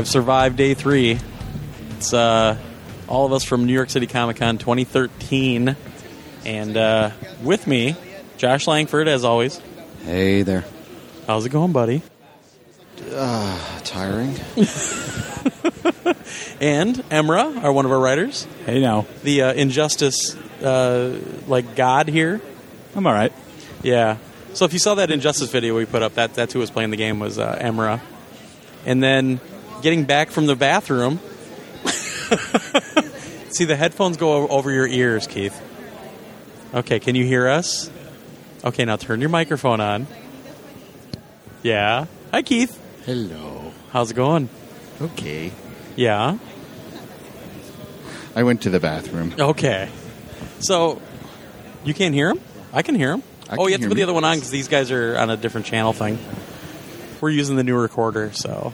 All right, I've survived day three. It's uh, all of us from New York City Comic Con 2013, and uh, with me, Josh Langford, as always. Hey there. How's it going, buddy? Tiring? And Emrah, our one of our writers, Hey now. the uh, Injustice uh, like god here. I'm all right. Yeah. So if you saw that Injustice video we put up, that that's who was playing the game was uh, Emrah. And then getting back from the bathroom, see the headphones go over your ears, Keith. Okay, can you hear us? Okay, now turn your microphone on. Yeah. Hi, Keith. Hello. How's it going? Okay. Yeah. I went to the bathroom. Okay. So you can't hear him? I can hear him. I oh, you have to put the other one on because these guys are on a different channel thing. We're using the new recorder, so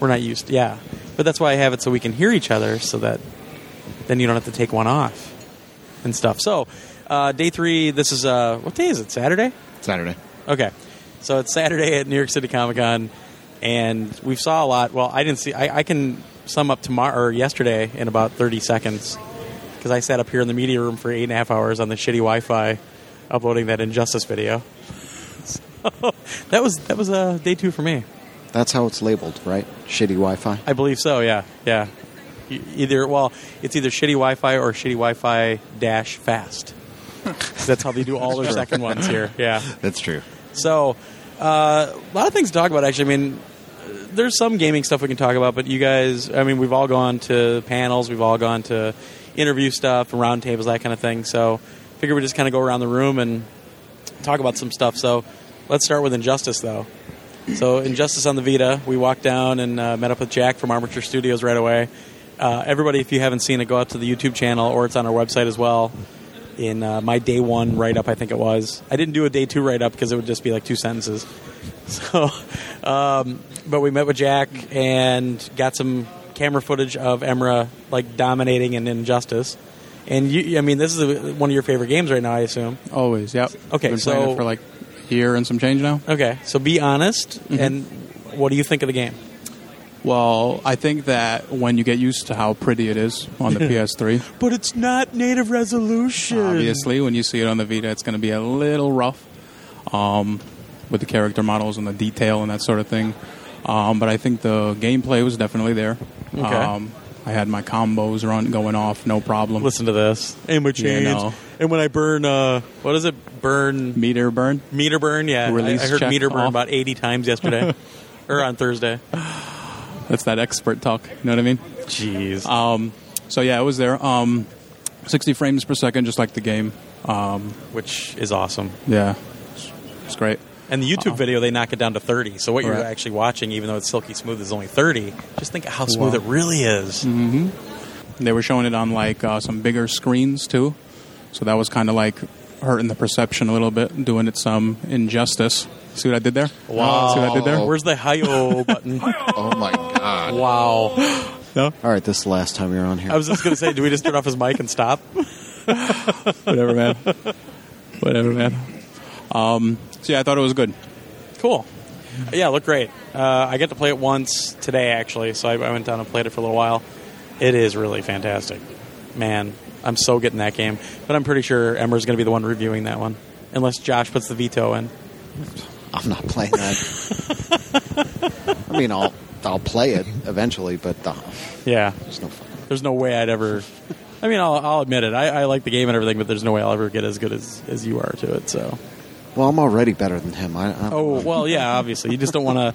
we're not used. Yeah, but that's why I have it so we can hear each other, so that then you don't have to take one off and stuff. So uh, day three. This is uh, what day is it? Saturday. Saturday. Okay, so it's Saturday at New York City Comic Con, and we saw a lot. Well, I didn't see. I, I can sum up tomorrow or yesterday in about thirty seconds because I sat up here in the media room for eight and a half hours on the shitty Wi-Fi, uploading that Injustice video. So that was that was uh, day two for me. That's how it's labeled, right? Shitty Wi-Fi. I believe so. Yeah, yeah. E- Either well, it's either shitty Wi-Fi or shitty Wi-Fi dash fast. That's how they do all their second ones here. Yeah. That's true. So, uh, a lot of things to talk about. Actually, I mean, there's some gaming stuff we can talk about, but you guys, I mean, we've all gone to panels, we've all gone to interview stuff, roundtables, that kind of thing. So, figure we just kind of go around the room and talk about some stuff. So, let's start with Injustice, though. So, Injustice on the Vita, we walked down and uh, met up with Jack from Armature Studios right away. Uh, everybody, if you haven't seen it, go out to the YouTube channel or it's on our website as well. In uh, my day one write up, I think it was. I didn't do a day two write up because it would just be like two sentences. So, um, but we met with Jack and got some camera footage of Emrah like dominating in Injustice. And you, I mean, this is a, one of your favorite games right now, I assume. Always, yep. Okay, Been so- for like year and some change now. Okay, so be honest. And what do you think of the game? Well, I think that when you get used to how pretty it is on the PS3, But it's not native resolution. obviously, when you see it on the Vita, it's going to be a little rough um, with the character models and the detail and that sort of thing. Um, but I think the gameplay was definitely there. Okay. Um, I had my combos run going off, no problem. Listen to this. Aim a Yeah, no. And when I burn, uh, what is it? Burn Meter burn. meter burn. Yeah, I, Release I heard check meter burn off. about eighty times yesterday, or on Thursday. That's that expert talk. You know what I mean? Jeez. Um, so yeah, it was there. Um, 60 frames per second, just like the game. Um, Which is awesome. yeah, it's, it's great. And the YouTube video, they knock it down to 30. So what you're actually watching, even though it's silky smooth, is only 30. Just think of how smooth Wow. it really is. They were showing it on like uh, some bigger screens too, so that was kind of like hurting the perception a little bit, doing it some injustice. See what I did there? Wow. See what I did there? Where's the hi-yo button? Oh my god. wow. No? All right, this is the last time you're on here. I was just going to say, do we just turn off his mic and stop? Whatever, man. Whatever, man. Um, so yeah, I thought it was good. Cool. Yeah, look great. Uh, I get to play it once today, actually, so I, I went down and played it for a little while. It is really fantastic. Man, I'm so getting that game. But I'm pretty sure Emrah's going to be the one reviewing that one. Unless Josh puts the veto in. I'm not playing that. I mean, I'll I'll play it eventually, but uh, Yeah. there's no fun. There's no way I'd ever. I mean, I'll, I'll admit it. I, I like the game and everything, but there's no way I'll ever get as good as, as you are to it. So. Well, I'm already better than him. I, I, Oh well, yeah. Obviously, you just don't want to.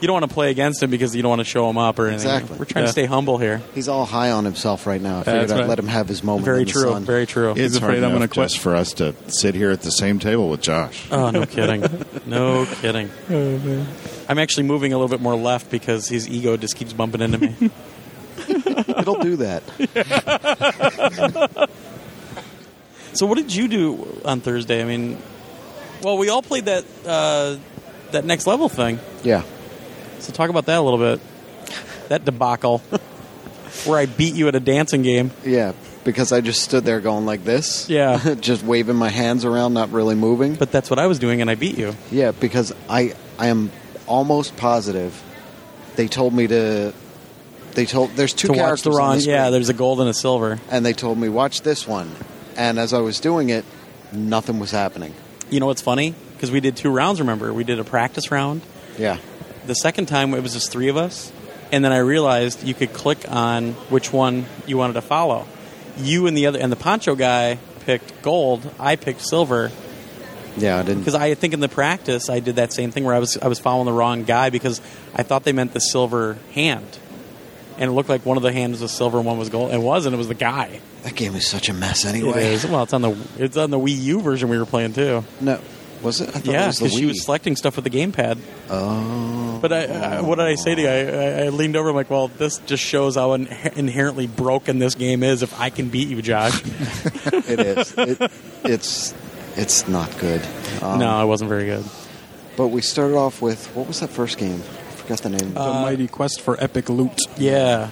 You don't want to play against him because you don't want to show him up or anything. Exactly. We're trying Yeah. to stay humble here. He's all high on himself right now. I figured That's I'd right. let him have his moment. Very in the true. sun. Very true. It's afraid I'm gonna enough quit. for us to sit here at the same table with Josh. Oh, no kidding. No kidding. Oh, man. I'm actually moving a little bit more left because his ego just keeps bumping into me. It'll do that. so, what did you do on Thursday? I mean, well, we all played that uh, that next level thing. Yeah. So, talk about that a little bit. That debacle where I beat you at a dancing game. Yeah, because I just stood there going like this. Yeah. just waving my hands around, not really moving. But that's what I was doing, and I beat you. Yeah, because I I am almost positive they told me to. They told there's two to watch characters the on wrong. yeah, there's a gold and a silver. and they told me watch this one, and as I was doing it, nothing was happening. You know what's funny? Because we did two rounds. Remember, we did a practice round. Yeah, The second time it was just three of us, and then I realized you could click on which one you wanted to follow. You and the other and the poncho guy picked gold. I picked silver yeah, I didn't. because I think in the practice I did that same thing where I was I was following the wrong guy because I thought they meant the silver hand, and it looked like one of the hands was silver and one was gold. It wasn't. It was the guy. That game is such a mess anyway. is. Well, it's on the it's on the Wii U version we were playing too. No, was it? I thought it Yeah, was the because she Wii. was selecting stuff with the gamepad. oh, But I, I, what did I say to you? I, I, I leaned over. I'm like, "Well, this just shows how in, inherently broken this game is. If I can beat you, Josh." it is. It, it's it's not good. Um, no, I wasn't very good. But we started off with what was that first game? I forgot the name. The Uh, mighty quest for epic loot. Yeah,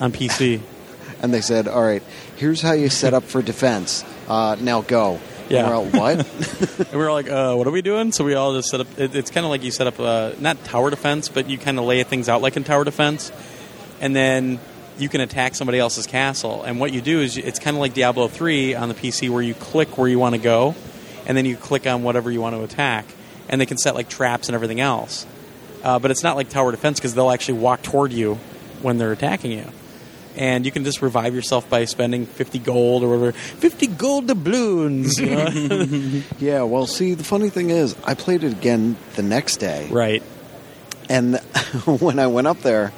on PC. and they said, "All right, here's how you set up for defense. Uh, now go." Yeah. We're all, what? And we were like, uh, "What are we doing?" So we all just set up. It, it's kind of like you set up uh, not tower defense, but you kind of lay things out like in tower defense, and then you can attack somebody else's castle. And what you do is it's kind of like Diablo three on the PC, where you click where you want to go, and then you click on whatever you want to attack, and they can set like traps and everything else. Uh, but it's not like tower defense because they'll actually walk toward you when they're attacking you. And you can just revive yourself by spending 50 gold or whatever. 50 gold doubloons. You know? yeah. Well, see, the funny thing is, I played it again the next day, right. and when I went up there,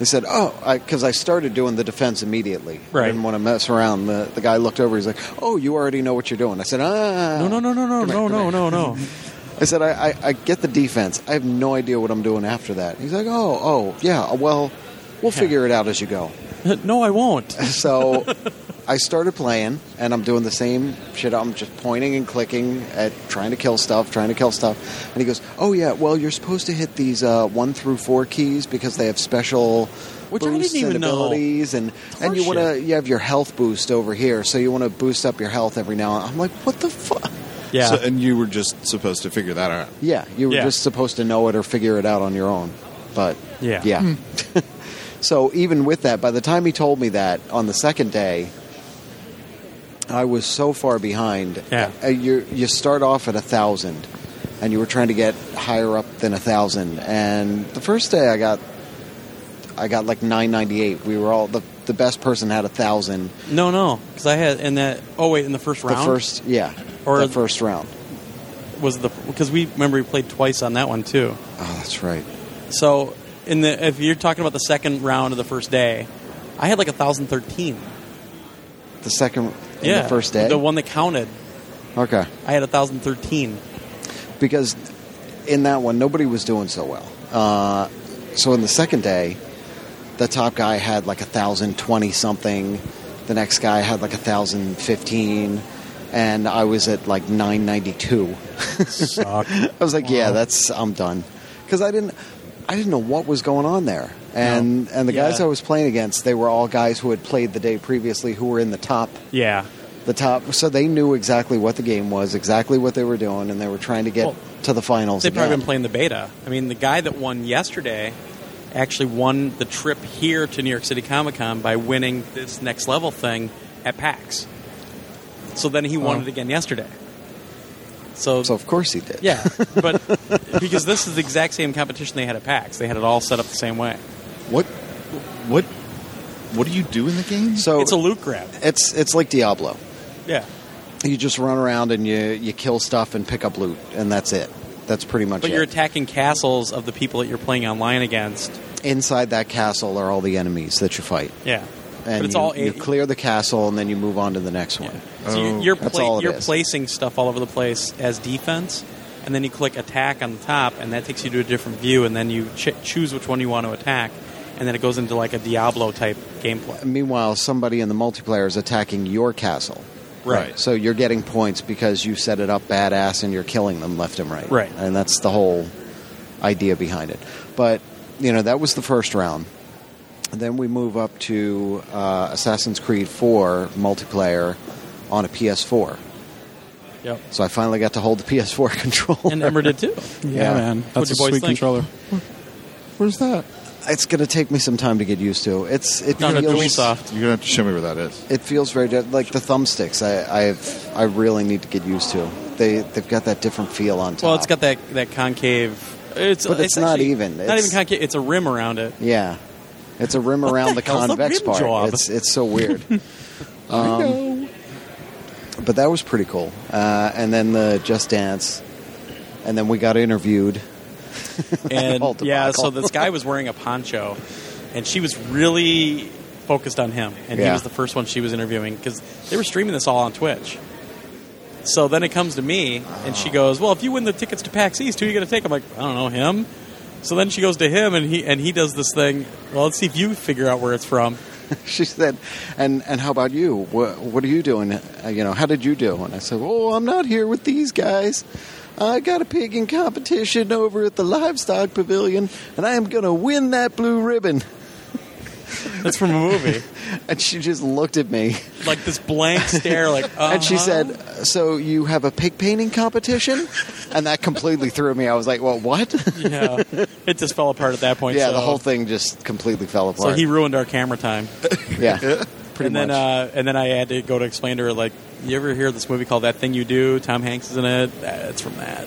they said, "Oh," because I, started doing the defense immediately. I Right. didn't want to mess around. The, the guy looked over. He's like, "Oh, you already know what you're doing." I said, "Ah." No, no, no, no, no, no, no, no, no. I said, I, I, I get the defense. I have no idea what I'm doing after that. He's like, oh, oh, yeah, well, we'll figure it out as you go. No, I won't. So I started playing, and I'm doing the same shit. I'm just pointing and clicking at trying to kill stuff, trying to kill stuff. And he goes, oh, yeah, well, you're supposed to hit these uh, one through four keys because they have special Which I didn't boosts even and know. abilities. And, and you want to, you have your health boost over here, so you want to boost up your health every now and I'm like, what the fuck? Yeah. So, and you were just supposed to figure that out. Yeah, you were Yeah. just supposed to know it or figure it out on your own. But Yeah. yeah. so even with that, by the time he told me that on the second day, I was so far behind. Yeah. Uh, you you start off at a thousand, and you were trying to get higher up than a thousand. And the first day, I got I got like nine ninety eight. We were all the the best person had a thousand. no, no, because I had in that. Oh wait, in the first round The first, yeah, Or- the first round. was the because we remember we played twice on that one too. Oh, that's right. So in the if you're talking about the second round of the first day, I had like a thousand thirteen. The second, in Yeah, the first day. the one that counted, okay. I had a thousand thirteen. because in that one nobody was doing so well. Uh, so in the second day, the top guy had like a thousand twenty something. The next guy had like a thousand fifteen, and I was at like nine ninety two. Suck. I was like, yeah, that's I'm done because I didn't I didn't know what was going on there. And and the guys Yeah. I was playing against, they were all guys who had played the day previously, who were in the top yeah. the top, so they knew exactly what the game was, exactly what they were doing, and they were trying to get Well, to the finals. They've probably been playing the beta. I mean, the guy that won yesterday actually won the trip here to New York City Comic Con by winning this next level thing at PAX. So then he won Oh. it again yesterday. So, So of course he did. yeah, but because this is the exact same competition they had at PAX, they had it all set up the same way. What? What? What do you do in the game? So It's a loot grab. it's it's like Diablo. Yeah, You just run around and you you kill stuff and pick up loot, and that's it. That's pretty much but it. you're attacking castles of the people that you're playing online against. Inside that castle are all the enemies that you fight, Yeah, and but it's you, all you clear the castle, and then you move on to the next one. So you- you're pla- you're is. placing stuff all over the place as defense, and then you click attack on the top, and that takes you to a different view, and then you ch- choose which one you want to attack, and then it goes into like a Diablo type gameplay. Meanwhile, somebody in the multiplayer is attacking your castle. Right. So you're getting points because you set it up badass and you're killing them left and right. Right. And that's the whole idea behind it. But, you know, that was the first round. And then we move up to uh, Assassin's Creed 4 multiplayer on a PS4. Yep. So I finally got to hold the PS4 controller. And Emrah did too. Yeah, Yeah. man, What'd that's a your boys sweet think? controller. Where's that? it's going to take me some time to get used to. It's it On a feels DualSoft. You're gonna have to show me where that is. it feels very like the thumbsticks. I I've I really need to get used to. They they've got that different feel on top. Well, it's got that that concave. It's But it's not actually- even. Not It's- even concave. It's a rim around it. yeah. It's a rim around the, the hell's the convex part. job? It's it's so weird. um, but that was pretty cool. Uh, and then the Just Dance, and then we got interviewed. And yeah, so this guy was wearing a poncho, and she was really focused on him, and he was the first one she was interviewing because they were streaming this all on Twitch. So then it comes to me, and she goes, "Well, if you win the tickets to PAX East, who are you going to take?" I'm like, "I don't know him." So then she goes to him, and he and he does this thing. Well, let's see if you figure out where it's from. she said, "And and how about you? What what are you doing? Uh, you know, how did you do?" And I said, "Oh, I'm not here with these guys. I got a pigging competition over at the livestock pavilion, and I am going to win that blue ribbon." That's from a movie. And she just looked at me, like this blank stare, like. and she uh-huh. said, "So you have a pig painting competition?" And that completely threw me. I was like, "Well, what?" "Yeah." It just fell apart at that point. yeah, so, the whole thing just completely fell apart. So he ruined our camera time. yeah, pretty and then, much. uh, and then I had to go to explain to her, like, you ever hear this movie called That Thing You Do? Tom Hanks is in it. That's from that.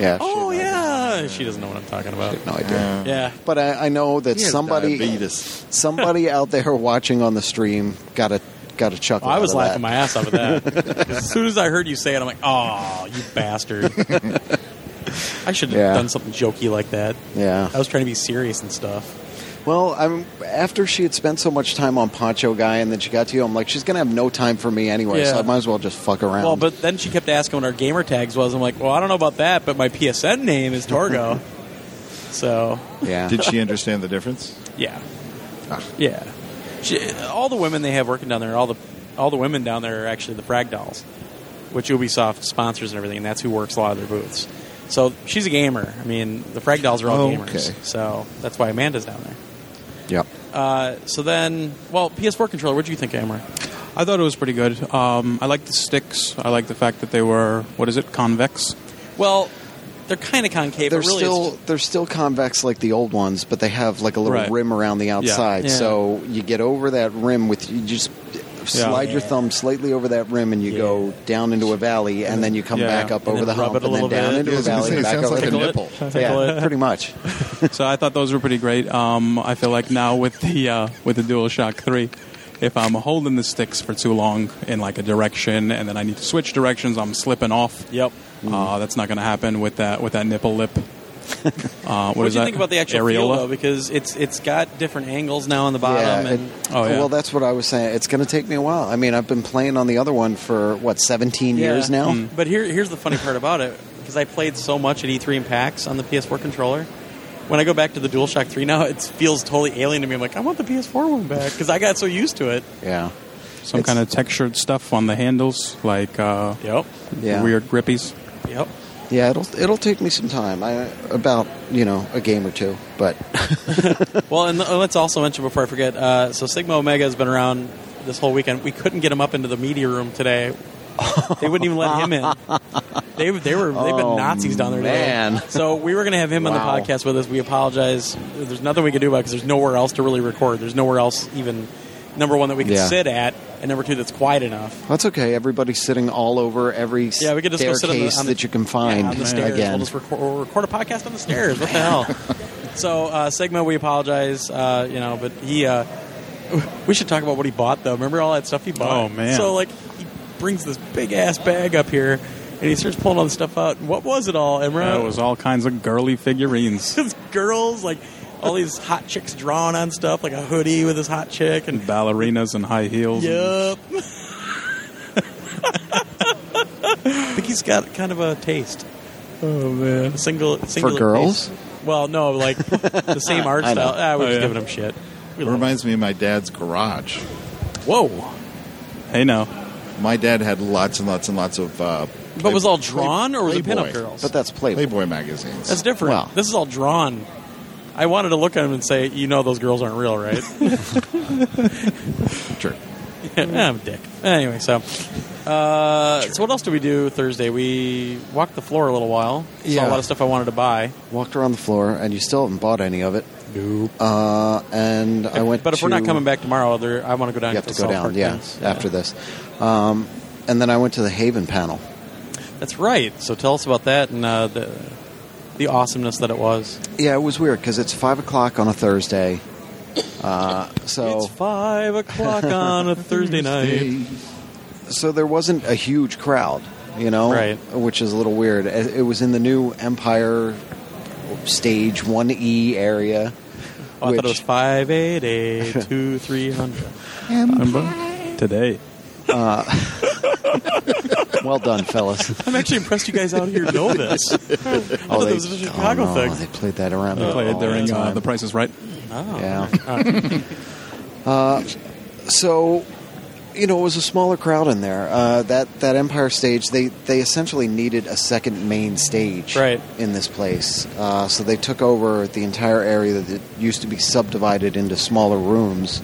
Yeah. Oh she had yeah, she doesn't know what I'm talking about. No idea. Yeah, But I, I know that has somebody diabetes. somebody out there watching on the stream got a got a chuckle. I was out of laughing that. my ass off at that. as soon as I heard you say it, I'm like, oh, you bastard. I should have Yeah. done something jokey like that. Yeah. I was trying to be serious and stuff. Well, I'm after she had spent so much time on Poncho Guy, and then she got to you. I'm like, she's gonna have no time for me anyway, so I might as well just fuck around. Well, but then she kept asking what our gamer tags was. I'm like, well, I don't know about that, but my PSN name is Torgo. so yeah, Did she understand the difference? Yeah, Ah. yeah. She, all the women they have working down there, all the all the women down there are actually the Frag Dolls, which Ubisoft sponsors and everything, and that's who works a lot of their booths. So she's a gamer. I mean, the Frag Dolls are all Oh, gamers. okay. So that's why Amanda's down there. Yep. Uh, so then, well, PS4 controller. What do you think, Emrah? I thought it was pretty good. Um, I like the sticks. I like the fact that they were what is it, convex? Well, they're kind of concave, They're but really, still it's, they're still convex like the old ones, but they have like a little Right. rim around the outside. Yeah. So you get over that rim with you just slide your thumb slightly over that rim, and you Yeah. go down into a valley, and then you come Yeah. back up And over the then hump, and then down bit. into Yeah, I a valley, say, it back sounds over like the a nipple. it, Yeah, pretty much. so I thought those were pretty great. Um, I feel like now with the uh, with the DualShock Three, if I'm holding the sticks for too long in like a direction and then I need to switch directions, I'm slipping off. Yep. Uh, that's not going to happen with that with that nipple lip. Uh, what What is do you that? think about the actual feel Areola? though? Because it's it's got different angles now on the bottom, Yeah, and it- Oh, yeah. Well, that's what I was saying. It's going to take me a while. I mean, I've been playing on the other one for what 17 years now. Mm. But here, here's the funny part about it, because I played so much at E3 and PAX on the PS4 controller. When I go back to the DualShock 3 now, it feels totally alien to me. I'm like, I want the PS4 one back because I got so used to it. Yeah, Some It's- kind of textured stuff on the handles, like uh, Yep. yeah, weird grippies. Yep. Yeah, it'll it'll take me some time. I about you know a game or two, but Well, and let's also mention before I forget. Uh, so Sigma Omega has been around this whole weekend. We couldn't get him up into the media room today. They wouldn't even let him in. They they were they've been Oh, Nazis down there today. man. So we were going to have him Wow. on the podcast with us. We apologize. There's nothing we can do about it because there's nowhere else to really record. There's nowhere else even number one that we can Yeah. sit at, and number two that's quiet enough. that's okay. Everybody's sitting all over every Yeah, we could just go sit on the, staircase on the that you can find yeah, on the stairs. again. We'll just record, we'll record a podcast on the stairs. What the hell? So uh, Sigma, we apologize. Uh, you know, but he. Uh, we should talk about what he bought though. Remember all that stuff he bought? Oh, man. So like, he brings this big ass bag up here, and he starts pulling all the stuff out. What was it all, Emrah? It was all kinds of girly figurines. His girls like. All these hot chicks drawn on stuff, like a hoodie with his hot chick, and ballerinas and high heels. and- Yup. I think he's got kind of a taste. Oh man, a single, single girls? Well, no, like the same art I style. Ah, we're Oh, just yeah. giving him shit. We It love reminds me of my dad's garage. Whoa, Hey, now My dad had lots and lots and lots of. Uh, but was all Play- drawn or was it Playboy. pinup girls? but that's Playboy. Playboy magazines. That's different. Wow. This is all drawn. I wanted to look at him and say, "You know, those girls aren't real, right?" Sure. I'm a dick. Anyway, so uh, so what else did we do Thursday? We walked the floor a little while. Saw Yeah. a lot of stuff I wanted to buy. Walked around the floor, and you still haven't bought any of it. Nope. uh, and I went. but if we're not coming back tomorrow, there, I want to go down. you have the to go down. Park Yeah, things. after this, um, and then I went to the Haven panel. That's right. So tell us about that and uh, the the awesomeness that it was. Yeah, it was weird because it's five o'clock on a Thursday. Uh, so It's five o'clock on a Thursday night. so there wasn't a huge crowd, you know, Right. Which is a little weird. It it was in the new Empire stage one E area. Oh, I thought it was which- five eight eight two three hundred. Today. Well done, fellas. I'm actually impressed you guys out here know this. I thought they, it was a Chicago oh, no, thing. They played that around. They played all during the uh. The Price is Right. Oh. Yeah. uh, so, you know, it was a smaller crowd in there. Uh, that that Empire stage, they they essentially needed a second main stage Right. in this place. Uh, so they took over the entire area that used to be subdivided into smaller rooms.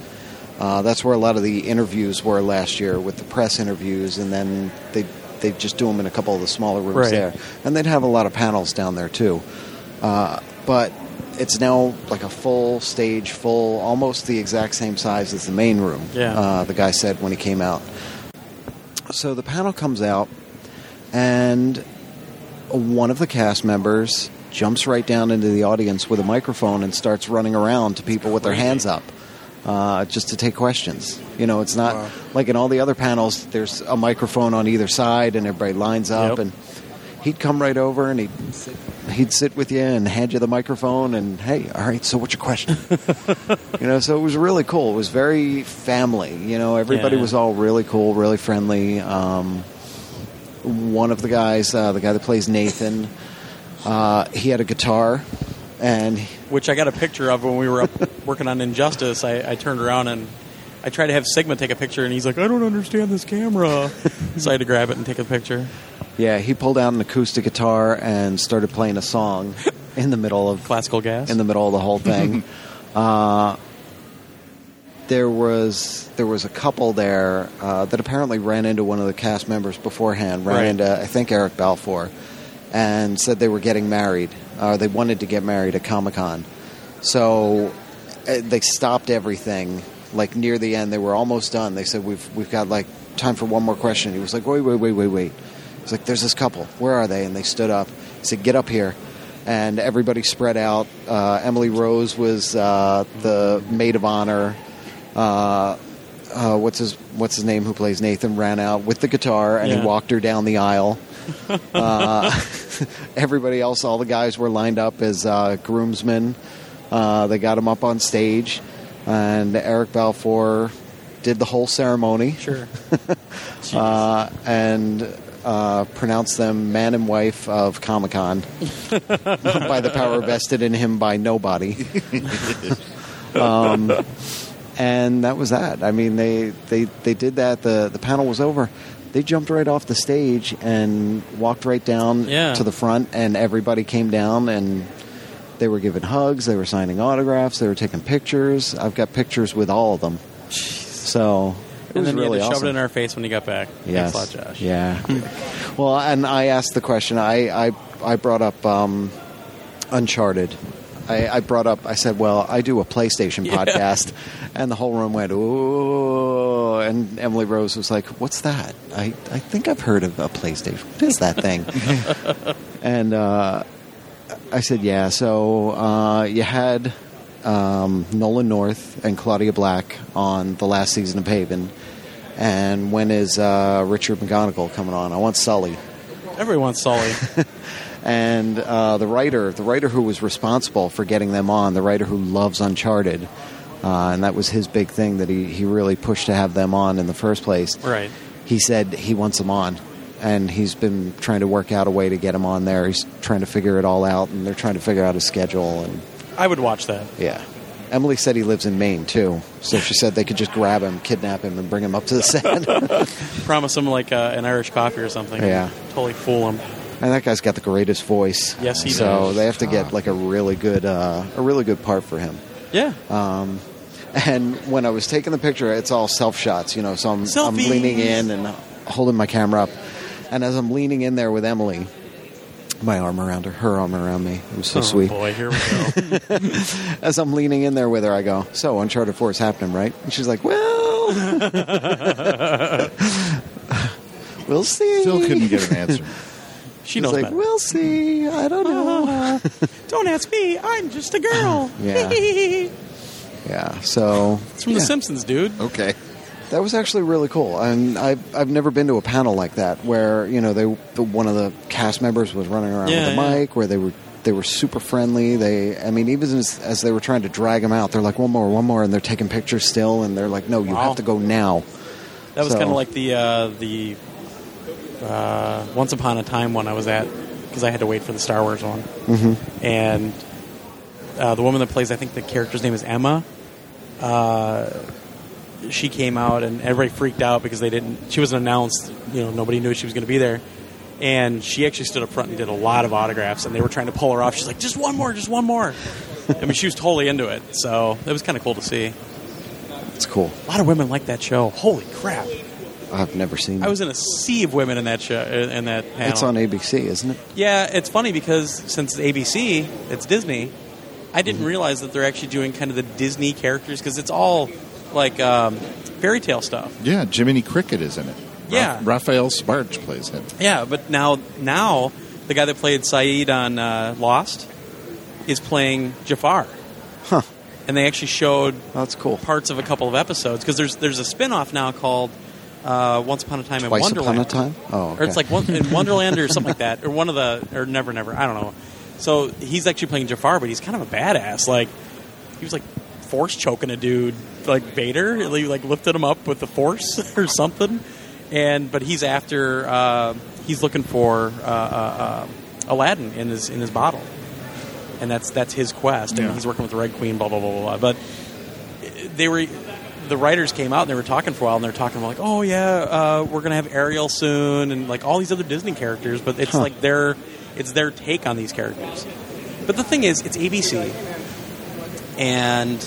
Uh, that's where a lot of the interviews were last year with the press interviews, and then they they just do them in a couple of the smaller rooms Right. there, and they'd have a lot of panels down there too. Uh, but it's now like a full stage, full, almost the exact same size as the main room. Yeah. Uh, the guy said when he came out. So the panel comes out, and one of the cast members jumps right down into the audience with a microphone and starts running around to people with their hands up. Uh, just to take questions. You know, it's not Wow. like in all the other panels. There's a microphone on either side, and everybody lines up. Yep. And he'd come right over, and he'd sit, he'd sit with you and hand you the microphone. And hey, all right, so what's your question? you know, so it was really cool. It was very family. You know, everybody Yeah. was all really cool, really friendly. Um, one of the guys, uh, the guy that plays Nathan, uh, he had a guitar, and Which I got a picture of when we were up working on Injustice. I, I turned around and I tried to have Sigma take a picture, and he's like, "I don't understand this camera," so I had to grab it and take a picture. Yeah, he pulled out an acoustic guitar and started playing a song in the middle of Classical gas. in the middle of the whole thing. uh, there was there was a couple there uh, that apparently ran into one of the cast members beforehand. Ran Right. into I think Eric Balfour, and said they were getting married. Or they wanted to get married at Comic Con. So uh, they stopped everything. Like near the end, they were almost done. They said, "We've we've got like time for one more question." He was like, "Wait, wait, wait, wait, wait." He's like, "There's this couple. Where are they?" And they stood up. He said, "Get up here." And everybody spread out. Uh, Emily Rose was uh, the maid of honor. Uh, uh, what's his What's his name? Who plays Nathan? Ran out with the guitar and Yeah. he walked her down the aisle. uh, everybody else, all the guys were lined up as uh, groomsmen. Uh, they got him up on stage, and Eric Balfour did the whole ceremony Sure. uh, and uh, pronounced them man and wife of Comic Con by the power vested in him by nobody. um, and that was that. I mean, they, they, they did that. The, the panel was over. They jumped right off the stage and walked right down Yeah. to the front, and everybody came down and they were giving hugs, they were signing autographs, they were taking pictures. I've got pictures with all of them. So it and then really you had to awesome. shove it in our face when you got back. Yes. Thanks a lot, Josh. Yeah. well, and I asked the question. I I, I brought up um, Uncharted. I, I brought up. I said, "Well, I do a PlayStation Yeah. podcast," and the whole room went, "Ooh!" And Emily Rose was like, "What's that? I I think I've heard of a PlayStation. What is that thing?" and uh, I said, "Yeah." So uh, you had um, Nolan North and Claudia Black on the last season of Haven. And when is uh, Richard McGonagle coming on? I want Sully. Everyone's Sully. And uh, the writer, the writer who was responsible for getting them on, the writer who loves Uncharted, uh, and that was his big thing that he, he really pushed to have them on in the first place. right. He said he wants them on, and he's been trying to work out a way to get them on there. He's trying to figure it all out, and they're trying to figure out his schedule. And I would watch that. yeah, Emily said he lives in Maine too, so she said they could just grab him, kidnap him, and bring him up to the set. Promise him like uh, an Irish coffee or something. Yeah. Totally fool him. And that guy's got the greatest voice. Yes, he so does. they have to get like a really good, uh, a really good part for him. Yeah. Um, and when I was taking the picture, it's all self shots, you know. So I'm, I'm leaning in and holding my camera up, and as I'm leaning in there with Emily, my arm around her, her arm around me. It was so oh sweet. boy, here we go. As I'm leaning in there with her, I go, "So Uncharted Four is happening, right?" And she's like, "Well, we'll see." Still couldn't get an answer. she She's knows like, better. "We'll see. I don't know." Don't ask me. I'm just a girl. Yeah. yeah. So it's from yeah. The Simpsons, dude. Okay. That was actually really cool, and I've I've never been to a panel like that where you know they the, one of the cast members was running around Yeah, with a yeah. mic, where they were they were super friendly. They, I mean, even as, as they were trying to drag him out, they're like one more, one more, and they're taking pictures still, and they're like, no, you Wow. have to go now. That was So- kind of like the uh, the uh, Once Upon a Time one I was at because I had to wait for the Star Wars one, Mm-hmm. and uh, the woman that plays I think the character's name is Emma. Uh, she came out and everybody freaked out because they didn't. She wasn't announced. You know, nobody knew she was going to be there. And she actually stood up front and did a lot of autographs, and they were trying to pull her off. She's like, "Just one more, just one more." I mean, she was totally into it, so it was kind of cool to see. It's cool. A lot of women like that show. Holy crap! I've never seen. I it. was in a sea of women in that show. In that panel. It's on ABC, isn't it? Yeah, it's funny because since it's ABC, it's Disney. I Mm-hmm. didn't realize that they're actually doing kind of the Disney characters because it's all like um, fairy tale stuff. Yeah, Jiminy Cricket is in it. Yeah. Ra- Raphael Sbarge plays him. Yeah, but now now the guy that played Sayid on uh, Lost is playing Jafar. Huh. And they actually showed That's cool. parts of a couple of episodes because there's there's a spin-off now called uh, Once Upon a Time Twice in Wonderland. Once upon a time. Oh, okay. or it's like one, in Wonderland or something like that, or one of the or Never Never. I don't know. So he's actually playing Jafar, but he's kind of a badass. Like he was like force choking a dude like Vader. He like lifted him up with the force or something. And but he's after uh, he's looking for uh, uh, uh, Aladdin in his in his bottle, and that's that's his quest. And Yeah. he's working with the Red Queen. Blah blah blah blah. blah. But they were the writers came out and they were talking for a while and they're talking like oh yeah uh, we're gonna have Ariel soon and like all these other Disney characters but it's Huh. like their it's their take on these characters but the thing is it's ABC and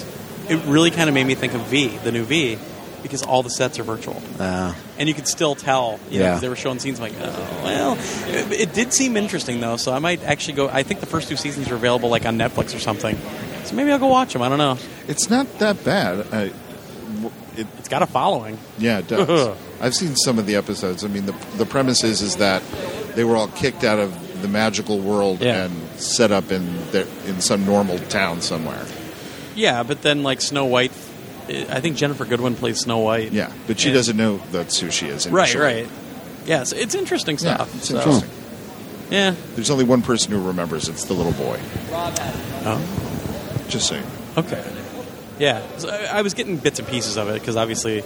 it really kind of made me think of V the new V because all the sets are virtual Uh, and you could still tell you know Yeah. they were showing scenes like oh well it, it did seem interesting though so I might actually go I think the first two seasons are available like on Netflix or something so maybe I'll go watch them I don't know It's not that bad. I, it, it's got a following yeah, it does. I've seen some of the episodes. I mean, the the premise is is that they were all kicked out of the magical world Yeah. and set up in their, in some normal town somewhere. Yeah, but then like Snow White, I think Ginnifer Goodwin plays Snow White. Yeah, but she Yeah. doesn't know that's who she is. Right, initially. right. Yeah, so it's interesting Yeah, stuff. it's so- interesting. Yeah. There's only one person who remembers. It's the little boy. Oh, Just saying. okay. Yeah, so I, I was getting bits and pieces of it because obviously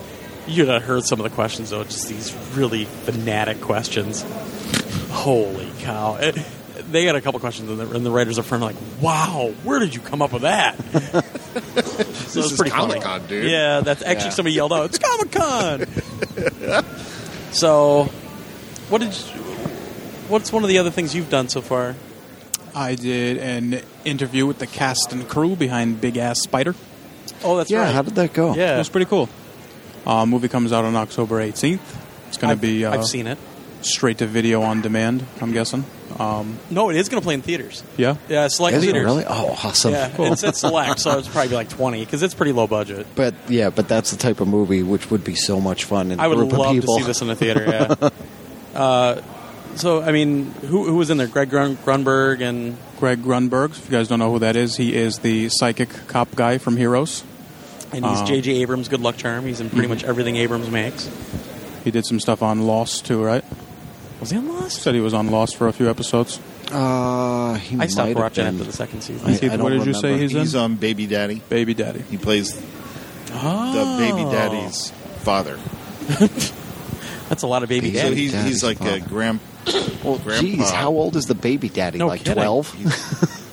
you'd have heard some of the questions though, just these really fanatic questions. Holy cow! It, they got a couple questions, and the, and the writers up front are like, "Wow, where did you come up with that?" so This it's is pretty. Comic-Con, dude. Yeah, that's actually Yeah. somebody yelled out, "It's Comic Con!" so, what did? You, what's one of the other things you've done so far? I did an interview with the cast and crew behind Big Ass Spider. Oh, that's yeah, right. how did that go? yeah, It was pretty cool. Uh, movie comes out on October 18th. It's going to be uh, I've seen it. straight to video on demand. I'm guessing. Um, No, it is going to play in theaters. yeah. Yeah, select Is it theaters. really? Oh, awesome. Yeah, it's at select, so it's probably like twenty because it's pretty low budget. But yeah, but that's the type of movie which would be so much fun in a I would group love of to people. see this in the theater. Yeah. uh, so I mean, who, who was in there? Greg Grun- Grunberg and Greg Grunberg. If you guys don't know who that is, he is the psychic cop guy from Heroes. and he's Uh, J.J. Abrams' good luck charm. He's in pretty much everything Abrams makes. He did some stuff on Lost too, right? Was he on Lost? Said he was on Lost for a few episodes. Uh, he I might stopped have watching been. after the second season. I- Keith, I what don't did you say remember. he's in? He's on Baby Daddy. Baby Daddy. He plays oh, the Baby Daddy's father. That's a lot of baby Baby So daddy. he's, Daddy's he's like a father. grand. Well, Grandpa. geez, how old is the baby daddy? No like kidding. twelve?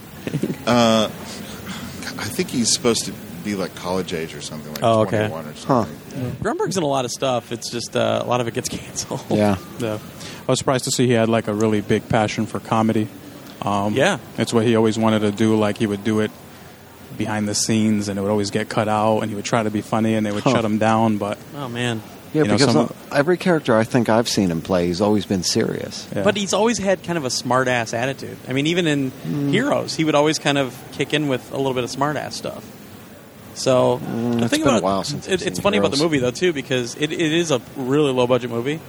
Uh, I think he's supposed to be like college age or something, like Oh, okay. 21 or something. Grunberg's in a lot of stuff. It's just uh, a lot of it gets canceled. yeah. Yeah. I was surprised to see he had like a really big passion for comedy. Um, Yeah. It's what he always wanted to do. Like he would do it behind the scenes and it would always get cut out and he would try to be funny and they would Huh. shut him down. But Oh man. Yeah, You know, because some- uh, every character I think I've seen him play, he's always been serious. Yeah. But he's always had kind of a smart ass attitude. I mean, even in Mm. Heroes, he would always kind of kick in with a little bit of smart ass stuff. So Mm, it's thing been a about while since I've it, it's seen funny about the movie though too because it, it is a really low budget movie,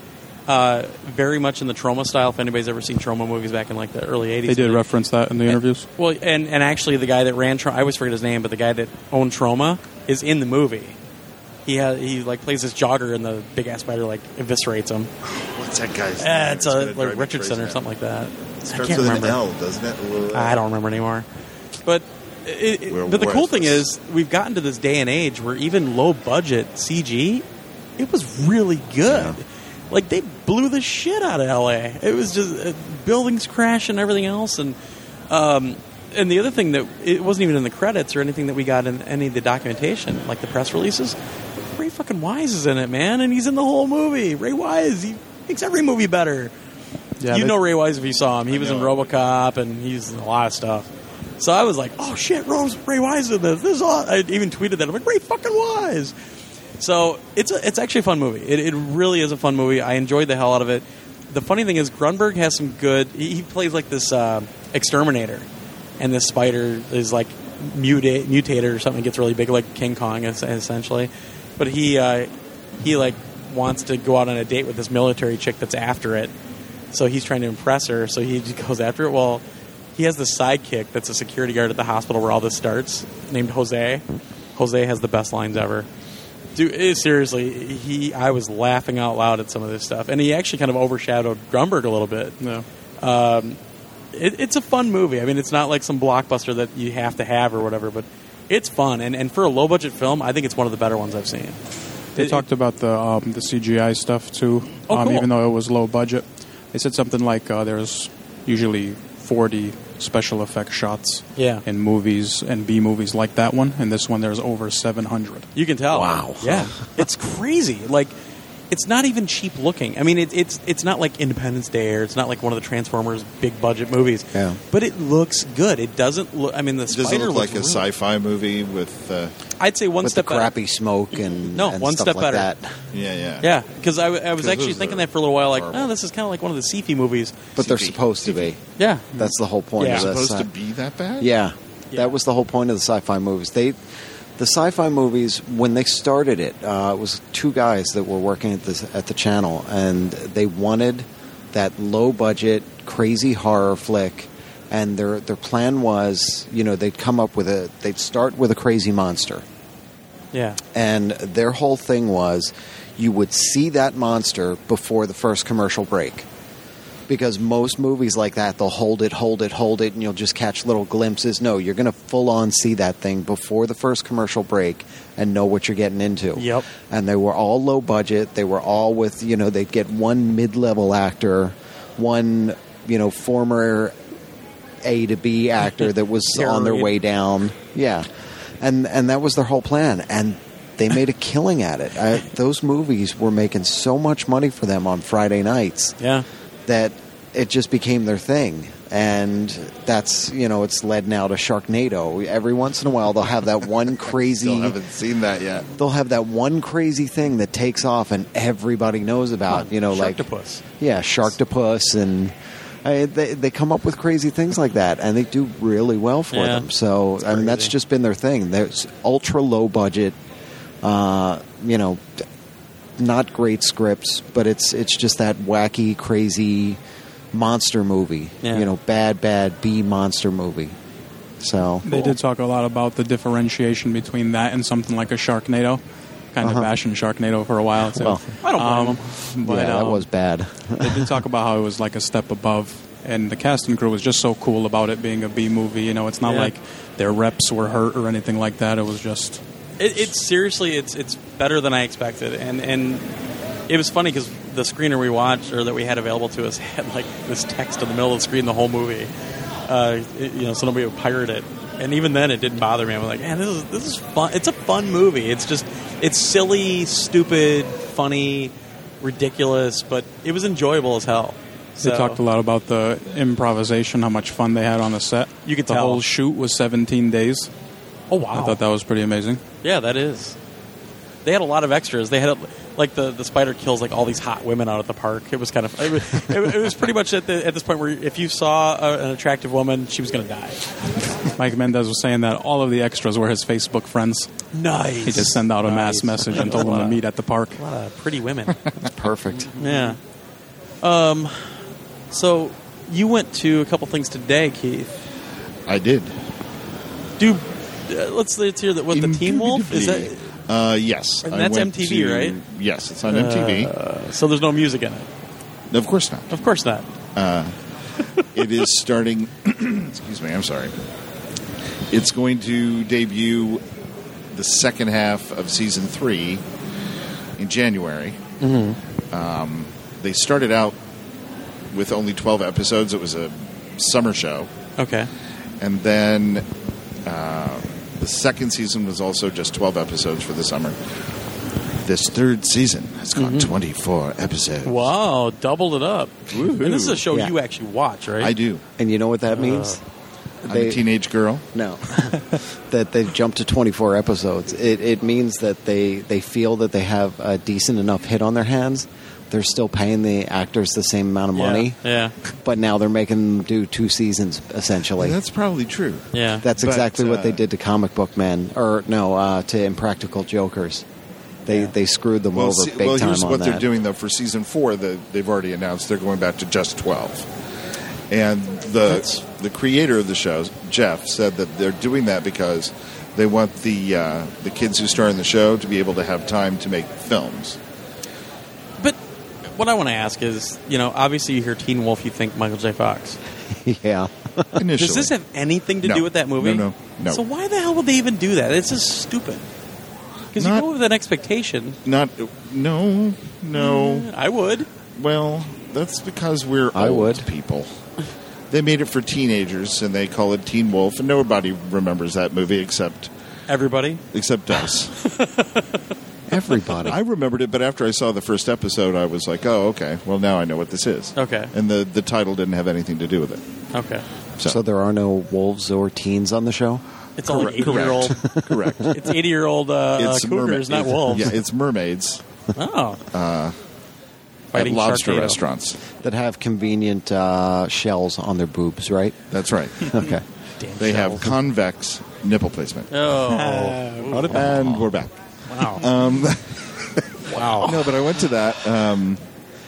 uh, very much in the Troma style. If anybody's ever seen Troma movies back in like the early '80s, they did reference that in the interviews. Well, and and actually, the guy that ran, Tra- I always forget his name, but the guy that owned Troma is in the movie. He has he like plays this jogger, and the big ass spider like eviscerates him. What's that guy's Eh, it's gonna a, like Richardson or something like that. I Starts can't with remember. an L, doesn't it? I don't remember anymore. But it, it- but the cool thing is we've gotten to this day and age where even low budget CG, it was really good. Like they blew the shit out of LA. It was just uh, buildings crash and everything else, and um, and the other thing that it wasn't even in the credits or anything that we got in any of the documentation, like the press releases. Ray fucking Wise is in it, man, and he's in the whole movie. Ray Wise, he makes every movie better Yeah, you know Ray Wise if you saw him. He I was in. RoboCop and he's in a lot of stuff. So I was like, "Oh shit, Rose Ray Wise in this." This is all. I even tweeted that. I'm like, "Ray fucking Wise." So it's a, it's actually a fun movie. It, it really is a fun movie. I enjoyed the hell out of it. The funny thing is, Grunberg has some good. He, he plays like this uh, exterminator, and this spider is like mutate, mutated or something. Gets really big, like King Kong, essentially. But he uh, he like wants to go out on a date with this military chick that's after it. So he's trying to impress her. So he goes after it. Well, he has this sidekick that's a security guard at the hospital where all this starts, named Jose. Jose has the best lines ever. Dude, it, seriously, he I was laughing out loud at some of this stuff, and he actually kind of overshadowed Grunberg a little bit. Yeah. Um, it, it's a fun movie. I mean, it's not like some blockbuster that you have to have or whatever, but it's fun. And, and for a low budget film, I think it's one of the better ones I've seen. They It- talked about the um, the CGI stuff too. Oh, um, cool. Even though it was low budget, they said something like uh, there's usually 40 special effect shots Yeah. in movies and B movies like that one, and this one there's over 700. You can tell. Wow. Yeah, it's crazy. Like, it's not even cheap looking. I mean, it, it's it's not like Independence Day or it's not like one of the Transformers big budget movies. Yeah. But it looks good. It doesn't look. I mean, the Does it look like a really- sci-fi movie with? Uh, I'd say one With the step better. crappy smoke and No, and one stuff step like better. that. yeah, yeah, Yeah, because I, I was actually thinking that for a little while. Like, horrible. oh, this is kind of like one of the sci-fi movies. But they're supposed to be. Yeah, That's the whole point Yeah. of this. Supposed to uh, be that bad? Yeah, Yeah. that was the whole point of the sci-fi movies. They, the sci-fi movies, when they started it, uh, it was two guys that were working at the at the channel, and they wanted that low budget, crazy horror flick. And their their plan was, you know, they'd come up with a, they'd start with a crazy monster, yeah, and their whole thing was, you would see that monster before the first commercial break because most movies like that they'll hold it hold it hold it and you'll just catch little glimpses. No you're going to full on see that thing before the first commercial break and know what you're getting into. Yep. and they were all low budget. They were all with you know they'd get one mid-level actor one you know former a to b actor that was on their way down. Yeah. And and that was their whole plan. And they made a killing at it. I, those movies were making so much money for them on friday nights. Yeah. That it just became their thing. And that's, you know, it's led now to Sharknado. Every once in a while, they'll have that one crazy. Still haven't seen that yet. They'll have that one crazy thing that takes off and everybody knows about. You know, like Sharktopus. yeah, Sharktopus, and I, they they come up with crazy things like that, and they do really well for Yeah. them. So I mean, that's just been their thing. There's ultra low budget, uh, you know, not great scripts, but it's it's just that wacky, crazy monster movie. Yeah. You know, bad, bad B monster movie. So They did talk a lot about the differentiation between that and something like a Sharknado. Kind Uh-huh. of bashing Sharknado for a while too. Well, I don't blame Um, them. but, yeah, that um, was bad. they did talk about how it was like a step above, and the cast and crew was just so cool about it being a B movie. You know, it's not Yeah. like their reps were hurt or anything like that. It was just It, it's seriously, it's it's better than I expected, and and it was funny because the screener we watched or that we had available to us had like this text in the middle of the screen the whole movie. Uh, it- you know, so nobody would pirate it, and even then it didn't bother me. I'm like, man, this is this is fun. It's a fun movie. It's just it's silly, stupid, funny, ridiculous, but it was enjoyable as hell. They So- talked a lot about the improvisation, how much fun they had on the set. You could the tell. whole shoot was 17 days. Oh wow! I thought that was pretty amazing. Yeah, that is. they had a lot of extras. They had a, like the, the spider kills like all these hot women out at the park. It was kind of it was, it, it was pretty much at the, at this point where if you saw a, an attractive woman, she was going to die. Mike Mendez was saying that all of the extras were his Facebook friends. Nice. He just sent out a mass message and told them to meet at the park. A lot of pretty women. That's Perfect. yeah. Um. So you went to a couple things today, Keith. I did. Do uh, let's let's hear that. What the Teen Wolf is that? Uh, yes, And I that's went MTV, to- right? Yes, it's on MTV. Uh, so there's no music in it. of course not. Of course not. It is starting. excuse me. I'm sorry. It's going to debut the second half of season three in January. Mm-hmm. Um, they started out with only 12 episodes. It was a summer show, Okay. and then uh, the second season was also just 12 episodes for the summer. This third season has got Mm-hmm. 24 episodes. Wow, doubled it up. Woohoo. And this is a show Yeah. you actually watch, right? I do. And you know what that means? I'm a teenage girl. No, that they've jumped to 24 episodes. It, it means that they, they feel that they have a decent enough hit on their hands. They're still paying the actors the same amount of money, Yeah. but now they're making them do two seasons essentially. That's probably true. Yeah. That's But, exactly what they uh, did to Comic Book Men, or no, uh, to Impractical Jokers. They they screwed them Well, over see- big well time here's what that. they're doing though for season four. The, they've already announced they're going back to just twelve. And the That's- the creator of the show, Jeff, said that they're doing that because they want the uh, the kids who star in the show to be able to have time to make films. But what I want to ask is, you know, obviously you hear Teen Wolf, you think Michael J. Fox. yeah, Initially, Does this have anything to No. do with that movie? No, no, no. So why the hell would they even do that? It's just stupid. Because you go with an expectation. not no no. Mm, I would. Well, that's because we're I old would. people. They made it for teenagers, and they call it Teen Wolf, and nobody remembers that movie except Everybody. except us. everybody. I remembered it, but after I saw the first episode, I was like, "Oh, okay. Well, now I know what this is." Okay. And the the title didn't have anything to do with it. Okay. So, so there are no wolves or teens on the show. It's all like correct. 80 year old. correct. It's 80 year old uh, it's cougars, merma- not it's- wolves. Yeah, it's mermaids Oh. at Fighting lobster Sharknado. restaurants. that have convenient uh, shells on their boobs, right? That's right. Okay. Damn they have convex nipple placement. Oh. And we're back. Wow. Um, wow. no, but I went to that, um,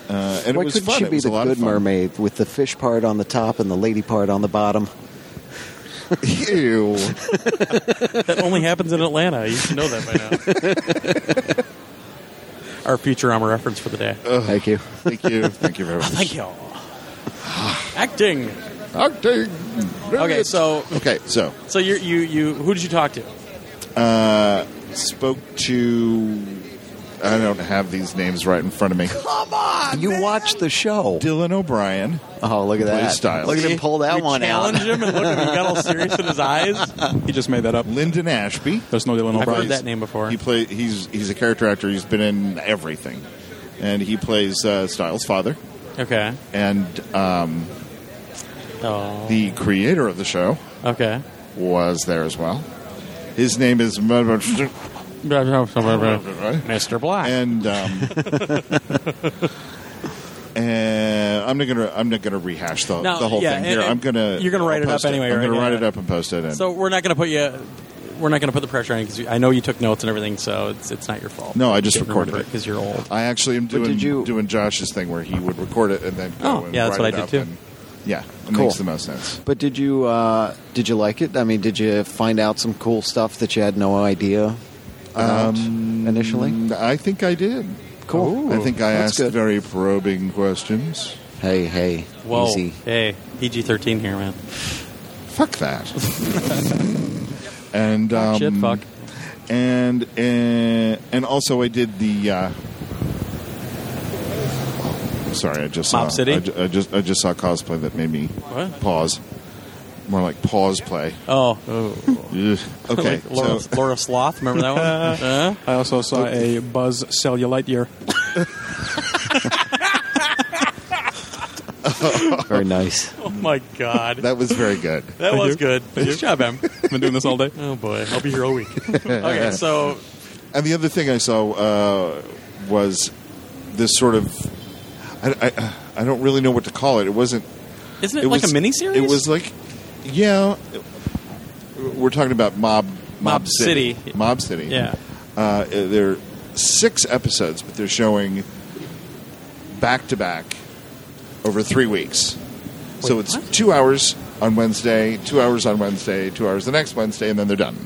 uh, and Why it was couldn't fun. she It be was the a lot good fun. mermaid with the fish part on the top and the lady part on the bottom? Ew. That only happens in Atlanta. You should know that by now. Our Futurama reference for the day. Thank you. Thank you. Thank you very much. Thank you. Acting. Acting. Okay, so Okay, so so you you you who did you talk to? uh, spoke to. I don't have these names right in front of me. Come on, You watched the show. Dylan O'Brien. Oh, look at that. Stiles. Look at him pull that You one out. challenge him and look at him. He got all serious in his eyes. He just made that up. Linden Ashby. There's no Dylan I've O'Brien. heard that name before. He play. He's he's a character actor. He's been in everything, and he plays uh, Stiles' father. Okay. And um, Oh. the creator of the show Okay. was there as well. His name is Mr. Black. and um, and I'm not gonna I'm not gonna rehash the, No, the whole yeah, thing and- here. and I'm gonna you're gonna write I'll it up post anyway, I'm right? gonna write Yeah. it up and post it. In. So we're not going to put you. We're not going to put the pressure on you because I know you took notes and everything, so it's it's not your fault. No, I just recorded it. because you're old. I actually am doing you- doing Josh's thing where he would record it and then go Oh, and yeah, that's write what it I did too. and- yeah, it Cool. makes the most sense. But did you uh, did you like it? I mean, did you find out some cool stuff that you had no idea about Um, initially? I think I did. Cool. I think I asked good. very probing questions. Hey, hey, Whoa. easy. Hey, PG thirteen here, man. Fuck that. and um, Shit, fuck. and and and also I did the. Uh, sorry, I just saw. Mob City? I, ju- I just I just saw cosplay that made me What? pause. More like pause play. Oh, Ugh. Okay, Like Laura, so Laura Sloth. Remember that one? uh, I also saw a Buzz Cellulite year. Very nice. oh my god, that, that was very good. That was good. Good job, Em. Been doing this all day. Oh boy, I'll be here all week. okay, so And the other thing I saw uh, was this sort of. I, I, I don't really know what to call it. It wasn't. Isn't it, like was, a miniseries? It was like, yeah. We're talking about Mob Mob City. City. Mob City. Yeah. Uh, there are six episodes, but they're showing back to back over three weeks. so it's what? two hours on Wednesday, two hours on Wednesday, two hours the next Wednesday, and then they're done.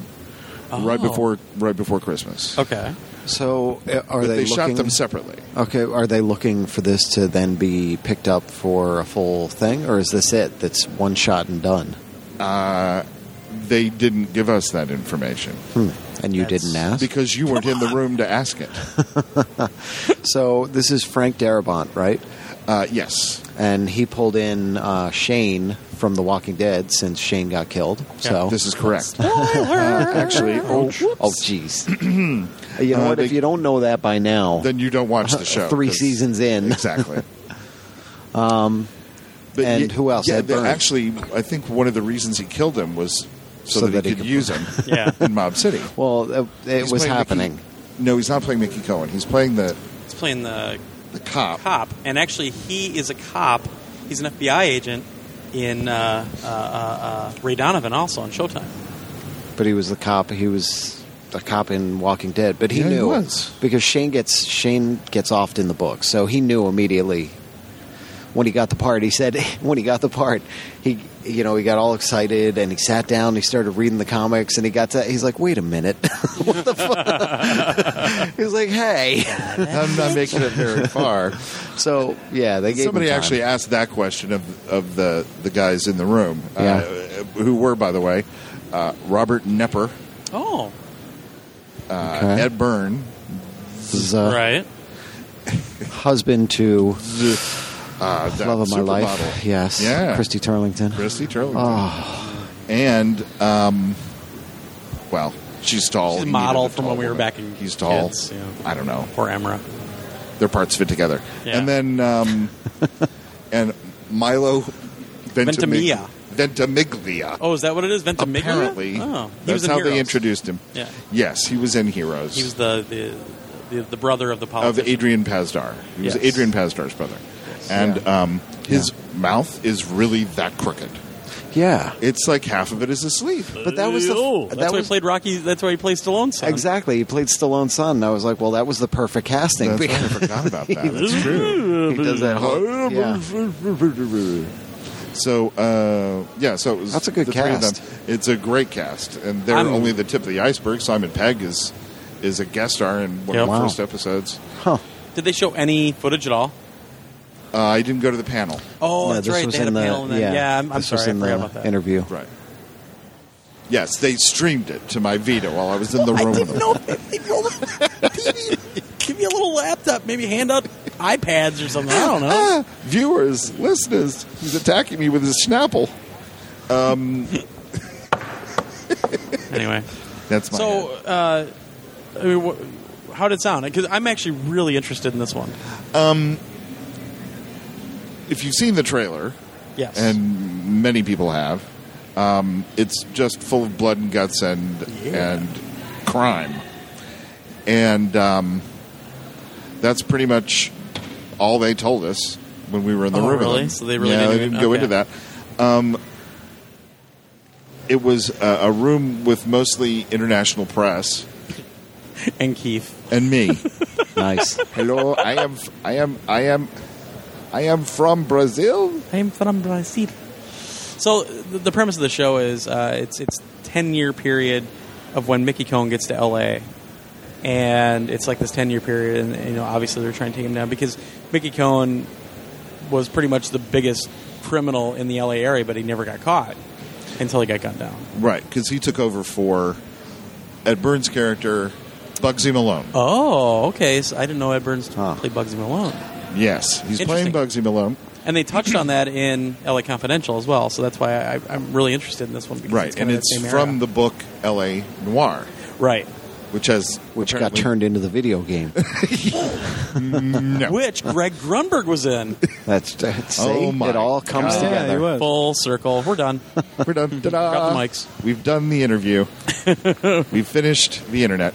Right Oh. before right before Christmas. Okay. So uh, are But they, they, looking, shot them separately. Okay, are they looking for this to then be picked up for a full thing, or is this it? That's one shot and done. Uh, they didn't give us that information Hmm. And you That's- didn't ask. because you weren't in the room to ask it. So this is Frank Darabont, right? Uh, yes. And he pulled in uh, Shane from The Walking Dead since Shane got killed. So This is correct. Uh, actually, oh, oh, jeez. you know Uh, what? if you don't know that by now, then you don't watch the show. three 'cause- seasons in, Exactly. Um, But and ye- who else? Yeah, Ed they- Burns. actually, I think one of the reasons he killed him was so, So that, that he he could could- use him Yeah. in Mob City. well, it, it He's was playing happening. Mickey- no, he's not playing Mickey Cohen. He's playing the, He's playing the the cop. cop, and actually, he is a cop. He's an FBI agent in uh, uh, uh, uh, Ray Donovan, also on Showtime. but he was the cop. He was a cop in Walking Dead, but he Yeah, he knew was. because Shane gets Shane gets offed in the book, so he knew immediately when he got the part. He said when he got the part, he you know he got all excited and he sat down. And he started reading the comics, and he got to he's like, wait a minute, what the fuck? he was like, hey, I'm not making it very far. so yeah, they gave Somebody him time. actually asked that question of of the the guys in the room, Yeah. uh, who were, by the way, uh, Robert Knepper, Oh, uh, Okay. Ed Burns, was, uh, right. husband to uh, that love of my life. supermodel, Yes, Yeah. Christy Turlington. Christy Turlington, Oh, and um, well, she's tall. She's a model a from tall when we were woman. back in He's tall. kids, yeah. I don't know. Poor Emrah. Their parts fit together, Yeah. and then um, and Milo Ventimiglia. Ventimiglia. Oh, is that what it is? Ventimiglia? Apparently, Oh, he that's was in how Heroes. they introduced him. Yeah, Yes, he was in Heroes. he was the the, the, the brother of the politician. of. Adrian Pasdar. He was Yes. Adrian Pasdar's brother, and Yeah. um, his mouth is really that crooked. yeah. It's like half of it is asleep. But that was the Oh, that that's why was he played Rocky. That's why he played Stallone's son. exactly. He played Stallone's son. And I was like, well, that was the perfect casting. That's right, I forgot about that. That's true. he does that whole yeah. So uh, yeah, so it was That's a good the three of cast. them. It's a great cast, and they're I'm- only the tip of the iceberg. Simon Pegg is is a guest star in one Yep. of the Wow. first episodes. Huh. Did they show any footage at all? Uh, I didn't go to the panel. Oh, No, that's this right. was They had a in the panel. And then, yeah. yeah, I'm, I'm this was sorry. I forgot the about that. interview. Right. Yes, they streamed it to my Vita while I was in the room with them. No, maybe hold the TV. Give me a little laptop. Maybe hand out iPads or something. I don't know. Ah, viewers, listeners, he's attacking me with his Snapple. Anyway, That's my so head. uh, I mean, wh- how did it sound? Because I'm actually really interested in this one. If you've seen the trailer, Yes. and many people have, um, it's just full of blood and guts and Yeah. and crime, and um, that's pretty much all they told us when we were in the Oh, room. really? So they really yeah, didn't they didn't go okay. into that. Um, it was a, a room with mostly international press and Keith. and me. Nice. Hello, I am, I am, I am, I am from Brazil. I'm from Brazil. So the, the premise of the show is uh, it's it's ten year period of when Mickey Cohen gets to L.A. and it's like this ten year period, and you know obviously they're trying to take him down because Mickey Cohen was pretty much the biggest criminal in the L.A. area, but he never got caught until he got gunned down. Right, because he took over for Ed Burns' character, Bugsy Malone. Oh, okay. So I didn't know Ed Burns Huh. played Bugsy Malone, Yes, he's playing Bugsy Malone. and they touched on that in L.A. Confidential as well. So that's why I, I'm really interested in this one. Because Right, it's and it's the from era. the book L.A. Noire, right. which has Which got turned into the video game. No. Which Greg Grunberg was in. That's, that's Oh see, my it all comes God. Together. he was. Full circle. We're done. We're done. Ta-da. Drop the mics. We've done the interview. We've finished the internet.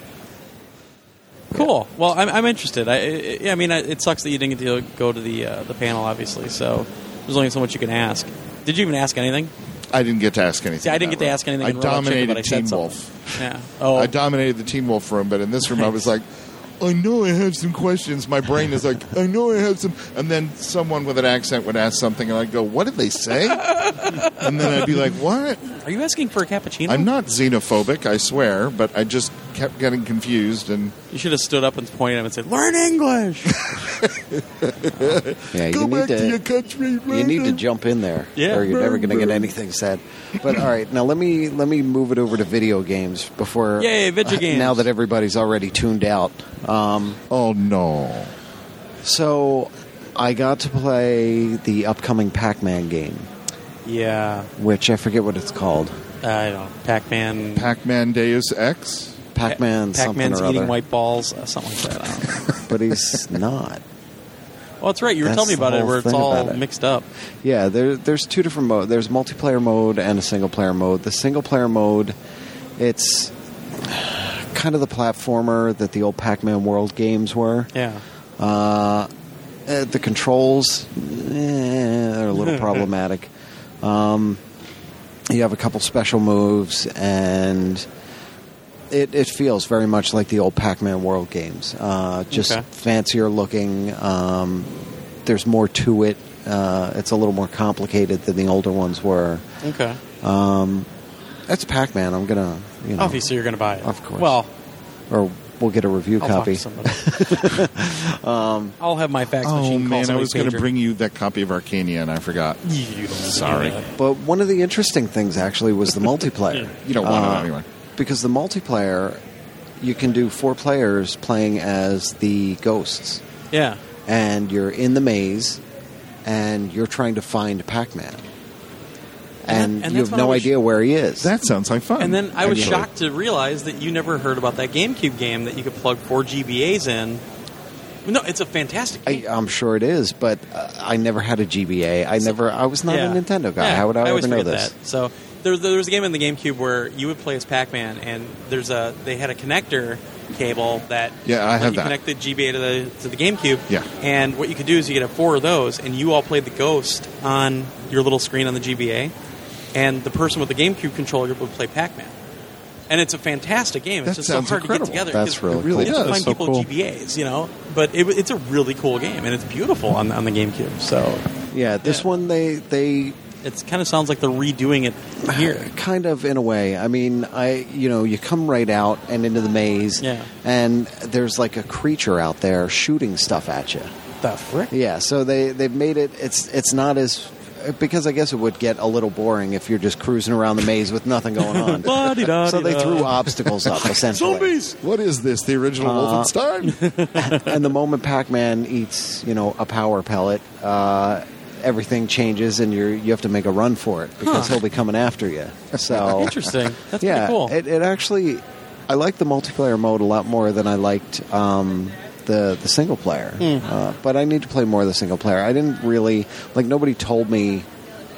Cool. Well, I'm, I'm interested. I, I, I mean, I- it sucks that you didn't get to go to the uh, the panel, obviously. So there's only so much you can ask. Did you even ask anything? I didn't get to ask anything. See, I didn't get that to ask anything. I Chicken, dominated I said Wolf. Yeah. Oh, I dominated the Teen Wolf room, but in this room, I was like, I know I have some questions. My brain is like, I know I have some. And then someone with an accent would ask something, and I'd go, What did they say? and then I'd be like, What? are you asking for a cappuccino? I'm not xenophobic, I swear, but I just kept getting confused. And You should have stood up and pointed at him and said, "Learn English." Yeah, go you back need to, your to. country. You need to jump in there, Yeah. or you're never going to get anything said. But all right, now let me let me move it over to video games before. Yay, video uh, games. Now that everybody's already tuned out, um, Oh, no. so I got to play the upcoming Pac-Man game, yeah, which I forget what it's called. I don't. know. Pac-Man. Pac Man Deus Ex? Pac-Man something Pac-Man's or eating other. white balls, uh, something like that. I don't know. but he's not. Well, that's right. You were That's telling me the about it, whole where it's thing all about it. mixed up. Yeah, there, there's two different modes. There's multiplayer mode and a single player mode. The single player mode, it's kind of the platformer that the old Pac-Man World games were. Yeah. Uh, uh, the controls eh, are a little problematic. Um, you have a couple special moves, and it, it feels very much like the old Pac-Man World games. Uh, just Okay. fancier looking. Um, there's more to it. Uh, it's a little more complicated than the older ones were. Okay. Um, that's Pac-Man. I'm gonna, you know, Obviously, you're going to buy it. Of course. Well, or we'll get a review I'll talk copy. to somebody. I'll have my fax Oh, machine call man, I was going to bring you that copy of Arcania, and I forgot. You don't need to do Sorry. But one of the interesting things actually was the multiplayer. You don't want Uh, it anyway. Because the multiplayer, you can do four players playing as the ghosts, Yeah. and you're in the maze, and you're trying to find Pac-Man, and, And that- and you have no was- idea where he is. That sounds like fun. And then I was Actually. shocked to realize that you never heard about that GameCube game that you could plug four GBAs in. No, it's a fantastic I, game. I'm sure it is, but uh, I never had a GBA. I never. I was not Yeah. a Nintendo guy. Yeah, How would I, always ever know this? That. So there, there was a game in the GameCube where you would play as Pac-Man, and there's a they had a connector cable that Yeah, I let have you that. connect the GBA to the to the GameCube. Yeah. and what you could do is you could have four of those, and you all played the Ghost on your little screen on the GBA, and the person with the GameCube controller would play Pac-Man. And it's a fantastic game. It's That just so hard incredible. to get together. That's 'cause really It really you have to find So people cool. with GBAs, you know. But it, it's a really cool game, and it's beautiful on, on the GameCube. So Yeah, this Yeah. one they they it kind of sounds like they're redoing it here. kind of in a way. I mean, I you know you come right out and into the maze, Yeah. and there's like a creature out there shooting stuff at you. The frick? Yeah, so they they've made it. It's it's not as because I guess it would get a little boring if you're just cruising around the maze with nothing going on. So they threw obstacles up essentially. Zombies! What is this? The original Uh, Wolfenstein? and the moment Pac-Man eats, you know, a power pellet, uh, everything changes, and you you have to make a run for it because Huh. he'll be coming after you. So Interesting. That's yeah, pretty cool. it, it actually, I like the multiplayer mode a lot more than I liked um, the the single player. Hmm. Uh, but I need to play more of the single player. I didn't really like. Nobody told me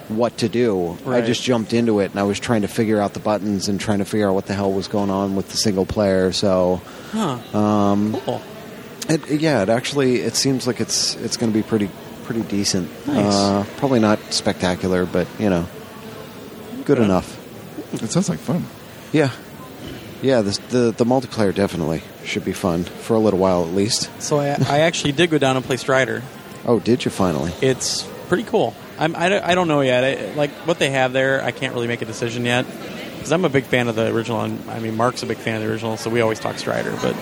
what to do. I just jumped into it, and I was trying to figure out the buttons and trying to figure out what the hell was going on with the single player. So. huh. Um, Cool. it, yeah, it actually it seems like it's it's going to be pretty pretty decent. Nice. Uh, probably not spectacular, but you know, good enough. it sounds like fun. Yeah, yeah. The, the the multiplayer definitely should be fun for a little while at least. So I, I actually did go down and play Strider. Oh, did you finally? It's pretty cool. I'm, I, don't- I don't know yet. I, like what they have there, I can't really make a decision yet because I'm a big fan of the original. And I mean, Mark's a big fan of the original, so we always talk Strider. But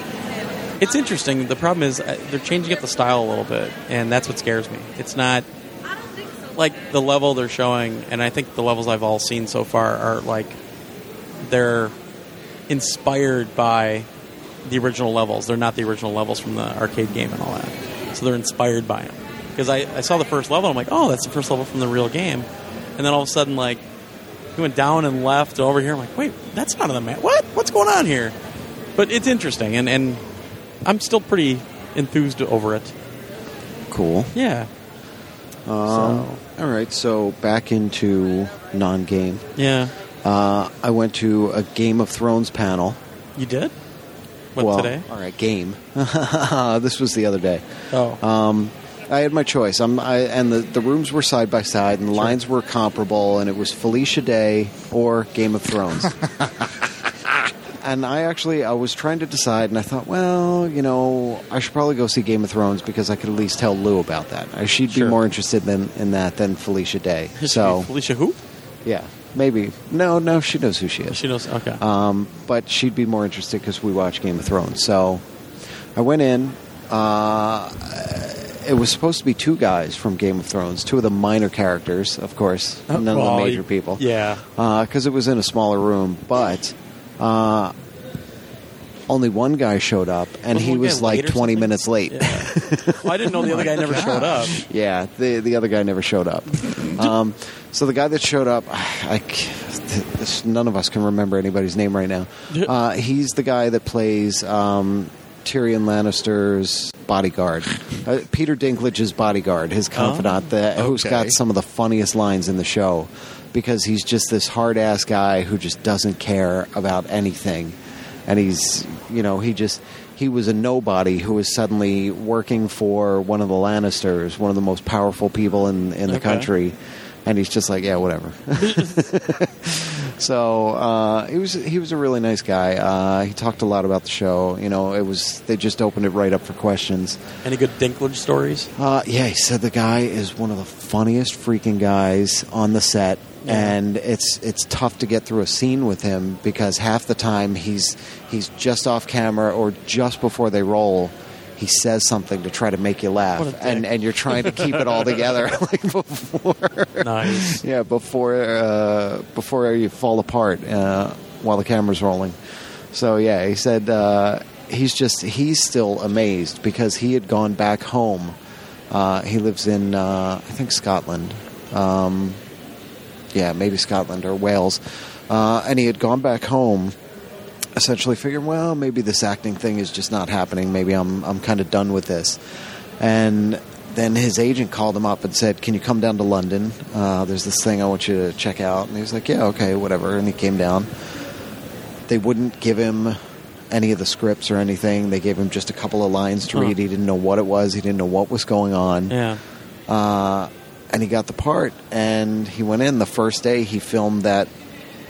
it's interesting. The problem is uh, they're changing up the style a little bit, and that's what scares me. It's not like the level they're showing, and I think the levels I've all seen so far are like they're inspired by the original levels. They're not the original levels from the arcade game and all that. So they're inspired by them. Because I, I saw the first level, I'm like, oh, that's the first level from the real game. And then all of a sudden, like, he went down and left over here. I'm like, wait, that's not on the map. What? What's going on here? But it's interesting, and, and I'm still pretty enthused over it. Cool. Yeah. Um, All right, so back into non-game. Yeah. Uh, I went to a Game of Thrones panel. You did? What, well, today? all right, game. this was the other day. Oh, Um, I had my choice. I'm, I, and the, the rooms were side by side, and the lines were comparable, and it was Felicia Day or Game of Thrones. and I actually I was trying to decide, and I thought, well, you know, I should probably go see Game of Thrones because I could at least tell Lou about that. She'd Sure. be more interested than, in that than Felicia Day. So Felicia, who? yeah, maybe no, no, she knows who she is. She knows. Okay. Um, but she'd be more interested because we watch Game of Thrones. So I went in. Uh, it was supposed to be two guys from Game of Thrones, two of the minor characters, of course, none of the major people. Yeah. Because it was in a smaller room. But uh, only one guy showed up, and Was he was like 20 something? minutes late. Yeah. well, I didn't know the other guy never showed up. Yeah, the the other guy never showed up. Um, so the guy that showed up, I, this, none of us can remember anybody's name right now. Uh, he's the guy that plays um, Tyrion Lannister's bodyguard, uh, Peter Dinklage's bodyguard, his confidant, the, who's okay. got some of the funniest lines in the show because he's just this hard ass guy who just doesn't care about anything, and he's you know he just he was a nobody who was suddenly working for one of the Lannisters, one of the most powerful people in in the Okay. country, and he's just like yeah whatever. so uh, he was he was a really nice guy. Uh, he talked a lot about the show. You know, it was they just opened it right up for questions. Any good Dinklage stories? Uh, yeah, he said the guy is one of the funniest freaking guys on the set, Yeah. and it's it's tough to get through a scene with him because half the time he's he's just off camera or just before they roll. He says something to try to make you laugh, What a dick. and and you're trying to keep it all together like before. Nice. yeah, before uh, before you fall apart uh, while the camera's rolling. So yeah, he said uh, he's just he's still amazed because he had gone back home. Uh, he lives in uh, I think Scotland. Um, yeah, maybe Scotland or Wales, uh, and he had gone back home. Essentially, figuring, well, maybe this acting thing is just not happening. Maybe I'm I'm kind of done with this. And then his agent called him up and said, "Can you come down to London? Uh, there's this thing I want you to check out." And he was like, "Yeah, okay, whatever." And he came down. They wouldn't give him any of the scripts or anything. They gave him just a couple of lines to Huh. read. He didn't know what it was. He didn't know what was going on. Yeah. Uh, and he got the part. And he went in the first day. He filmed that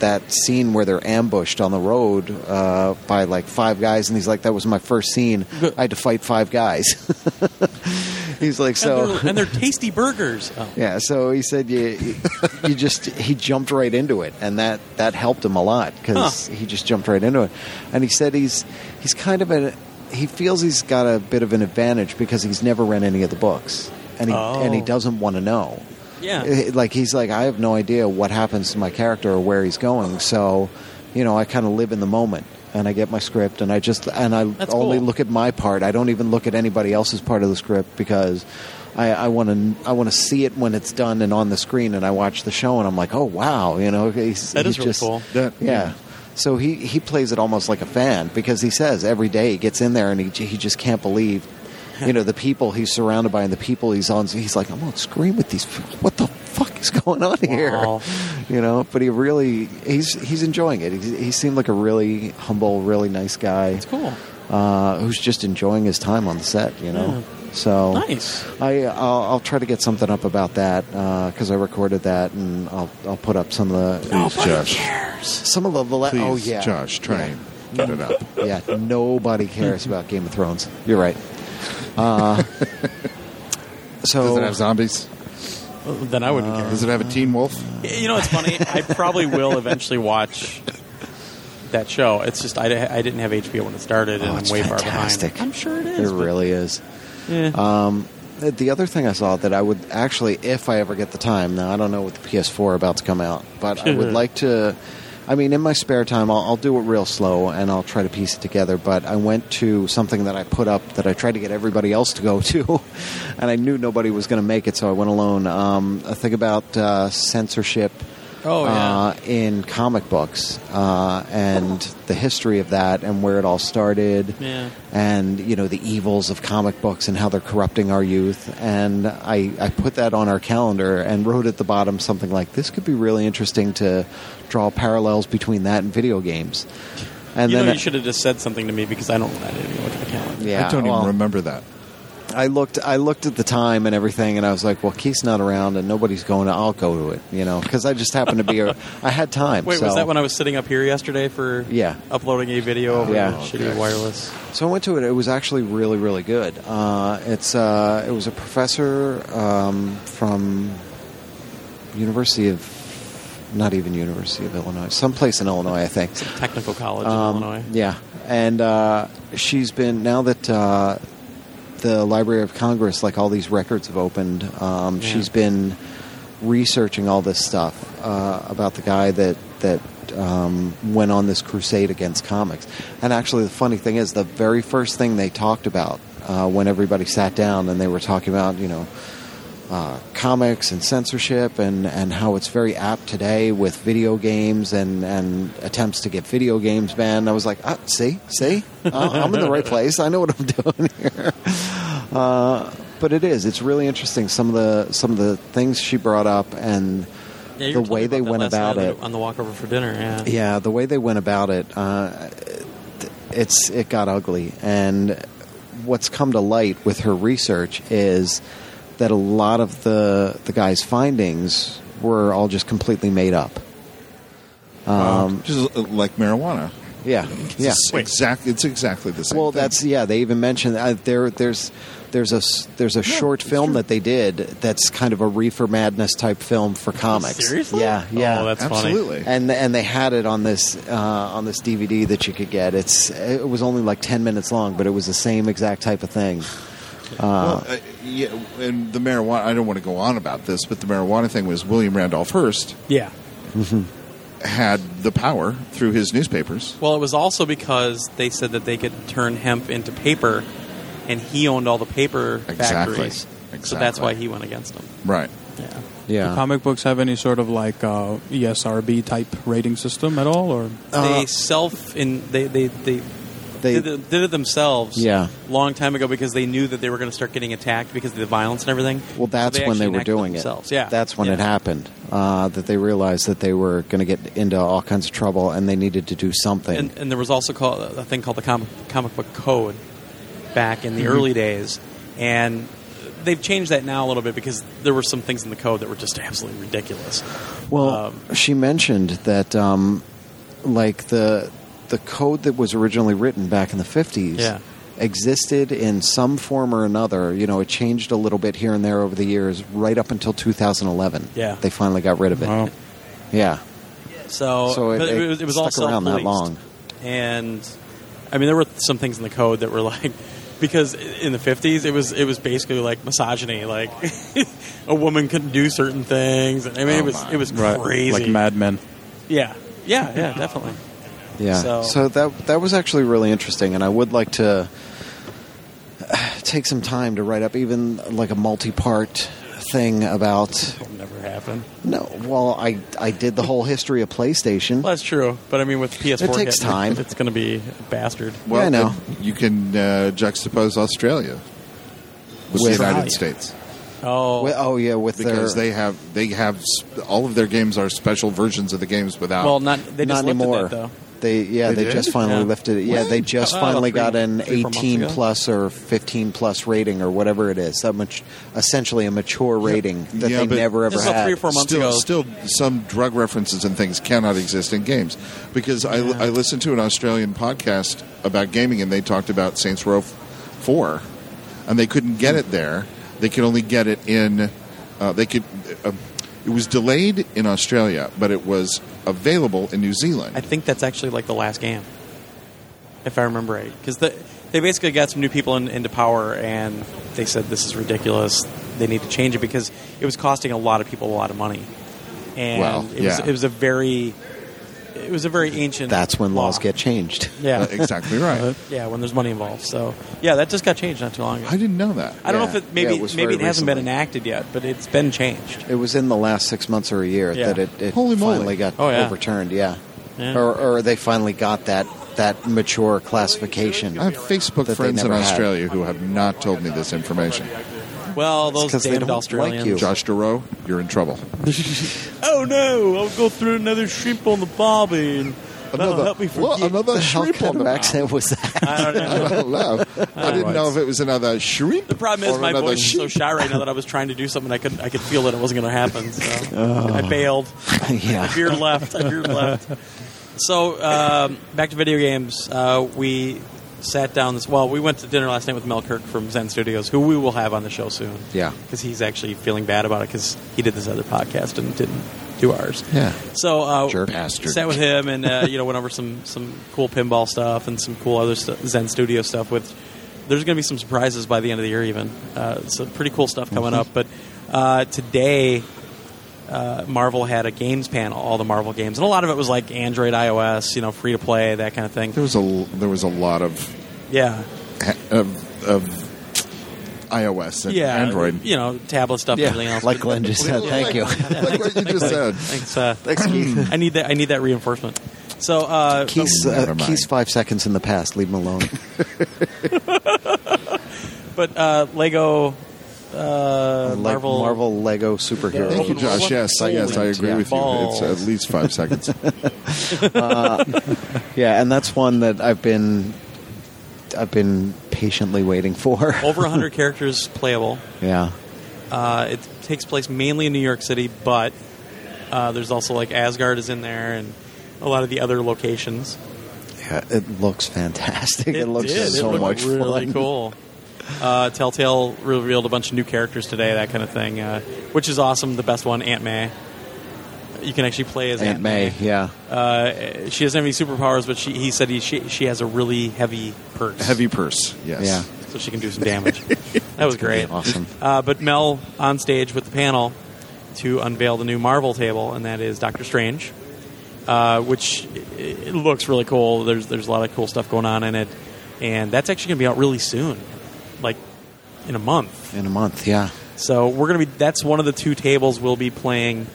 that scene where they're ambushed on the road uh, by like five guys. And he's like, "That was my first scene. I had to fight five guys." he's like, "So." and, they're, and they're tasty burgers. Oh. Yeah, so he said you, you just he jumped right into it, and that that helped him a lot because he just jumped right into it. And he said he's he's kind of a he feels he's got a bit of an advantage because he's never read any of the books, and he Oh. and he doesn't want to know. Yeah. Like he's like I have no idea what happens to my character or where he's going, so you know I kind of live in the moment. And I get my script, and I just and I That's only cool. look at my part. I don't even look at anybody else's part of the script because I, I want to I want to see it when it's done and on the screen, and I watch the show and I'm like, oh wow, you know, he's, That is he's really just cool. That- yeah. So he he plays it almost like a fan because he says every day he gets in there and he he just can't believe. You know the people he's surrounded by and the people he's on. He's like, I'm gonna scream with these. What the fuck is going on here? Wow. You know, but he really he's he's enjoying it. He, he seemed like a really humble, really nice guy It's cool. uh, who's just enjoying his time on the set. You know, so Nice. I I'll, I'll try to get something up about that because I recorded that and I'll I'll put up some of the Please, Josh. some of the, the le- Please, oh yeah Josh, try yeah. and get it up. yeah nobody cares about Game of Thrones. You're right. Uh, so Does it have zombies? Then I wouldn't care. Does it have a teen wolf? You know, it's funny. I probably will eventually watch that show. It's just I, I didn't have HBO when it started, and Oh, I'm it's way fantastic. far behind. I'm sure it it is. It really is. Yeah. Um, the other thing I saw that I would actually, if I ever get the time, now I don't know what the PS4 about to come out, but I would like to. I mean, in my spare time, I'll, I'll do it real slow and I'll try to piece it together. But I went to something that I put up that I tried to get everybody else to go to, and I knew nobody was going to make it, so I went alone. Um, a thing about uh, censorship Oh, yeah. uh, in comic books uh, and the history of that and where it all started Yeah. and you know the evils of comic books and how they're corrupting our youth and I, I put that on our calendar and wrote at the bottom something like this could be really interesting to draw parallels between that and video games And you then know, it- you should have just said something to me because I don't. I didn't even look at the calendar. yeah, I don't well, even remember that. I looked. I looked at the time and everything, and I was like, "Well, Keith's not around, and nobody's going. to I'll go to it, you know, because I just happened to be. A, I had time. Wait, so, was that when I was sitting up here yesterday for Yeah. uploading a video over Yeah. shitty wireless? So I went to it. It was actually really, really good. Uh, it's uh, it was a professor um, from University of, not even University of Illinois, someplace in Illinois, I think. Technical College Um, in Illinois. Yeah, and uh, she's been now that uh, the Library of Congress, like all these records have opened. Um, Yeah. She's been researching all this stuff uh, about the guy that that um, went on this crusade against comics. And actually, the funny thing is, the very first thing they talked about uh, when everybody sat down and they were talking about, you know. Uh, comics and censorship and, and how it's very apt today with video games and, and attempts to get video games banned. I was like, ah, see, see, Uh, I'm in the right place. I know what I'm doing here. Uh, but it is. It's really interesting. Some of the some of the things she brought up and Yeah, the way they went about it. on the walk over for dinner. Yeah. Yeah, the way they went about it, uh, it's it got ugly. And what's come to light with her research is that a lot of the the guy's findings were all just completely made up. Um, Just uh, like marijuana. yeah, yeah. It's exact. It's exactly the same. Well, thing. that's yeah. They even mentioned uh, there. There's there's a s- there's a short film true. that they did that's kind of a reefer madness type film for comics. Seriously? Yeah, yeah. Oh, that's funny. absolutely. and and they had it on this uh, on this DVD that you could get. It's it was only like ten minutes long, but it was the same exact type of thing. Well, uh, yeah, and the marijuana. I don't want to go on about this, but the marijuana thing was William Randolph Hearst Yeah. had the power through his newspapers. Well, it was also because they said that they could turn hemp into paper, and he owned all the paper Exactly. factories. So that's Exactly. why he went against them. Right. Yeah. Yeah, Do comic books have any sort of like uh, ESRB type rating system at all, or they self in they they they. They- did, it, did it themselves Yeah. long time ago because they knew that they were going to start getting attacked because of the violence and everything. well, So that's when actually they were enacted it doing it. themselves. Yeah, that's when Yeah. it happened. Uh, that they realized that they were going to get into all kinds of trouble, and they needed to do something. And, and there was also called, a thing called the comic, comic book code back in the Mm-hmm. early days, and they've changed that now a little bit because there were some things in the code that were just absolutely ridiculous. Well, Um, she mentioned that, um, like the the code that was originally written back in the fifties, Yeah. existed in some form or another. You know, it changed a little bit here and there over the years, right up until 2011. Yeah. they finally got rid of it. Wow. Yeah, So, So it- it it, was, it was all stuck around that long. and I mean there were some things in the code that were like because in the fifties it was it was basically like misogyny, like a woman couldn't do certain things. I mean, Oh, it was my. it was right, crazy. like Mad Men? yeah, yeah, yeah, definitely. Yeah. So- So, that that was actually really interesting, and I would like to uh, take some time to write up even like a multi-part thing about. It'll never happen. No, well, I I did the whole history of PlayStation. Well, that's true, but I mean with PS4, It takes getting- time. It's going to be a bastard. Well, Yeah, I know. you can uh, juxtapose Australia with, With- the United Australia. States Oh, Wi- oh yeah, with because their they have they have all of their games are special versions of the games without. well, not they just not lifted anymore. that though. They yeah, They they, just finally Yeah. lifted it. Yeah, When? they just Uh, finally three- got an three, four months 18 plus or 15 plus rating or whatever it is. That much, essentially a mature rating that Yeah, they never ever This is about had. three or four months still, ago. still, some drug references and things cannot exist in games because I, I listened to an Australian podcast about gaming and they talked about Saints Row Four, and they couldn't get it there. They could only get it in. Uh, they could. Uh, it was delayed in Australia, but it was available in New Zealand. I think that's actually like the last game, if I remember right. Because the, they basically got some new people in, into power, and they said this is ridiculous. They need to change it because it was costing a lot of people a lot of money, and Well, it, was, yeah. it was a very, it was a very ancient. That's when law. laws get changed. Yeah, Uh, exactly right. yeah, when there's money involved. So yeah, that just got changed not too long ago. I didn't know that. I don't know if it maybe Yeah, it was maybe it very hasn't been recently. enacted yet, but it's been changed. It was in the last six months or a year Yeah. that it, it Holy moly. finally got Oh, yeah. overturned. Yeah, Yeah. Or, or they finally got that that mature classification. I have Facebook that they friends in never had. Australia who have not told me this information. Well, those those 'cause they damned don't like you. Josh DeRoe, you're in trouble. oh no, I'll go through another shrimp on the barbie and another, help me well, forget. another What shrimp kind on the of mouth. accent was that? I don't know. I don't know. I didn't know if it was another shrimp. The problem is or my another voice is so sheep. shy right now that I was trying to do something I could I could feel that it wasn't going to happen. So I bailed. yeah. I veered left. I veered left. So um, back to video games. Uh, we sat down this. Well, we went to dinner last night with Mel Kirk from Zen Studios, who we will have on the show soon. Yeah. because he's actually feeling bad about it because he did this other podcast and didn't do ours. Yeah. So uh, Jerk. Bastard. sat with him and uh, you know went over some some cool pinball stuff and some cool other stu- Zen Studio stuff. With there's going to be some surprises by the end of the year, even uh, some pretty cool stuff coming up. But uh, today, uh, Marvel had a games panel, all the Marvel games, and a lot of it was like Android, iOS, you know, free to play, that kind of thing. There was a there was a lot of Yeah, of, of iOS and yeah, Android. you know, tablet stuff, Yeah, everything else. like Glenn just said. Thank you. like what you just said. Thanks, uh, Thanks, Keith. I need that. I need that reinforcement. So, uh, Keith's, uh, never mind. Keith's five seconds in the past. Leave him alone. but uh, Lego, uh, Like Marvel, Marvel Lego superhero. Thank you, Josh. Yes, I- yes, I agree Yeah. with you. It's at least five seconds. Yeah, and that's one that I've been I've been patiently waiting for. over 100 characters playable. yeah. Uh, it takes place mainly in New York City, but uh, there's also like Asgard is in there and a lot of the other locations. Yeah, it looks fantastic. It, looks did. so it much really fun. cool. Uh, Telltale revealed a bunch of new characters today, that kind of thing, uh, which is awesome. The best one, Aunt May. You can actually play as Aunt, Aunt May, yeah. Uh, she doesn't have any superpowers, but she, he said he, she, she has a really heavy purse. Heavy purse. Yes. Yeah. so she can do some damage. that was great. Awesome. Uh, but Mel on stage with the panel to unveil the new Marvel table, and that is Doctor Strange, uh, which it looks really cool. There's there's a lot of cool stuff going on in it, and that's actually going to be out really soon, like in a month. In a month, yeah. So we're going to be. That's one of the two tables we'll be playing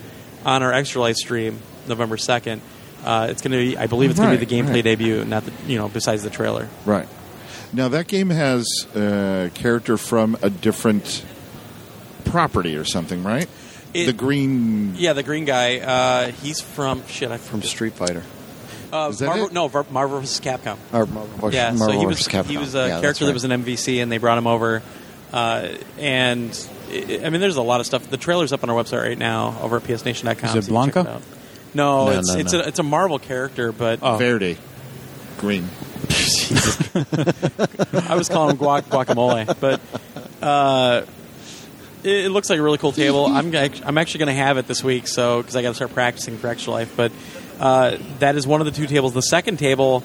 on our Extra Life stream November second. Uh, it's going to be. I believe it's going to be the Right, gameplay right. debut, not the you know besides the trailer. Right. Now that game has a character from a different property or something, right? It- the green. Yeah, the green guy. Uh, he's from shit. I From Street Fighter. Uh, Is that Marvel, it? no, Var- Marvel vs. Capcom. Or Marvel, Yeah, Marvel so he vs. was Capcom. he was a Yeah, that's character that was an MVC, and they brought him over. Uh, and i I mean, there's a lot of stuff. The trailer's up on our website right now over at psnation.com. Is it so you can check Blanka? it. No, No, it's no, it's no. a it's a Marvel character, but Verde. Green. I was calling him guac- guacamole. But uh, it, it looks like a really cool table. I'm I'm actually going to have it this week, so because I got to start practicing for Extra Life. But uh, that is one of the two tables. The second table,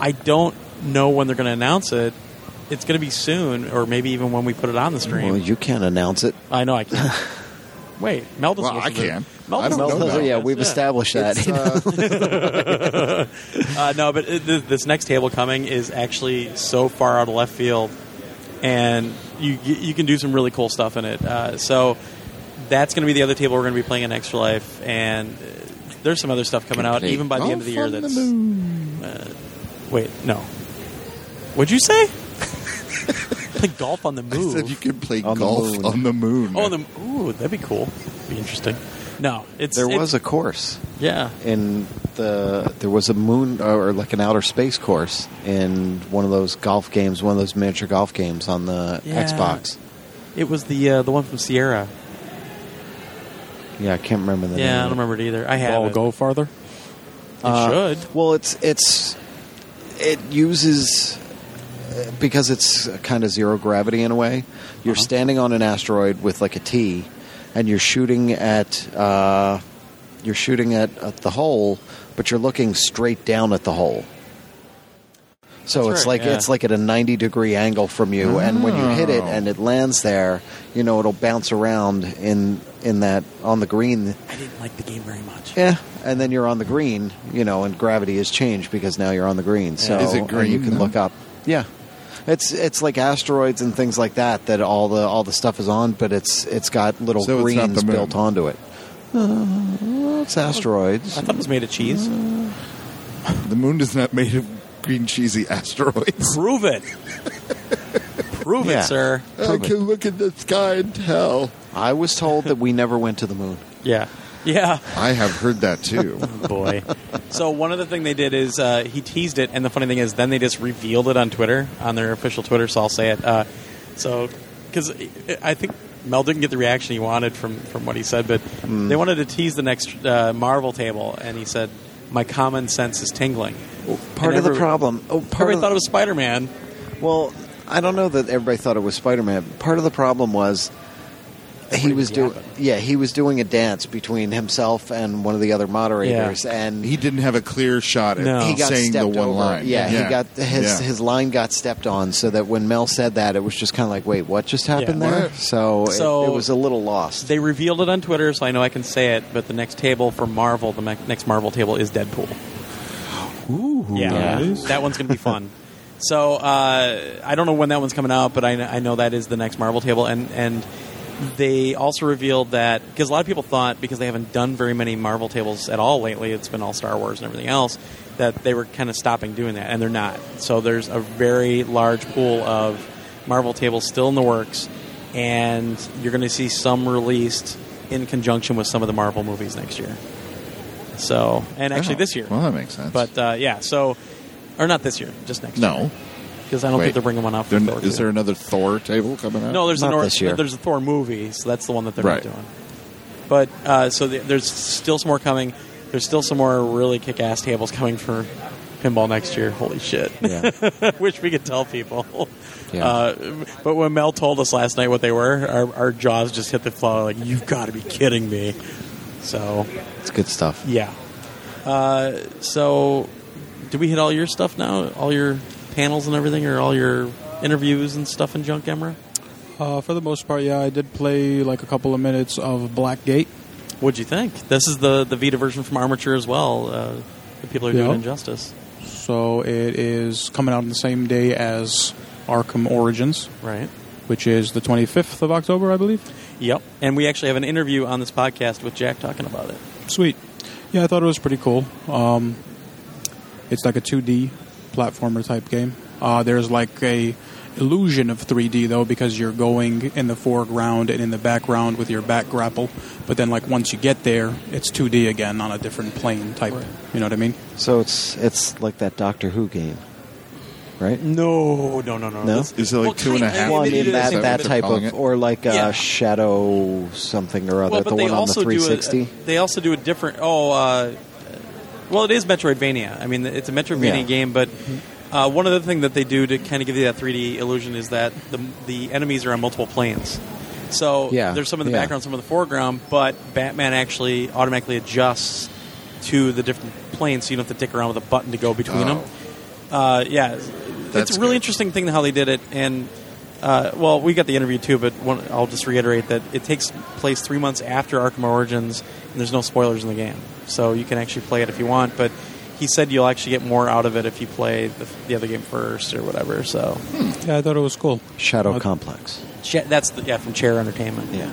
I don't know when they're going to announce it. It's going to be soon, or maybe even when we put it on the stream. Well, you can't announce it. I know I can't. Wait, Mel doesn't. Well, I listen to- can. Mel I don't doesn't know listen to that. yeah, we've established that. Uh, Uh, no, but it, th- this next table coming is actually so far out of left field, and you you can do some really cool stuff in it. Uh, so that's going to be the other table we're going to be playing in Extra Life, and there's some other stuff coming out even by the end of the year. That's the. Uh, wait, no. What'd you say? play golf on the moon. I said you could play On the golf moon. on the moon. oh, the ooh, that'd be cool. Be interesting. No, it's there it's- was a course yeah. in the there was a moon or like an outer space course in one of those golf games, one of those miniature golf games on the Yeah. Xbox. It was the uh, the one from Sierra. Yeah, I can't remember the name. Yeah, I don't it. remember it either. I have Ball it. go farther. It Uh, should. Well, it's it's it uses uh, because it's kind of zero gravity in a way. You're Uh-huh. standing on an asteroid with like a T, and you're shooting at uh, you're shooting at, at the hole, but you're looking straight down at the hole. So That's it's right, like yeah. it's like at a 90 degree angle from you, and when you hit it Oh. and it lands there, you know it'll bounce around in in that on the green I didn't like the game very much. yeah, and then you're on the green, you know, and gravity has changed because now you're on the green. So Is it green you can now? look up. Yeah, it's it's like asteroids and things like that that all the all the stuff is on, but it's it's got little So it's not greens the moon. built onto it. Uh, it's asteroids. I thought it was made of cheese. The moon is not made of green cheesy asteroids. Prove it. Prove Yeah. it, sir. I can look at the sky and tell. I was told that we never went to the moon. Yeah. Yeah. I have heard that too. boy. so one other thing they did is uh, he teased it, and the funny thing is, then they just revealed it on Twitter, on their official Twitter. So I'll say it. Uh, so because I think Mel didn't get the reaction he wanted from from what he said, but Hmm. they wanted to tease the next uh, Marvel table, and he said, "My common sense is tingling." Part And of the problem. Oh, part Everybody of thought it was Spider Man. Well, I don't know that everybody thought it was Spider Man. Part of the problem was he was doing. Yeah, he was doing a dance between himself and one of the other moderators, and He didn't have a clear shot at No. he got saying the one over. line. Yeah, he got his Yeah. his line got stepped on, so that when Mel said that, it was just kind of like, wait, what just happened Yeah. there? So, So- it, it was a little lost. They revealed it on Twitter, so I know I can say it. But the next table for Marvel, the next Marvel table is Deadpool. Ooh, Yeah, Nice. that one's going to be fun. So uh, I don't know when that one's coming out, but I, I know that is the next Marvel table, and and they also revealed that because a lot of people thought because they haven't done very many Marvel tables at all lately, it's been all Star Wars and everything else, that they were kind of stopping doing that, and they're not. So there's a very large pool of Marvel tables still in the works, and you're going to see some released in conjunction with some of the Marvel movies next year. So, and actually Oh, this year. Well, that makes sense. But uh, yeah, so or not this year, just next no, year. Because I don't Wait. think they're bringing one out. For There- Thor is too. there another Thor table coming out? No, there's Not a Nor- this year. there's a Thor movie, so that's the one that they're Right. not doing. But uh, so the, there's still some more coming. There's still some more really kick-ass tables coming for pinball next year. Holy shit! Yeah. Wish we could tell people. Yeah. Uh, but when Mel told us last night what they were, our, our jaws just hit the floor. Like you've got to be kidding me. So It's good stuff. yeah. Uh, so, did we hit all your stuff now? All your panels and everything, or all your interviews and stuff in Junk Emrah? Uh, for the most part, yeah, I did play like a couple of minutes of Blackgate. What'd you think? This is the the Vita version from Armature as well. Uh, the people are doing injustice, So it is coming out on the same day as Arkham Origins, right? which is the 25th of October, I believe. Yep. And we actually have an interview on this podcast with Jack talking about it. Sweet. Yeah, I thought it was pretty cool. Um, it's like a 2D platformer type game. Uh, there's like a illusion of 3D though because you're going in the foreground and in the background with your back grapple. But then like once you get there, it's 2D again on a different plane type. You know what I mean? So it's it's like that Doctor Who game, right? No, no, no, no. No? Is it like two and a kind- half Well, I it mean is- that Is that that type of, it? or like uh, Yeah. Shadow something or other, Well, but the they one on the also do a- 360. they also do a different. Oh, uh, well, it is Metroidvania. I mean, it's a Metroidvania Yeah. game, but uh, one other thing that they do to kind of give you that 3D illusion is that the the enemies are on multiple planes. So Yeah, there's some in the yeah. background, some in the foreground, but Batman actually automatically adjusts to the different planes, so you don't have to dick around with a button to go between Oh. them. Uh, yeah, That's it's a really good. interesting thing how they did it, and uh, well, we got the interview too, but one, I'll just reiterate that it takes place three months after Arkham Origins, and there's no spoilers in the game, so you can actually play it if you want. But he said you'll actually get more out of it if you play the, the other game first or whatever. So Yeah, I thought it was cool. Shadow Uh, Complex. Cha- that's the, yeah from Chair Entertainment. Yeah,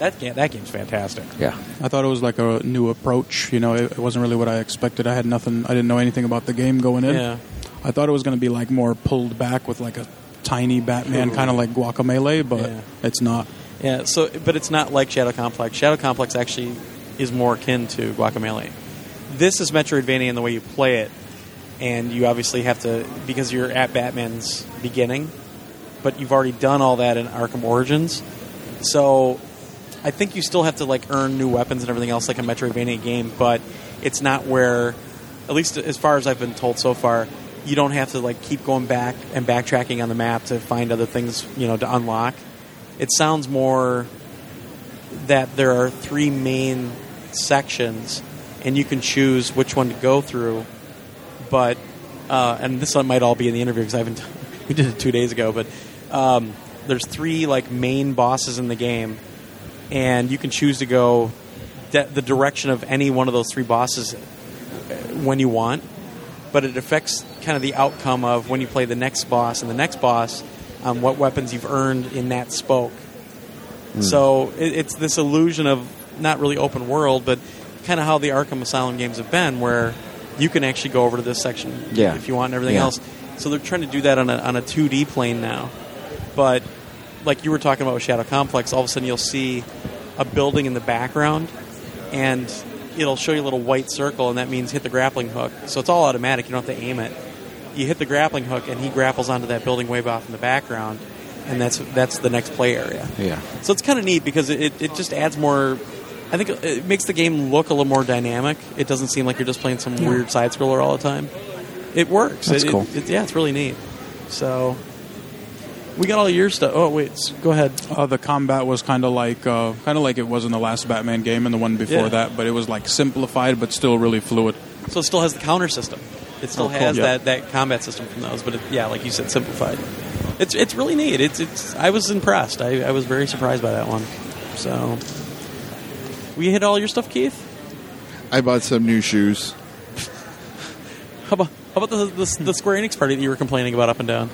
that game, that game's fantastic. yeah. I thought it was like a new approach. You know, it, it wasn't really what I expected. I had nothing. I didn't know anything about the game going in. Yeah. I thought it was going to be like more pulled back with like a tiny Batman, kind of like Guacamelee, but Yeah. it's not. Yeah, so but it's not like Shadow Complex. Shadow Complex actually is more akin to Guacamelee. This is Metroidvania in the way you play it, and you obviously have to because you're at Batman's beginning, but you've already done all that in Arkham Origins. So I think you still have to like earn new weapons and everything else like a Metroidvania game, but it's not where, at least as far as I've been told so far, you don't have to like keep going back and backtracking on the map to find other things you know to unlock. It sounds more that there are three main sections, and you can choose which one to go through. But uh, and this might all be in the interview because I haven't. we did it two days ago, but um, there's three like main bosses in the game, and you can choose to go de- the direction of any one of those three bosses uh, when you want. But it affects kind of the outcome of when you play the next boss and the next boss on what weapons you've earned in that spoke. Hmm. So it, it's this illusion of not really open world, but kind of how the Arkham Asylum games have been, where you can actually go over to this section Yeah. if you want and everything Yeah. else. So they're trying to do that on a, on a 2D plane now. But like you were talking about with Shadow Complex, all of a sudden you'll see a building in the background, and it'll show you a little white circle, and that means hit the grappling hook. So it's all automatic. You don't have to aim it. You hit the grappling hook, and he grapples onto that building way off in the background, and that's that's the next play area. Yeah. So it's kind of neat because it, it just adds more. I think it makes the game look a little more dynamic. It doesn't seem like you're just playing some weird side scroller all the time. It works. That's It- it- cool. it- yeah, it's really neat. So we got all your stuff. Oh wait, go ahead. Uh, the combat was kind of like uh, kind of like it was in the last Batman game and the one before Yeah. that, but it was like simplified but still really fluid. So it still has the counter system. It still Oh, cool. has Yeah. that, that combat system from those, but it, yeah, like you said, simplified. It's it's really neat. It's it's. I was impressed. I, I was very surprised by that one. So we hit all your stuff, Keith. I bought some new shoes. How about how about the, the the Square Enix party that you were complaining about up and down?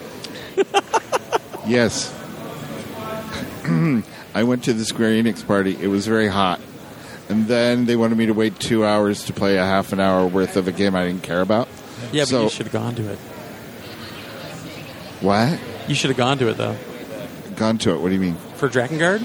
Yes. I went to the Square Enix party. It was very hot. And then they wanted me to wait two hours to play a half an hour worth of a game I didn't care about. Yeah, but So- you should have gone to it. What? You should have gone to it though. Gone to it. What do you mean? For Drakengard?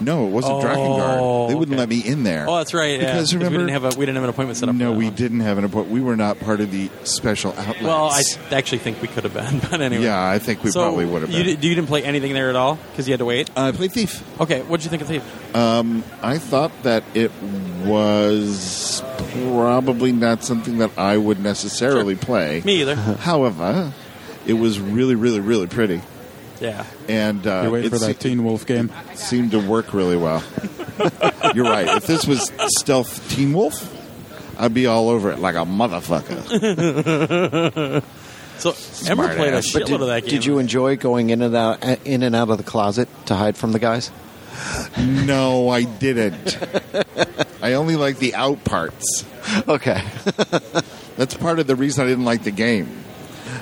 No, it wasn't Oh, Drakengard. They oh, wouldn't okay. let me in there. Oh, that's right. Yeah, Because remember, we didn't have a we didn't have an appointment set up. no, we one. didn't have an appointment. We were not part of the special outlets. Well, I actually think we could have been, but anyway. yeah, I think we so probably would have You, been. di- you didn't play anything there at all because you had to wait. Uh, I played Thief. Okay, what did you think of Thief? Um, I thought that it was probably not something that I would necessarily play. Me either. However, it was really, really, really pretty, yeah. and uh, You wait it for that se- Teen Wolf game. seemed to work really well. You're right. If this was Stealth Teen Wolf, I'd be all over it like a motherfucker. So Ember Smart played a ass. But shitload did, of that game. did you enjoy going in and out in and out of the closet to hide from the guys? no, I didn't. I only like the out parts. Okay. That's part of the reason I didn't like the game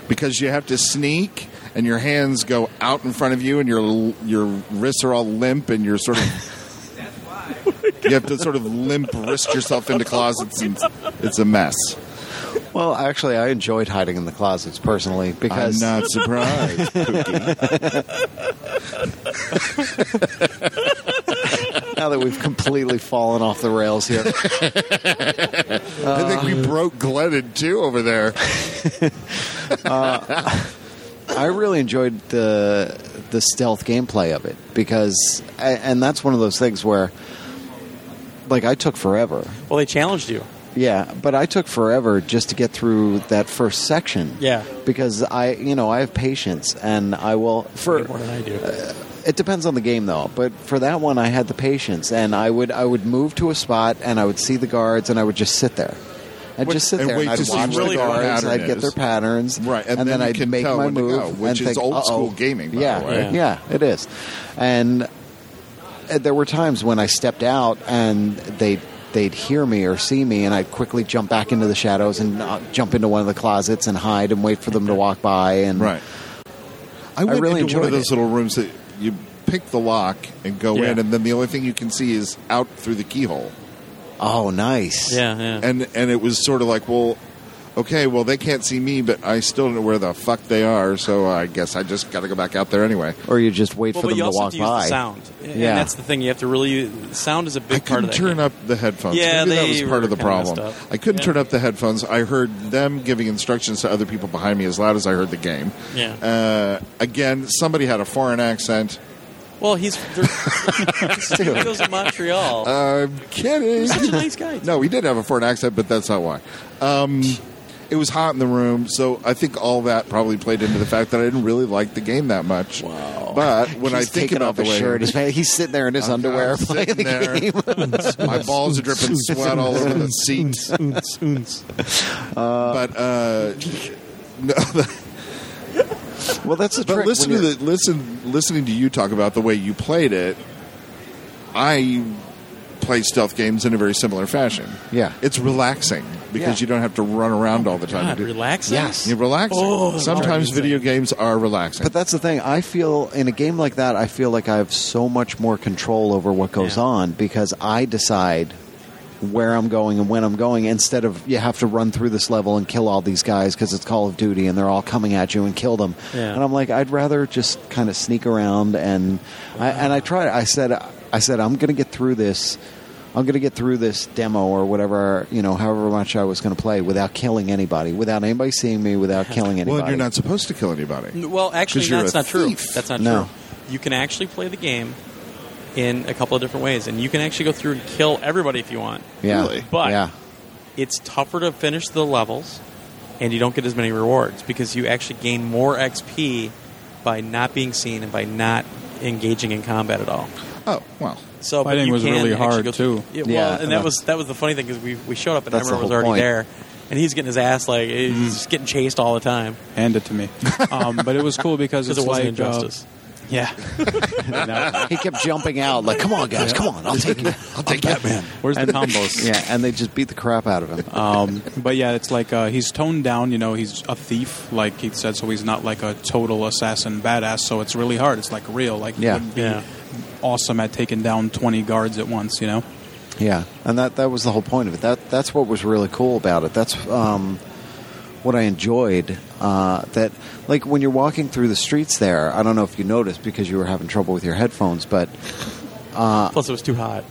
because you have to sneak and your hands go out in front of you and your your wrists are all limp and you're sort of you have to sort of limp wrist yourself into closets and it's a mess. Well, actually, I enjoyed hiding in the closets personally because I'm not surprised. Now that we've completely fallen off the rails here, I think we broke Glenn too over there. Uh, I really enjoyed the the stealth gameplay of it because, and that's one of those things where, like, I took forever. well, they challenged you. Yeah, but I took forever just to get through that first section. Yeah. because I, you know, I have patience, and I will for. Way more than I do. Uh, it depends on the game, though. But for that one, I had the patience, and I would I would move to a spot, and I would see the guards, and I would just sit there. I'd just sit and there, wait and I'd to watch really the guards. I'd get their patterns, Right, and and, then then, I'd make my move, go, which and is think, old school gaming, by the yeah, way. yeah, it is. And uh, there were times when I stepped out, and they they'd hear me or see me, and I'd quickly jump back into the shadows and uh, jump into one of the closets and hide and wait for them to walk by. And Right. I went really into one of those it. little rooms that you pick the lock and go Yeah. in, and then the only thing you can see is out through the keyhole. Oh, nice. yeah, yeah. And and it was sort of like, well, okay, well they can't see me, but I still don't know where the fuck they are, so I guess I just got to go back out there anyway. Or you just wait well, for but them you to also have walk to use by. the sound. And Yeah. that's the thing. You have to really use, sound is a big I part couldn't of that turn game. up the headphones. Yeah, Maybe that they was part of the kinda messed problem. up. I couldn't Yeah. turn up the headphones. I heard them giving instructions to other people behind me as loud as I heard the game. Yeah. Uh, again, somebody had a foreign accent. Well, he's he goes to Montreal. I'm kidding. He's such a nice guy. No, he did have a foreign accent, but that's not why. Um, it was hot in the room, so I think all that probably played into the fact that I didn't really like the game that much. Wow. But when I He's think about off the his way shirt, he's, he's sitting there in his I'm- underwear I'm playing sitting the there. game. my balls are dripping sweat all over the seat. Oons, oons. but uh, no, Well, that's the but trick. listen to you're- the listen listening to you talk about the way you played it. I play stealth games in a very similar fashion. Yeah. it's relaxing because Yeah. you don't have to run around all the time. God, relaxing. Yes. You're relaxing. Oh, Sometimes Lord. video games are relaxing. But that's the thing. I feel in a game like that, I feel like I have so much more control over what goes Yeah. on because I decide where I'm going and when I'm going instead of you have to run through this level and kill all these guys because it's Call of Duty and they're all coming at you and kill them. Yeah. And I'm like, I'd rather just kind of sneak around and I, and I tried. I said, I said I'm going to get through this I'm going to get through this demo or whatever, you know, however much I was going to play without killing anybody, without anybody seeing me, without killing anybody. Well, you're not supposed to kill anybody. Well, actually, you're that's a not true. That's not No. true. You can actually play the game in a couple of different ways, and you can actually go through and kill everybody if you want. yeah, Really? But- yeah, It's tougher to finish the levels, and you don't get as many rewards because you actually gain more XP by not being seen and by not engaging in combat at all. Oh, well. So but Fighting was really actually hard, go through- too. Yeah, well, Yeah, and that was that was the funny thing because we we showed up and That's the Emrah was already point. there, and he's getting his ass like he's Mm. getting chased all the time Hand it to me. Um, but it was cool because because it's it wasn't like uh, injustice. Yeah. No. he kept jumping out like, "Come on, guys, come on, I'll take you, I'll take that man. Where's the And- combos? Yeah, and they just beat the crap out of him. Um, but yeah, it's like uh, he's toned down. You know, he's a thief, like Keith said, so he's not like a total assassin badass. So it's really hard. It's like real. Like he Yeah. be Yeah. awesome at taking down twenty guards at once. You know. Yeah, and that that was the whole point of it. That that's what was really cool about it. That's um, what I enjoyed. Uh, that like when you're walking through the streets there. I don't know if you noticed because you were having trouble with your headphones, but Plus, it was too hot.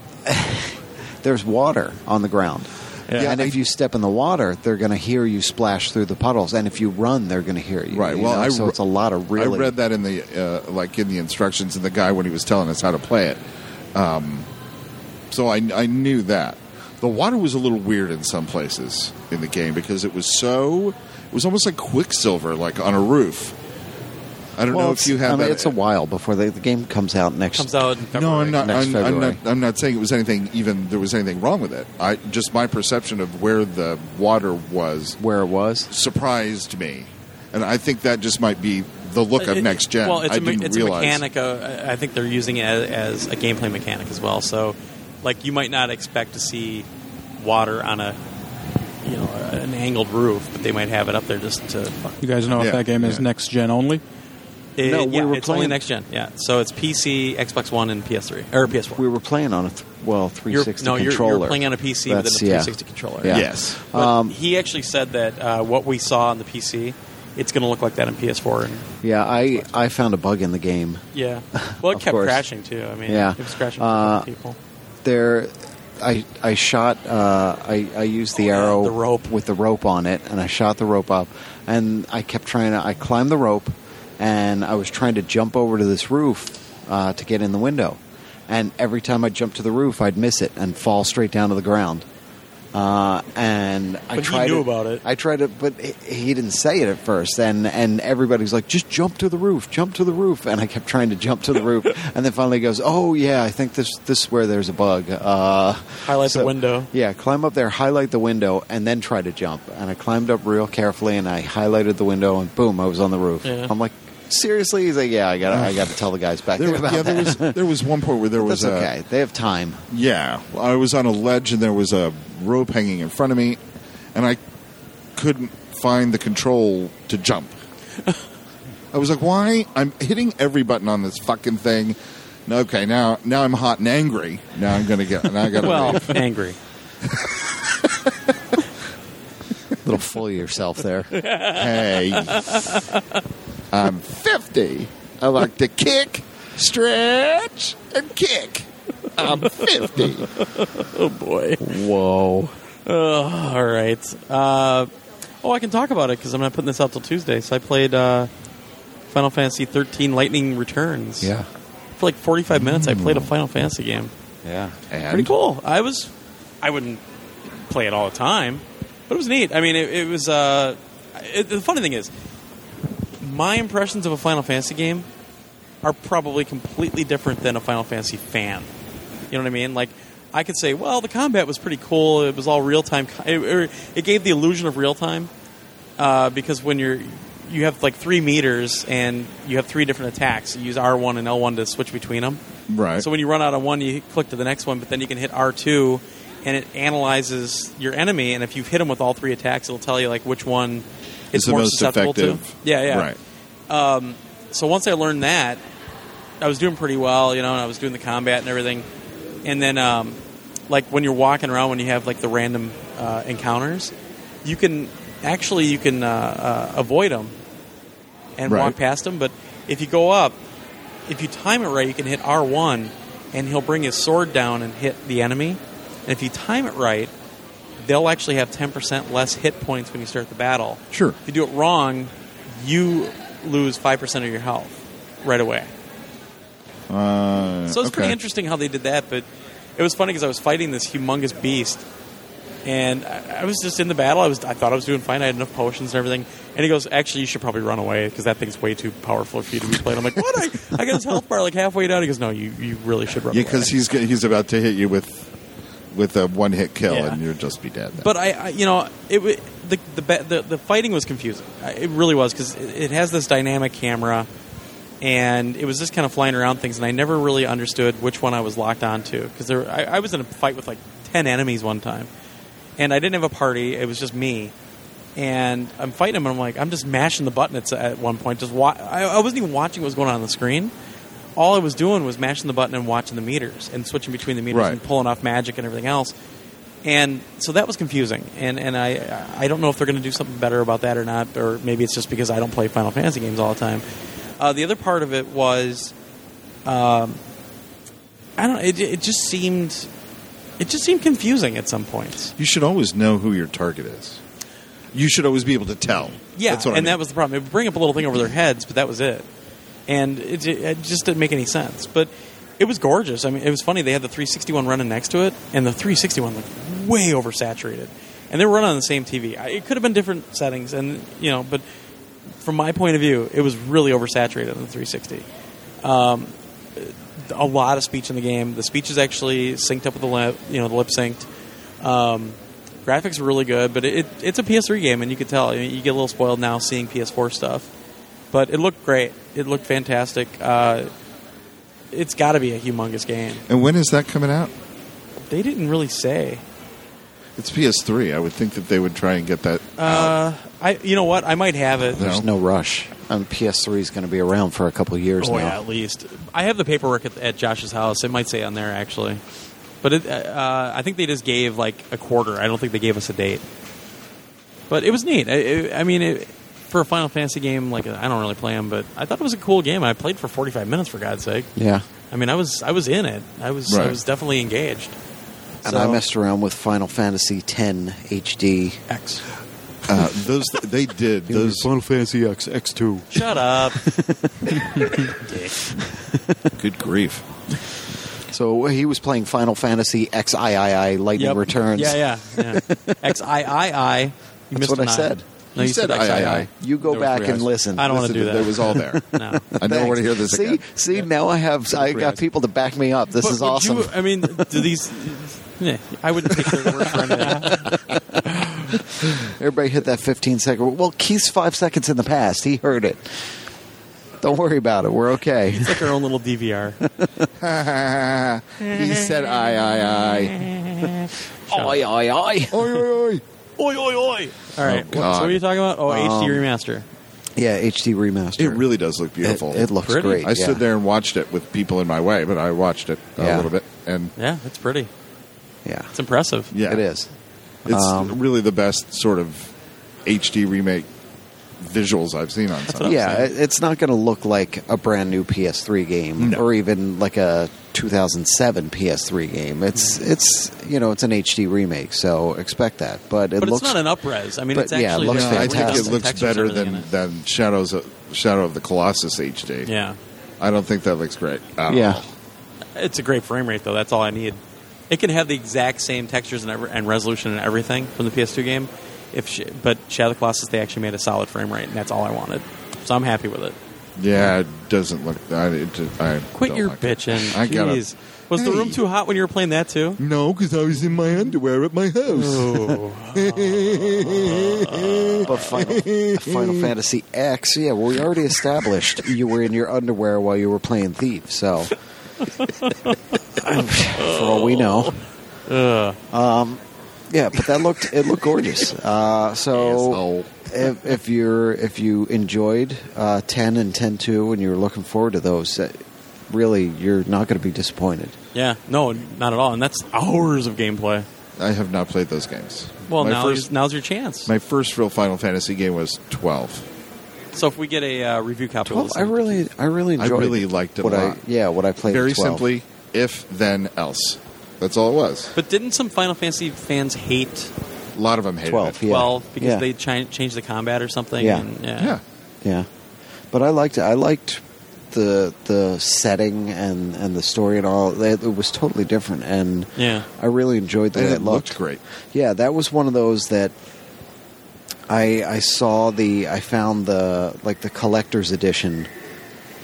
there's water on the ground. Yeah. and if you step in the water, they're going to hear you splash through the puddles. And if you run, they're going to hear you. Right. you Well, know? I so it's a lot of really. I read that in the uh, like in the instructions, and the guy when he was telling us how to play it. Um, so I, I knew that the water was a little weird in some places in the game because it was so it was almost like Quicksilver, like on a roof. I don't Well, know if you have I mean, that. it's a while before the, the game comes out next. Comes out. In no, I'm not. Next I'm, I'm not. I'm not saying it was anything. Even there was anything wrong with it. I just my perception of where the water was where it was. surprised me, and I think that just might be the look of It- next gen. Well, it's, I a, didn't it's realize. a mechanic. Uh, I think they're using it as, as a gameplay mechanic as well. So, like, you might not expect to see water on a you know an angled roof, but they might have it up there just to. You guys know Yeah, if that game is next gen only. It, No, we yeah, were it's only playing- next gen. Yeah, so it's PC, Xbox One, and PS3 or PS4. We were playing on a th- well You're- 360 no, you're, controller. you're playing on a PC with a That's- yeah. 360 controller. Yeah. Yes. Um, he actually said that uh, what we saw on the PC, it's going to look like that on PS4. And Yeah, I I found a bug in the game. yeah, well, it kept course. crashing too. I mean, Yeah. it was crashing Uh, people. There, I I shot. Uh, I I used the Oh, yeah, arrow the rope. with the rope on it, and I shot the rope up, and I kept trying to. I climbed the rope, and I was trying to jump over to this roof uh, to get in the window, and every time I jumped to the roof, I'd miss it and fall straight down to the ground. Uh, and I But he tried knew to- about it. I tried to, but he- he didn't say it at first. And and everybody's like, "Just jump to the roof, jump to the roof." And I kept trying to jump to the roof, and then finally he goes, "Oh yeah, I think this this is where there's a bug." Uh, Highlight the window. Yeah, climb up there, highlight the window, and then try to jump. And I climbed up real carefully, and I highlighted the window, and boom, I was on the roof. Yeah. I'm like, seriously? He's like, "Yeah, I got I got to tell the guys back there, There, about yeah, there that." was there was one point where there was That's a okay. They have time. yeah. I was on a ledge and there was a rope hanging in front of me, and I couldn't find the control to jump. I was like, "Why? I'm hitting every button on this fucking thing." Okay, now now I'm hot and angry. Now I'm gonna get. Now I got to Well, angry. A little full of yourself there. Hey, I'm 50. I like to kick, stretch, and kick. I'm 50. Oh boy. Whoa. Uh, all right. Uh, oh, I can talk about it because I'm not putting this out till Tuesday. So I played uh, Final Fantasy 13 Lightning Returns. Yeah. For like 45 minutes, I played a Final Fantasy game. Yeah. And Pretty cool. I was. I wouldn't play it all the time, but it was neat. I mean, it, it was. Uh, it, the funny thing is, my impressions of a Final Fantasy game are probably completely different than a Final Fantasy fan. You know what I mean? Like, I could say, well, the combat was pretty cool. It was all real time. It, it- gave the illusion of real time uh, because when you're you have like three meters and you have three different attacks. You use R1 and L1 to switch between them. Right. So when you run out of one, you click to the next one, but then you can hit R2 and it analyzes your enemy. And if you've hit them with all three attacks, it'll tell you like which one Is it's the more most susceptible effective. to. Yeah, yeah. Right. So once I learned that, I was doing pretty well, you know, and I was doing the combat and everything. And then, um, like when you're walking around, when you have like the random uh, encounters, you can actually you can uh, uh, avoid them and Right. walk past them. But if you go up, if you time it right, you can hit R1, and he'll bring his sword down and hit the enemy. and if you time it right, they'll actually have ten percent less hit points when you start the battle. Sure. If you do it wrong, you lose five percent of your health right away. Uh, So it's pretty interesting how they did that, but it was funny because I was fighting this humongous beast, and I, I was just in the battle. I was I thought I was doing fine. I had enough potions and everything. And he goes, "Actually, you should probably run away because that thing's way too powerful for you to be playing." I'm like, "What? I, I got his health bar like halfway down." He goes, "No, you, you really should run Yeah, away." because he's he's about to hit you with with a one hit kill, Yeah. and you'll just be dead. then. But I, I you know, it the the the, the fighting was confusing. It really was because it, has this dynamic camera, and it was just kind of flying around things, and I never really understood which one I was locked onto because there I, I was in a fight with like ten enemies one time, and I didn't have a party. It was just me. And I'm fighting him, and I'm like, I'm just mashing the button at, at one point. Just wa- I, I wasn't even watching what was going on on the screen. All I was doing was mashing the button and watching the meters and switching between the meters Right. and pulling off magic and everything else and so that was confusing and and I I don't know if they're going to do something better about that or not or maybe it's just because I don't play Final Fantasy games all the time. Uh, the other part of it was, um, I don't. It, it just seemed, it just seemed confusing at some points. you should always know who your target is. You should always be able to tell. Yeah, what I and mean. that was the problem. It would bring up a little thing over their heads, but that was it. And it, it, it just didn't make any sense. But it was gorgeous. I mean, it was funny. They had the 361 running next to it, and the 361 looked way oversaturated. And they were running on the same TV. I- It could have been different settings, and you know, but from my point of view, it was really oversaturated on the 360. Um, a lot of speech in the game. The speech is actually synced up with the lip, you know, the lip synced. Um, graphics are really good, but it, it's a PS3 game, and you could tell. I mean, you get a little spoiled now seeing PS4 stuff, but it looked great. It looked fantastic. Uh, it's got to be a humongous game. and when is that coming out? They didn't really say. It's PS3. I would think that they would try and get that. Uh, I, you know what? I might have it. There's no rush. Um, PS3 is going to be around for a couple of years Oh now. yeah, at least I have the paperwork at, at Josh's house. It might say on there actually, but it, uh, I think they just gave like a quarter. I don't think they gave us a date. But it was neat. I, I I mean, it, for a Final Fantasy game, like I don't really play them, but I thought it was a cool game. I played for forty five minutes for God's sake. Yeah. I mean, I was I was in it. I was I Right. was definitely engaged. And So- I messed around with Final Fantasy X HD. X. Uh, those they did those. Final Fantasy X X2. Shut up. Good grief! So he was playing Final Fantasy XIII Lightning Yep. Returns. Yeah, yeah, yeah. X I I I. You That's what an I said. No, You you, said said I, I, XII. You go There back and eyes. listen. I don't want to do that. That was all there. No. I never want to hear this See, again. see, now I have I got people to back me up. This But is awesome. You, I mean, do these? Yeah, I wouldn't take their word for anything. Everybody hit that 15 second. Well, Keith's five seconds in the past. He heard it. Don't worry about it. We're okay. It's like our own little DVR. he said, "I, I, I." Oi, oi, oi. Oi, oi, oi. Oi, oi, oi! All right, Oh, what, so what are you talking about? Oh, HD Um, remaster. Yeah, HD remaster. It really does look beautiful. It, it looks Pretty. great. I yeah. stood there and watched it with people in my way, but I watched it a Yeah. little bit, and Yeah, it's pretty. Yeah, It's impressive. yeah, it is. It's Um, really the best sort of HD remake visuals I've seen on what something. Yeah, saying. it- it's not going to look like a brand new PS3 game No. or even like a 2007 PS3 game. It's it's you know it's an HD remake, so expect that. But it But looks it's not an upres. I mean, but, it's yeah, it actually looks just I think fantastic. it looks textures better and everything than it. than Shadows of, Shadow of the Colossus HD. Yeah, I don't think that looks great. at yeah. all. it's a great frame rate though. That's all I need. It can have the exact same textures and, every, and resolution and everything from the PS2 game. If sh- but Shadow of the Colossus, they actually made a solid frame rate, and that's all I wanted. So I'm happy with it. Yeah, it doesn't look. I, it, just- I Quit your like it. bitching. I gotta. Jeez. Was the room too hot when you were playing that too? No, because I was in my underwear at my house. Oh. But Final, Final Fantasy X, yeah, well, we already established you were in your underwear while you were playing Thief. So, for all we know, Ugh. yeah. But that looked it looked gorgeous. Uh, so. If, if you're if you enjoyed uh, 10 and 10-2 and you're looking forward to those uh, really you're not going to be disappointed Yeah, no, not at all. And that's hours of gameplay. I have not played those games. Well, my now first, now's your chance. my first real Final Fantasy game was twelve. So if we get a uh, review copy, we'll 12 i listen. really i really I enjoyed really liked it a lot. i yeah what i played Very at 12. simply, if then else. That's all it was. But didn't some Final Fantasy fans hate A lot of them hated 12, it. yeah. 12 because Yeah. they chi- changed the combat or something? Yeah. and- Yeah. Yeah, but I liked it. I liked the the setting and and the story and all. It, it was totally different, and Yeah. I really enjoyed the And way it it looked looked. great. Yeah, that was one of those that I I saw the I found the like the collector's edition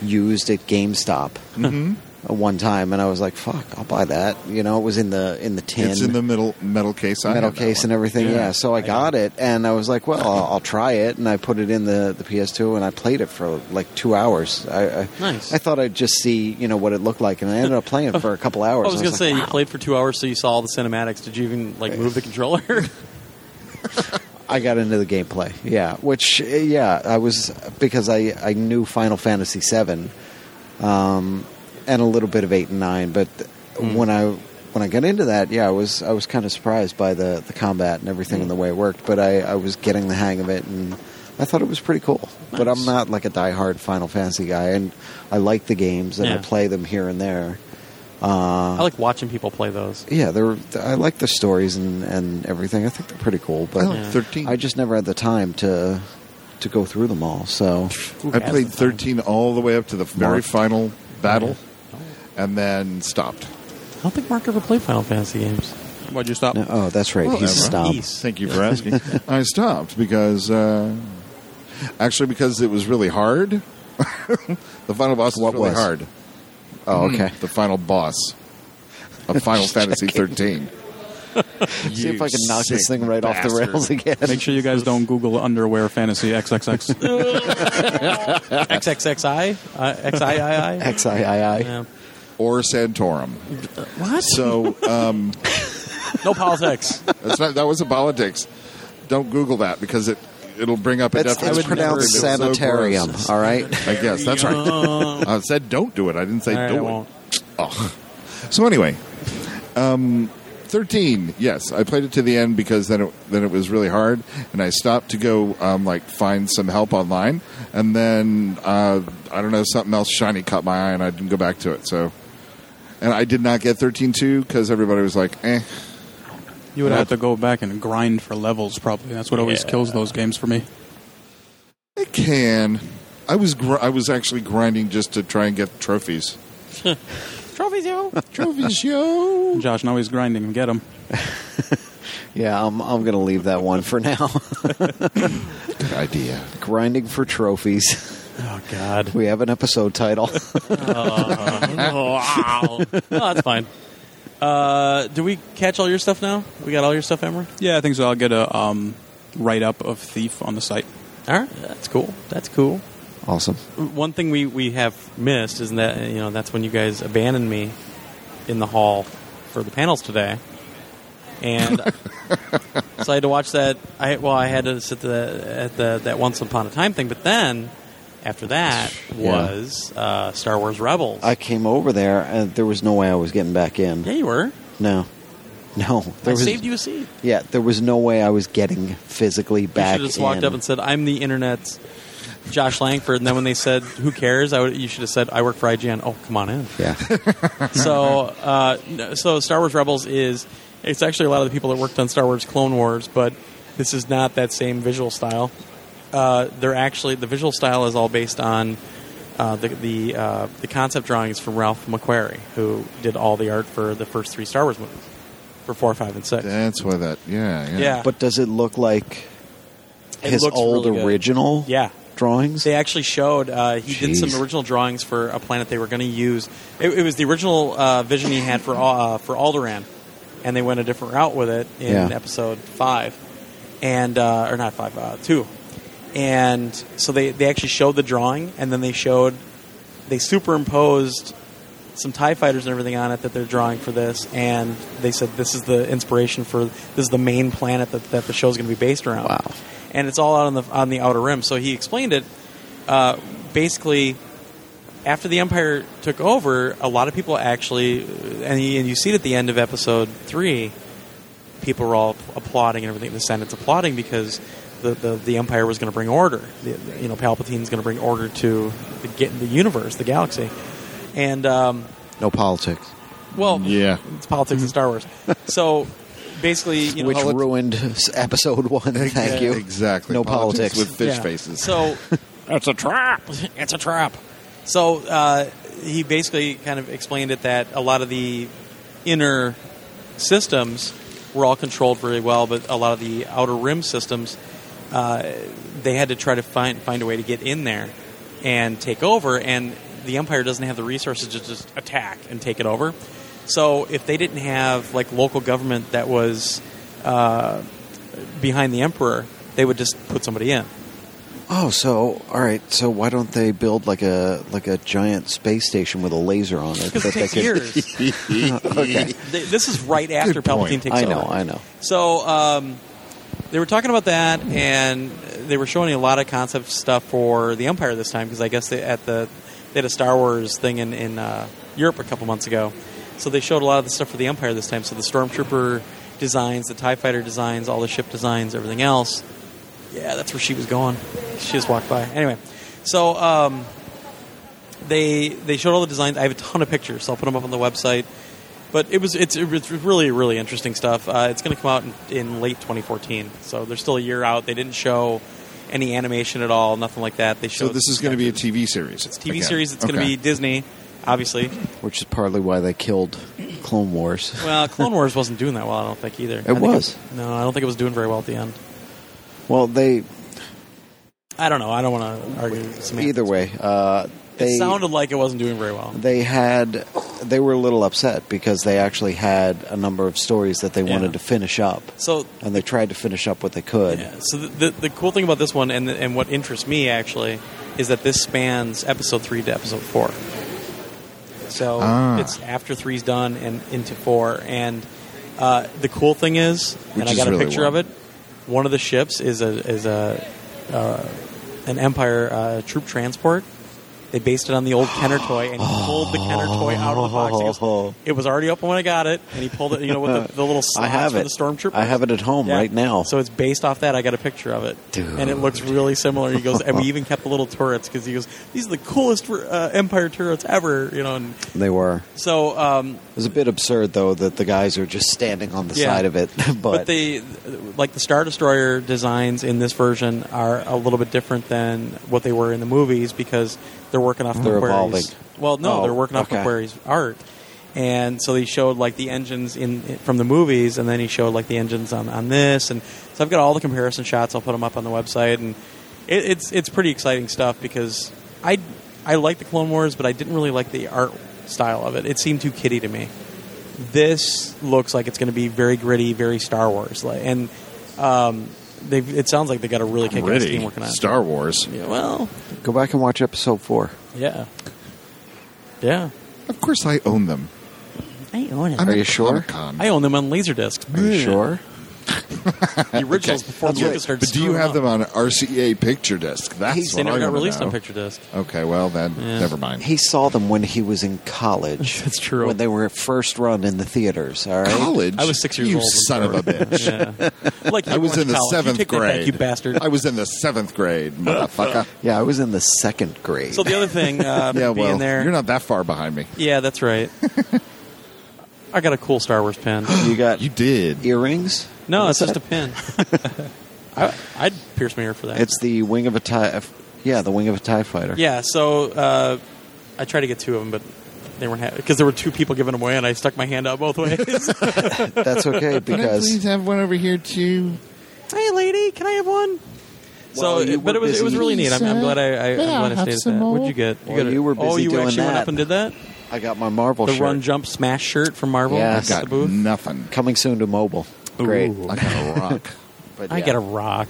used at GameStop Mm-hmm. one time, and I was like, "Fuck, I'll buy that." You know, it was in the in the tin. It's in the middle metal case. I metal have case and everything. Yeah. Yeah. so I got it, and I was like, "Well, I'll, I'll try it," and I put it in the, the PS2, and I played it for like two hours. I, I, Nice. I thought I'd just see you know what it looked like, and I ended up playing it for a couple hours. I was and gonna say like, you played for two hours, so you saw all the cinematics. Did you even like move the controller? I got into the gameplay. Yeah, which yeah, I was because I I knew Final Fantasy VII, um, and a little bit of eight and nine, but Hmm. when I when I got into that, yeah, I was I was kind of surprised by the the combat and everything and the way it worked. But I I was getting the hang of it, and I thought it was pretty cool. But I'm not like a diehard Final Fantasy guy, and I like the games and I play them here and there. I like watching people play those. Yeah, they're I like the stories and and everything. I think they're pretty cool, but I like Yeah. 13. I just never had the time to to go through them all. So Who I has played the time? 13 all the way up to the very Mark. final battle, and then stopped. I don't think Mark ever played Final Fantasy games. Why'd you stop? no, oh, that's right. Well, He's Emma. stopped. He's- Thank you for asking. I stopped because, uh, actually, because it was really hard. the final boss What was really was? hard. Oh, okay. The final boss of Final Fantasy 13. See if I can knock this thing right off the bastard. rails again. Make sure you guys don't Google underwear fantasy XXX. XXXI? Uh, XIII? X I I I. Yeah. Or Santorum. What? So um, No politics. that's not, that was a politics. Don't Google that because it it'll bring up a It's, definition. it's pronounced It's so sanitarium. gross. all right. I guess that's right. I said don't do it. I didn't say All right, do I it. won't. Oh. So anyway, um, thirteen. Yes, I played it to the end because then it then it was really hard, and I stopped to go um, like find some help online, and then uh, I don't know something else shiny caught my eye, and I didn't go back to it. So, and I did not get thirteen two because everybody was like, eh. You would have to go back and grind for levels, probably. That's what always Yeah. kills those games for me. It can. I was gr- I was actually grinding just to try and get trophies. Trophies, yo. Trophies, yo. Josh, now he's grinding. Get him. Yeah, I'm I'm gonna leave that one for now. Good idea. Grinding for trophies. Oh, God. We have an episode title. Oh, wow. No, that's fine. Uh, do we catch all your stuff now? We got all your stuff, Emrah? Yeah, I think so. I'll get a um, write up of Thief on the site. All right. That's cool. That's cool. awesome. One thing we, we have missed is that, you know, that's when you guys abandoned me in the hall for the panels today. And so I had to watch that. I Well, I had to sit the, at the that Once Upon a Time thing, but then after that Yeah. was uh, Star Wars Rebels. I came over there and there was no way I was getting back in. yeah, you were. No. No. There I was saved you a seat. Yeah, there was no way I was getting physically You back should have just walked in. up and said, "I'm the internet's Josh Langford." And then when they said, "Who cares?" I would, you should have said, "I work for IGN." Oh, come on in. yeah. so, uh, so Star Wars Rebels is it's actually a lot of the people that worked on Star Wars Clone Wars, but this is not that same visual style. Uh, they're actually the visual style is all based on uh, the the uh, the concept drawings from Ralph McQuarrie, who did all the art for the first three Star Wars movies, for four, five, and six. That's why that. Yeah, yeah. Yeah. But does it look like It his looks old really good. original Yeah, drawings? They actually showed uh, he did Jeez. some original drawings for a planet they were going to use. It, it was the original uh, vision he had for uh, for Alderaan, and they went a different route with it in Yeah. episode five, and uh, or not five, uh, two, and so they they actually showed the drawing, and then they showed they superimposed some Tie fighters and everything on it that they're drawing for this, and they said this is the inspiration for this is the main planet that, that the show's going to be based around. Wow. And it's all out on the on the outer rim. So he explained it. Uh, basically, after the Empire took over, a lot of people actually, and you, and you see it at the end of episode three, people were all applauding and everything. In the Senate's applauding because the, the, the Empire was going to bring order. The, you know, Palpatine's going to bring order to the, the universe, the galaxy. And um, no politics. Well, Yeah. it's politics in Star Wars. So basically, you know, which how ruined episode one. Thank you. Exactly. No politics. with fish Yeah. faces. So That's a trap. it's a trap. So uh, he basically kind of explained it that a lot of the inner systems were all controlled very well, but a lot of the outer rim systems, uh, they had to try to find find a way to get in there and take over. And the Empire doesn't have the resources to just attack and take it over. So if they didn't have like local government that was uh, behind the Emperor, they would just put somebody in. Oh, so all right. So why don't they build like a like a giant space station with a laser on it? Because it takes could- years. okay, this is right after Good point. Palpatine takes I know, over. I know. So um, they were talking about that, and they were showing a lot of concept stuff for the Empire this time because I guess they, at the they had a Star Wars thing in in uh, Europe a couple months ago. So they showed a lot of the stuff for the Empire this time. So the Stormtrooper designs, the Tie Fighter designs, all the ship designs, everything else. Yeah, that's where she was going. She just walked by. Anyway, so um, they they showed all the designs. I have a ton of pictures, so I'll put them up on the website. But it was it's, it's really really interesting stuff. Uh, it's going to come out in, in late 2014, so they're still a year out. They didn't show any animation at all, nothing like that. They showed so this is going to be a TV series. it's TV again. series. It's going to be Disney, obviously. Which is partly why they killed Clone Wars. Well, Clone Wars wasn't doing that well. I don't think either. It was. no, I don't think it was doing very well at the end. Well, they I don't know. I don't want to argue. either way. Uh, they it sounded like it wasn't doing very well. they had they were a little upset because they actually had a number of stories that they Yeah. wanted to finish up, So and they tried to finish up what they could. Yeah. So the, the, the cool thing about this one, and and what interests me actually, is that this spans episode three to episode four. So Ah. it's after three's done and into four. And uh, the cool thing is, Which and I got a really picture of it. One of the ships is a is a uh, an Empire uh, troop transport. They based it on the old Kenner toy, and he pulled the Kenner toy out of the box. He goes, it was already open when I got it, and he pulled it. You know, with the, the little slots I have for it. the stormtrooper. I have it at home Yeah. right now. So it's based off that. I got a picture of it, Dude. and it looks really similar. He goes, and we even kept the little turrets because he goes, these are the coolest uh, Empire turrets ever. You know, and they were. so um, It was a bit absurd though that the guys are just standing on the Yeah. side of it. but but they like the Star Destroyer designs in this version are a little bit different than what they were in the movies because they're working off They're McQuarrie's. evolving. Well, no, Oh, they're working off okay. McQuarrie's art. And so he showed like the engines in from the movies, and then he showed like the engines on, on this, and so I've got all the comparison shots. I'll put them up on the website, and it, it's it's pretty exciting stuff because I I like the Clone Wars, but I didn't really like the art style of it. It seemed too kiddie to me. This looks like it's going to be very gritty, very Star Wars, like, and um, they it sounds like they got a really kick-ass Gritty. team working on it. Star Wars. Yeah, well, go back and watch episode four. yeah, yeah. Of course, I own them. I own it. I'm Are at you sure? Comic-Con. I own them on Laserdisc. Are you sure? The originals before That's Lucas right. But do you have up. them on RCA picture disc? That's He's- They never I got released know. on picture disc. Okay, well then, Yeah. never mind. He saw them when he was in college. That's true. When they were first run in the theaters. All right. College? I was six years you old. when son of a bitch. Yeah. Like I was in the college. You seventh take that grade. back, you bastard. I was in the seventh grade, motherfucker. Yeah, I was in the second grade. So the other thing, uh, yeah, being well, there, you're not that far behind me. Yeah, that's right. I got a cool Star Wars pen. you got You did. earrings. No, What's it's just a pin. I, I'd pierce my ear for that. It's the wing of a tie. Yeah, the wing of a tie fighter. yeah. So uh, I tried to get two of them, but they weren't happy because there were two people giving them away, and I stuck my hand out both ways. That's okay Can I because please have one over here too? hey, lady, can I have one? So, you but it was it was really neat. I'm, I'm glad I, I, Yeah, I'm glad I have stayed at some that. What'd you get? You, Well, got a- you were Oh, busy you doing actually went up and did that. I got my Marvel The shirt Run Jump Smash shirt from Marvel. Yes. at Got the booth. nothing. coming soon to mobile. Great. Ooh. I got a rock. But I yeah, get a rock.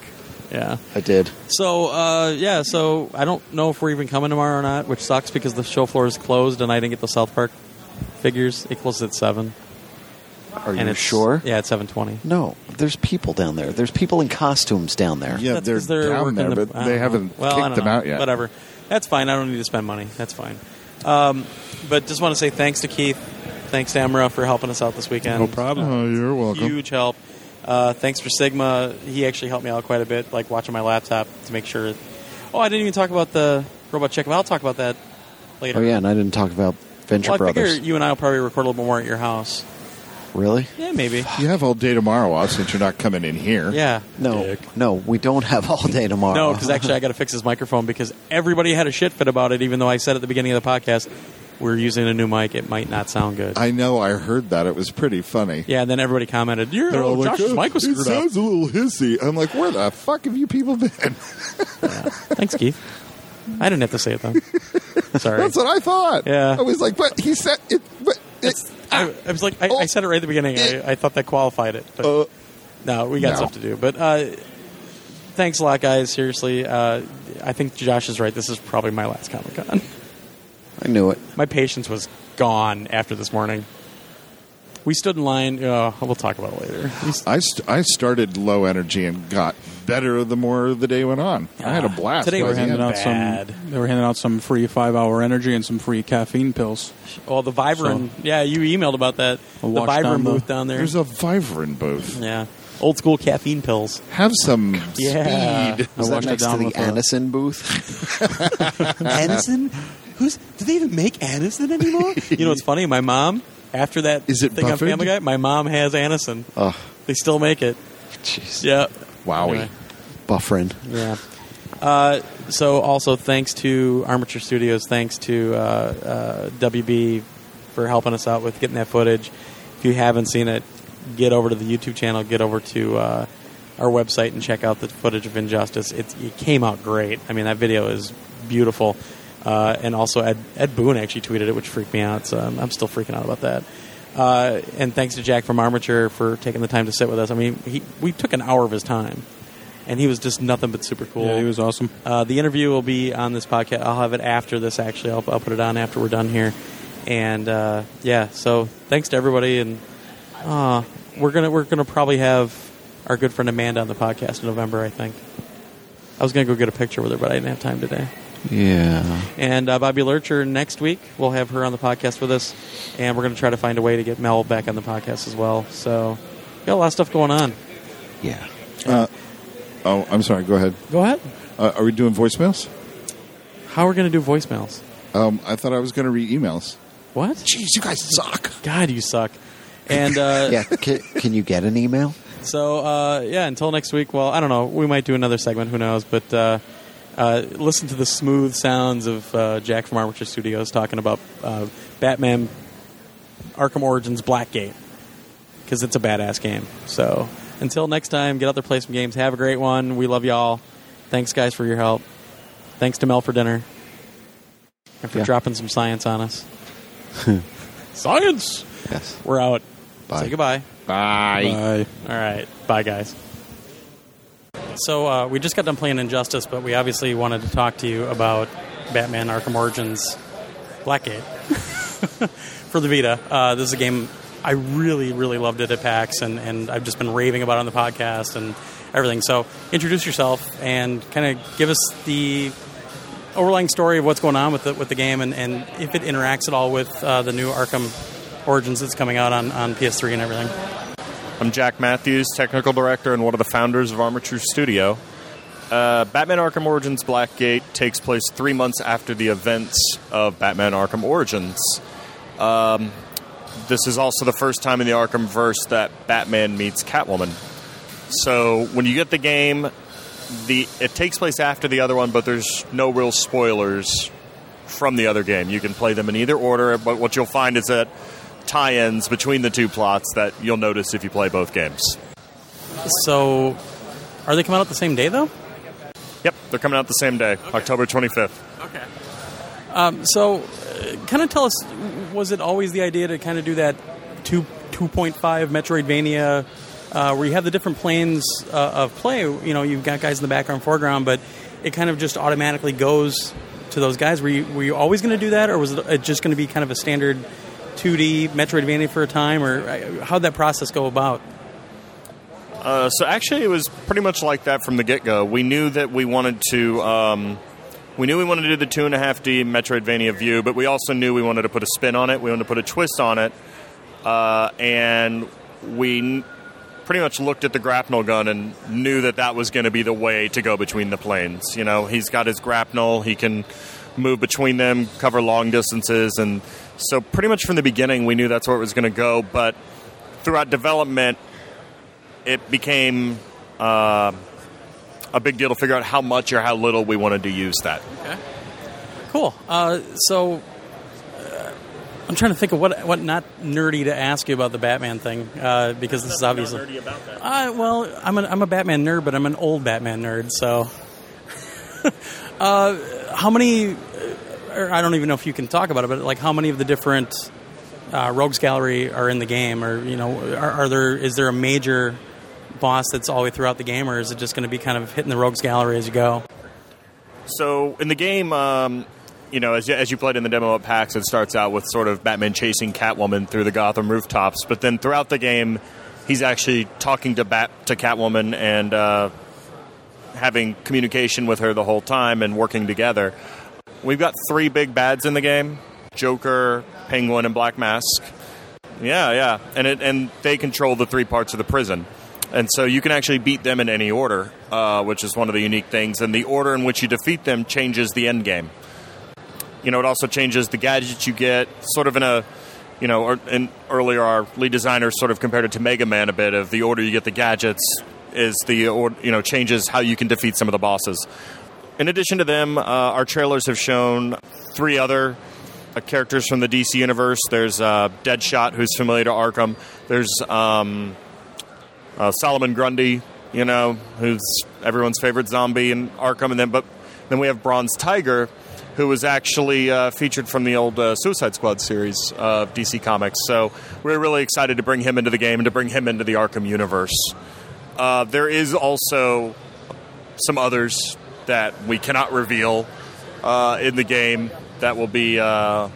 Yeah. I did. So uh, yeah, so I don't know if we're even coming tomorrow or not, which sucks because the show floor is closed and I didn't get the South Park figures. It closes at seven. Are and you it's, sure? Yeah, it's seven twenty. No, there's people down there. There's people in costumes down there. Yeah, That's they're, 'cause they're down working there, the- but I don't they know. haven't well, I kicked don't them know. out yet. Whatever. That's fine. I don't need to spend money. That's fine. Um, but just want to say thanks to Keith. Thanks to Emrah for helping us out this weekend. No problem. Oh, you're welcome. Huge help. Uh, thanks for Sigma. He actually helped me out quite a bit, like watching my laptop to make sure. Oh, I didn't even talk about the robot check. I'll talk about that later. Oh yeah, and I didn't talk about Venture Well, I Brothers. figure you and I will probably record a little bit more at your house. Really? Yeah, maybe. You have all day tomorrow off since you're not coming in here. Yeah. No, Dick. no, we don't have all day tomorrow. No, because actually I got to fix his microphone because everybody had a shit fit about it. Even though I said at the beginning of the podcast we're using a new mic, it might not sound good. I know. I heard that. It was pretty funny. yeah, and then everybody commented, "Your They're all like, Josh's "Oh, mic was it screwed up." sounds a little hissy. I'm like, where the fuck have you people been? Thanks, Keith. I didn't have to say it though. Sorry. That's what I thought. Yeah. I was like, but he said it. But it, I, I was like, I, Oh. I said it right at the beginning. I, I thought that qualified it. But uh, no, we got no. stuff to do. But uh, thanks a lot, guys. Seriously, uh, I think Josh is right. This is probably my last Comic Con. I knew it. My patience was gone after this morning. We stood in line. Uh, we'll talk about it later. We s- I, st- I started low energy and got better the more the day went on. I had a blast. today They by were was the handing end. out bad. some. They were handing out some free five-hour energy and some free caffeine pills. well, the Vivarin. yeah, you emailed about that. I'll the watch Vivarin down the- booth down there. There's a Vivarin booth. yeah, old school caffeine pills. Have some Yeah. speed. Was I that watched it next to down the with a- Anacin booth? Anacin? Who's? Do they even make Anacin anymore? you know what's funny? My mom, after that Is it thing on buffered? Family Guy, my mom has Anacin. Oh, They still make it. jeez. Yeah. Wowie. Anyway. Buffering. Yeah. Uh, so also thanks to Armature Studios, thanks to uh, uh, WB for helping us out with getting that footage. If you haven't seen it, get over to the YouTube channel, get over to uh, our website and check out the footage of Injustice. It, it came out great. I mean, that video is beautiful. Uh, and also Ed, Ed Boon actually tweeted it, which freaked me out. So I'm, I'm still freaking out about that. Uh, and thanks to Jack from Armature for taking the time to sit with us. I mean, he, we took an hour of his time, and he was just nothing but super cool. Yeah, he was awesome. Uh, the interview will be on this podcast. I'll have it after this. Actually, I'll, I'll put it on after we're done here. And uh, yeah, so thanks to everybody, and uh, we're gonna we're gonna probably have our good friend Amanda on the podcast in November. I think. I was gonna go get a picture with her, but I didn't have time today. Yeah. And uh, Bobby Lurcher next week, we'll have her on the podcast with us, and we're gonna try to find a way to get Mel back on the podcast as well. So, got a lot of stuff going on. Yeah. Oh, I'm sorry. Go ahead. Go ahead. Uh, are we doing voicemails? How are we gonna do voicemails? Um, I thought I was going to read emails. What? Jeez, you guys suck. God, you suck. And uh, Yeah. Can, can you get an email? So uh, yeah, until next week. Well, I don't know. We might do another segment. Who knows? But uh, listen to the smooth sounds of uh, Jack from Armature Studios talking about uh, Batman: Arkham Origins Blackgate because it's a badass game. So until next time, get out there, play some games. Have a great one. We love y'all. Thanks, guys, for your help. Thanks to Mel for dinner and for Yeah. dropping some science on us. science. Yes. We're out. Bye. Say goodbye. Bye. Bye. All right. Bye, guys. So uh, we just got done playing Injustice, but we obviously wanted to talk to you about Batman Arkham Origins Blackgate for the Vita. Uh, this is a game I really, really loved it at PAX, and, and I've just been raving about it on the podcast and everything. So introduce yourself and kind of give us the overlying story of what's going on with the, with the game and, and if it interacts at all with uh, the new Arkham Origins that's coming out on, on PS3 and everything. I'm Jack Matthews, technical director and one of the founders of Armature Studio. Uh, Batman Arkham Origins Blackgate takes place three months after the events of Batman Arkham Origins. Um, this is also the first time in the Arkham verse that Batman meets Catwoman. So when you get the game, the it takes place after the other one, but there's no real spoilers from the other game. You can play them in either order, but what you'll find is that tie-ins between the two plots that you'll notice if you play both games. So, are they coming out the same day though? Yep, they're coming out the same day, October 25th. Okay. Um, so, uh, kind of tell us, was it always the idea to kind of do that two two point five Metroidvania, uh, where you have the different planes uh, of play? You know, you've got guys in the background, foreground, but it kind of just automatically goes to those guys. Were you were you always going to do that, or was it just going to be kind of a standard two D Metroidvania for a time, or uh, how'd that process go about? Uh, so actually, it was pretty much like that from the get-go. We knew that we wanted to. Um, we knew we wanted to do the two and a half D Metroidvania view, but we also knew we wanted to put a spin on it. We wanted to put a twist on it, uh, and we pretty much looked at the grapnel gun and knew that that was going to be the way to go between the planes. You know, he's got his grapnel, he can move between them, cover long distances, and so pretty much from the beginning we knew that's where it was going to go. But throughout development, it became uh, a big deal to figure out how much or how little we wanted to use that. Cool. Uh, so uh, I'm trying to think of what what not nerdy to ask you about the Batman thing uh, because this is obviously. Nerdy about that. Uh, well, I'm an, I'm a Batman nerd, but I'm an old Batman nerd. So, uh, how many? Or I don't even know if you can talk about it, but like how many of the different uh, rogues gallery are in the game, or you know, are, are there? Is there a major boss that's all the way throughout the game, or is it just going to be kind of hitting the rogues gallery as you go? So in the game, um, you know, as you, as you played in the demo at PAX, it starts out with sort of Batman chasing Catwoman through the Gotham rooftops, but then throughout the game, he's actually talking to Bat to Catwoman and uh, having communication with her the whole time and working together. We've got three big bads in the game: Joker, Penguin, and Black Mask. Yeah, yeah, and it, and they control the three parts of the prison, and so you can actually beat them in any order, uh, which is one of the unique things. And the order in which you defeat them changes the end game. You know, it also changes the gadgets you get, sort of in a, you know, or, and earlier our lead designer sort of compared it to Mega Man a bit. Of the order you get the gadgets is the or you know changes how you can defeat some of the bosses. In addition to them, uh, our trailers have shown three other uh, characters from the DC universe. There's uh, Deadshot, who's familiar to Arkham. There's um, uh, Solomon Grundy, you know, who's everyone's favorite zombie in Arkham, and then but then we have Bronze Tiger, who was actually uh, featured from the old uh, Suicide Squad series of DC Comics. So we're really excited to bring him into the game and to bring him into the Arkham universe. Uh, there is also some others that we cannot reveal uh, in the game that will be uh,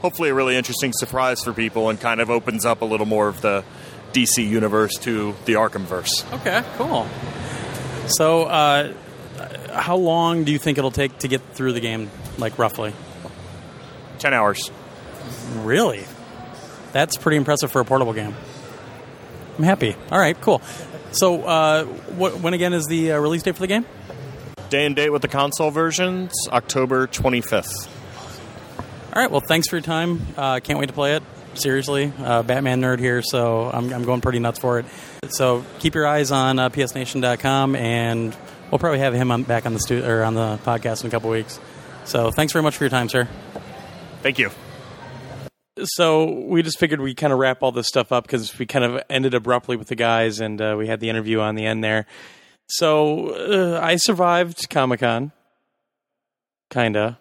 hopefully a really interesting surprise for people and kind of opens up a little more of the DC universe to the Arkhamverse. Okay, cool. So, uh, how long do you think it'll take to get through the game, like roughly? 10 hours. Really? That's pretty impressive for a portable game. I'm happy. All right, cool. So, uh, what, when again is the uh, release date for the game? Day and date with the console versions, October 25th. All right, well, thanks for your time. Uh, can't wait to play it. Seriously, uh, Batman nerd here, so I'm, I'm going pretty nuts for it. So keep your eyes on uh, psnation.com, and we'll probably have him on, back on the stu- or on the podcast in a couple weeks. So thanks very much for your time, sir. Thank you. so we just figured we kind of wrap all this stuff up because we kind of ended abruptly with the guys and uh, we had the interview on the end there. So uh, I survived Comic Con, kinda.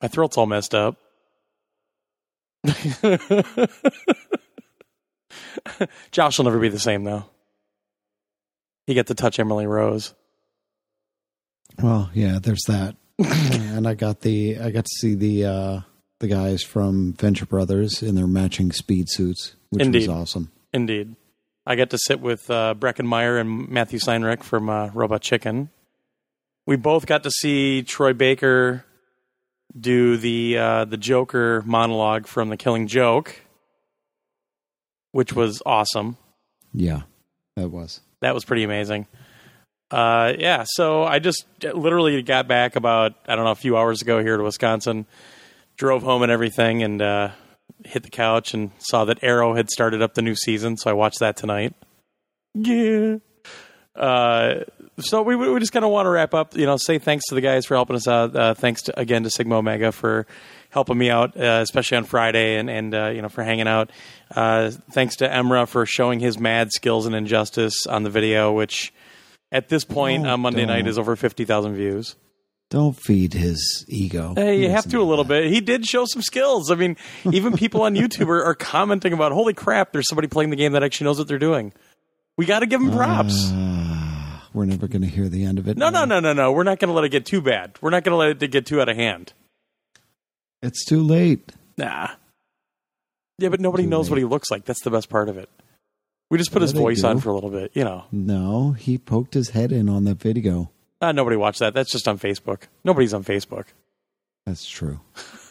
My throat's all messed up. Josh will never be the same though. He got to touch Emily Rose. Well, yeah, there's that. and I got the I got to see the uh the guys from Venture Brothers in their matching speed suits, which Indeed. was awesome. Indeed. I got to sit with uh, Breckin Meyer and Matthew Senreich from uh, Robot Chicken. We both got to see Troy Baker do the uh, the Joker monologue from The Killing Joke, which was awesome. Yeah, that was. That was pretty amazing. Uh, yeah, so I just literally got back about I don't know a few hours ago here to Wisconsin, drove home and everything, and uh, hit the couch and saw that Arrow had started up the new season, so I watched that tonight. Yeah. Uh, so we we just kind of want to wrap up. You know, say thanks to the guys for helping us out. Uh, thanks to, again to Sigma Omega for helping me out, uh, especially on Friday, and and uh, you know for hanging out. Uh, thanks to Emrah for showing his mad skills and injustice on the video, which at this point Oh, on Monday night is over fifty thousand views. Don't feed his ego. Hey, He you have to a little that. bit. He did show some skills. I mean, even people on YouTube are, are commenting about, "Holy crap! There's somebody playing the game that actually knows what they're doing." We got to give him props. Ah, we're never going to hear the end of it. no, no, now. no, no, no. We're not going to let it get too bad. We're not going to let it get too out of hand. It's too late. Nah. Yeah, but nobody Too knows what he looks like. That's the best part of it. We just put Yeah, his voice on for a little bit, you know. No, he poked his head in on that video. Uh, nobody watched that. That's just on Facebook. Nobody's on Facebook. That's true.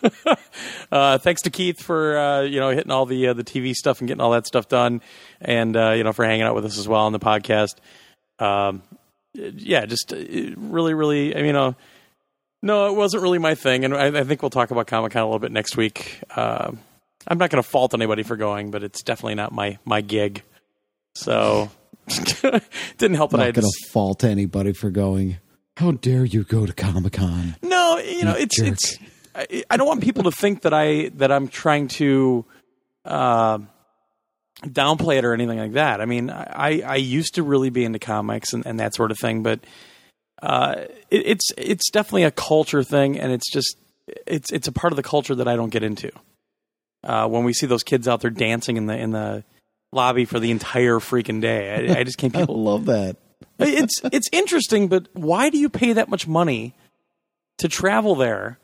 uh, thanks to Keith for uh, you know hitting all the uh, the TV stuff and getting all that stuff done, and uh, you know for hanging out with us as well on the podcast. Um, yeah, just uh, really, really. I mean, know, no, it wasn't really my thing, and I, I think we'll talk about Comic Con a little bit next week. Uh, I'm not going to fault anybody for going, but it's definitely not my my gig. So didn't help that Not I going to fault anybody for going. How dare you go to Comic Con? No, you know, it's jerk. it's. I, I don't want people to think that I that I'm trying to uh, downplay it or anything like that. I mean, I I used to really be into comics and, and that sort of thing, but uh, it, it's it's definitely a culture thing, and it's just it's it's a part of the culture that I don't get into. Uh, when we see those kids out there dancing in the in the lobby for the entire freaking day, I, I just can't. I People love that. it's it's interesting, but why do you pay that much money to travel there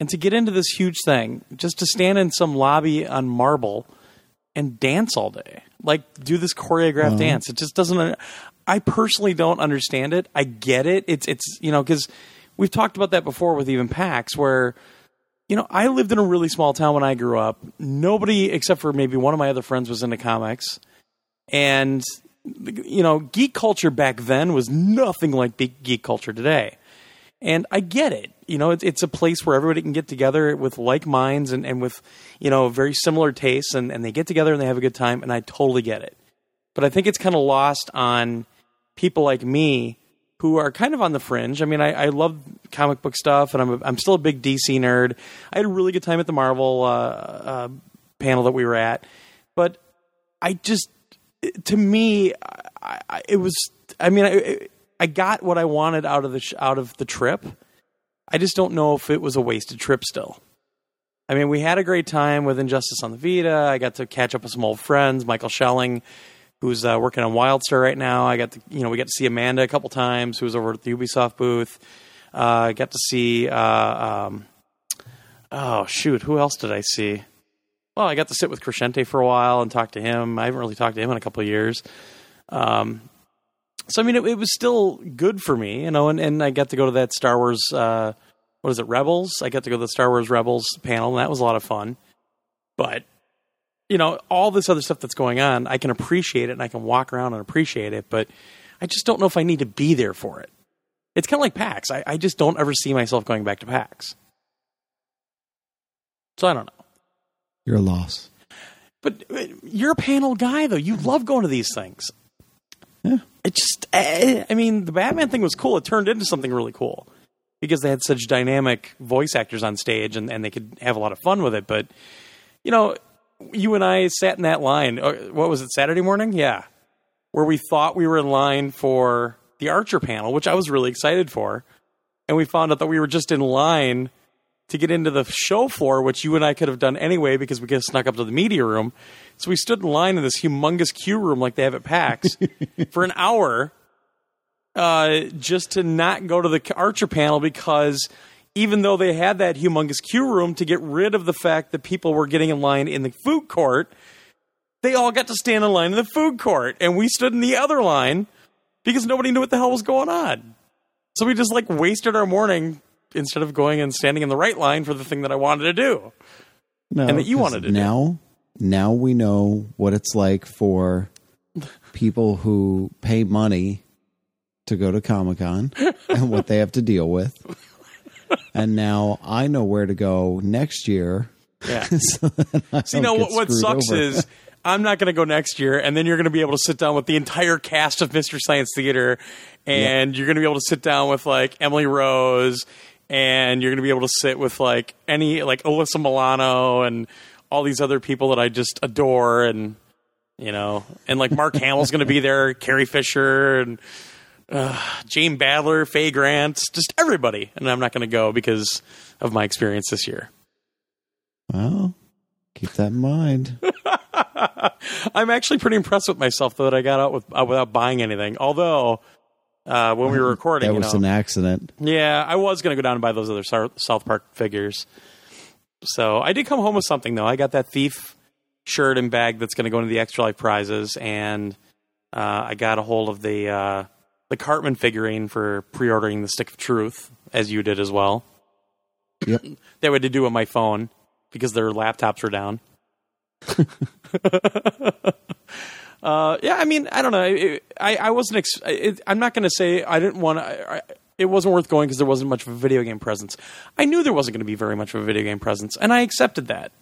and to get into this huge thing just to stand in some lobby on marble and dance all day? Like do this choreographed uh-huh. dance. It just doesn't I personally don't understand it. I get it. It's it's you know cuz we've talked about that before with even PAX where you know, I lived in a really small town when I grew up. Nobody except for maybe one of my other friends was into comics. And you know, geek culture back then was nothing like geek culture today. And I get it. You know, it's, it's a place where everybody can get together with like minds and, and with, you know, very similar tastes and, and they get together and they have a good time. And I totally get it. But I think it's kind of lost on people like me who are kind of on the fringe. I mean, I, I love comic book stuff and I'm, a, I'm still a big DC nerd. I had a really good time at the Marvel uh, uh, panel that we were at. But I just, to me, I, I, it was. I mean, I, I got what I wanted out of the sh- out of the trip. I just don't know if it was a wasted trip. Still, I mean, we had a great time with Injustice on the Vita. I got to catch up with some old friends, Michael Schelling, who's uh, working on Wildstar right now. I got to, you know, we got to see Amanda a couple times, who was over at the Ubisoft booth. Uh, I got to see. Uh, um, oh shoot, who else did I see? Well, I got to sit with Crescente for a while and talk to him. I haven't really talked to him in a couple of years. Um, so I mean, it, it was still good for me, you know, and, and I got to go to that Star Wars. Uh, what is it, Rebels? I got to go to the Star Wars Rebels panel, and that was a lot of fun. But you know, all this other stuff that's going on, I can appreciate it and I can walk around and appreciate it, but I just don't know if I need to be there for it. It's kind of like PAX. I, I just don't ever see myself going back to PAX. So I don't know. You're a loss. But uh, you're a panel guy, though. You love going to these things. Yeah. It just, eh, I mean, the Batman thing was cool. It turned into something really cool because they had such dynamic voice actors on stage and, and they could have a lot of fun with it. But, you know, you and I sat in that line. uh, What was it, Saturday morning? Yeah. Where we thought we were in line for the Archer panel, which I was really excited for. And we found out that we were just in line to get into the show floor, which you and I could have done anyway because we could have snuck up to the media room. So we stood in line in this humongous queue room like they have at PAX for an hour uh, just to not go to the Archer panel because even though they had that humongous queue room to get rid of the fact that people were getting in line in the food court, they all got to stand in line in the food court. And we stood in the other line because nobody knew what the hell was going on. So we just like wasted our morning instead of going and standing in the right line for the thing that I wanted to do. No, And that you wanted to do. now. Now we know what it's like for people who pay money to go to Comic Con and what they have to deal with. And now I know where to go next year. Yeah. so See, now what, what sucks over. is I'm not going to go next year, and then you're going to be able to sit down with the entire cast of Mystery Science Theater, and you're going to be able to sit down with like Emily Rose, and you're going to be able to sit with like any like Alyssa Milano and all these other people that I just adore, and you know, and like Mark Hamill's going to be there, Carrie Fisher, and uh, Jane Badler, Faye Grant, just everybody, and I'm not going to go because of my experience this year. Well, keep that in mind. I'm actually pretty impressed with myself though that I got out with uh, without buying anything. Although uh, when we were recording, That you was know, an accident. yeah, I was going to go down and buy those other South Park figures. So I did come home with something though. I got that thief shirt and bag that's going to go into the extra life prizes, and uh, I got a hold of the uh, the Cartman figurine for pre-ordering the Stick of Truth, as you did as well. Yep. that we had to do on my phone because their laptops were down. uh, yeah, I mean, I don't know. It, I I wasn't. Ex- it, I'm not going to say I didn't want to. It wasn't worth going because there wasn't much of a video game presence. I knew there wasn't going to be very much of a video game presence, and I accepted that.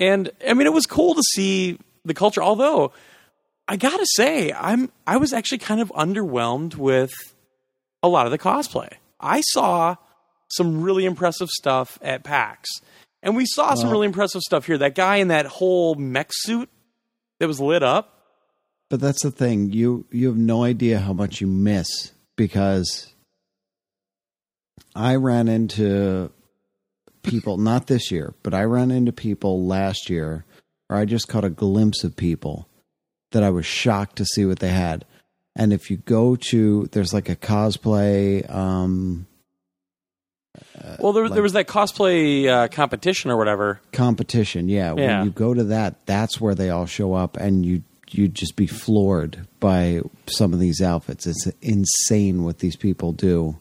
And I mean, it was cool to see the culture. Although I gotta say, I'm I was actually kind of underwhelmed with a lot of the cosplay. I saw some really impressive stuff at PAX, and we saw some really impressive stuff here. That guy in that whole mech suit that was lit up. But that's the thing. You you have no idea how much you miss because I ran into people not this year, but I ran into people last year or I just caught a glimpse of people that I was shocked to see what they had. And if you go to there's like a cosplay um Well, there, like- there was that cosplay uh, competition or whatever. competition, yeah, Yeah. when you go to that, that's where they all show up and you you'd just be floored by some of these outfits. It's insane what these people do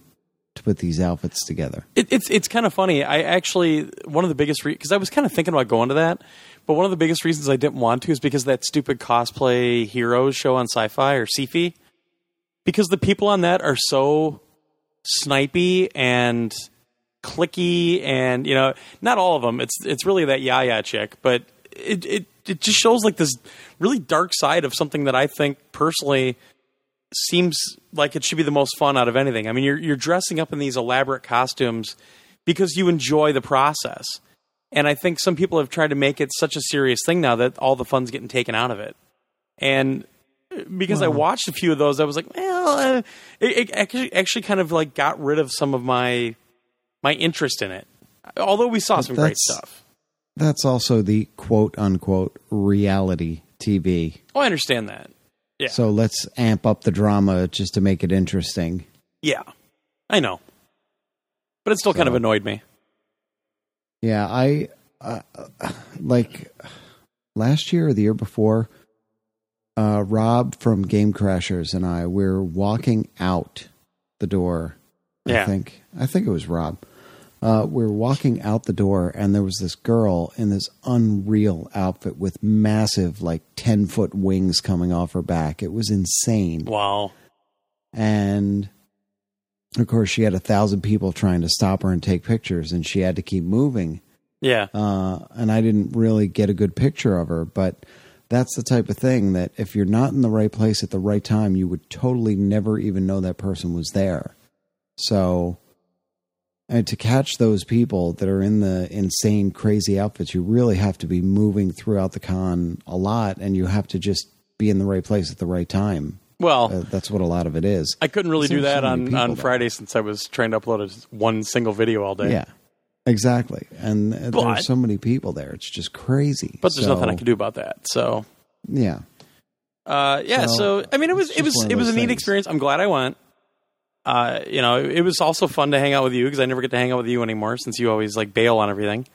to put these outfits together. It, it's it's kind of funny. I actually one of the biggest because I was kind of thinking about going to that, but one of the biggest reasons I didn't want to is because that stupid cosplay heroes show on Sci-Fi or Sci-Fi. Because the people on that are so snipey and clicky, and you know, not all of them. It's it's really that Yaya chick, but it it it just shows like this really dark side of something that I think personally seems like it should be the most fun out of anything. I mean, you're you're dressing up in these elaborate costumes because you enjoy the process. And I think some people have tried to make it such a serious thing now that all the fun's getting taken out of it. And because I watched a few of those, I was like, well, uh, it, it actually actually kind of like got rid of some of my my interest in it. Although we saw some great stuff. That's also the quote unquote reality TV. Oh, I understand that. Yeah. So let's amp up the drama just to make it interesting. Yeah, I know, but it still kind of annoyed me. Yeah, I uh, like last year or the year before. Uh, Rob from Game Crashers and I we're walking out the door. Yeah. I think I think it was Rob. Uh, we were walking out the door, and there was this girl in this unreal outfit with massive, like ten foot wings coming off her back. It was insane Wow. and of course she had a thousand people trying to stop her and take pictures and she had to keep moving. Yeah. uh, and i didn't really get a good picture of her but that's the type of thing that if you're not in the right place at the right time you would totally never even know that person was there. So and to catch those people that are in the insane crazy outfits you really have to be moving throughout the con a lot and you have to just be in the right place at the right time Well, uh, that's what a lot of it is. I couldn't really do There's so that on, people on. Friday since I was trying to upload a, one single video all day. Yeah, exactly. And uh, But- there's so many people there; it's just crazy. But there's So, nothing I can do about that. So, Yeah, uh, yeah. So, So, I mean, it was it was just one of it was a neat things. experience. I'm glad I went. Uh, you know, it was also fun to hang out with you because I never get to hang out with you anymore since you always like bail on everything.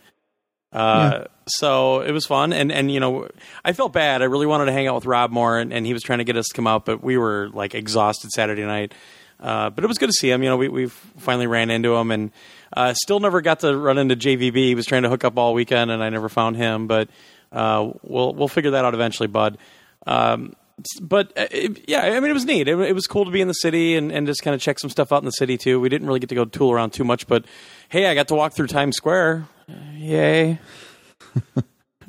Uh, so it was fun, and and you know, I felt bad. I really wanted to hang out with Rob more, and, and he was trying to get us to come out, but we were like exhausted Saturday night. Uh, but it was good to see him. You know, we we finally ran into him, and uh, still never got to run into JVB. He was trying to hook up all weekend, and I never found him. But uh, we'll we'll figure that out eventually, Bud. Um, but uh, it, yeah, I mean, it was neat. It, it was cool to be in the city and, and just kind of check some stuff out in the city too. We didn't really get to go tool around too much, but hey, I got to walk through Times Square. Yay!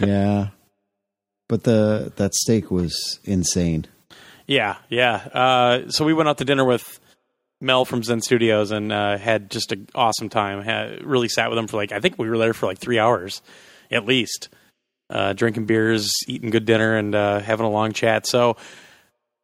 yeah. But the that steak was insane. Yeah, yeah. Uh, so we went out to dinner with Mel from Zen Studios and uh, had just an awesome time. Had, really sat with him for like I think we were there for like three hours at least, uh, drinking beers, eating good dinner, and uh, having a long chat. So.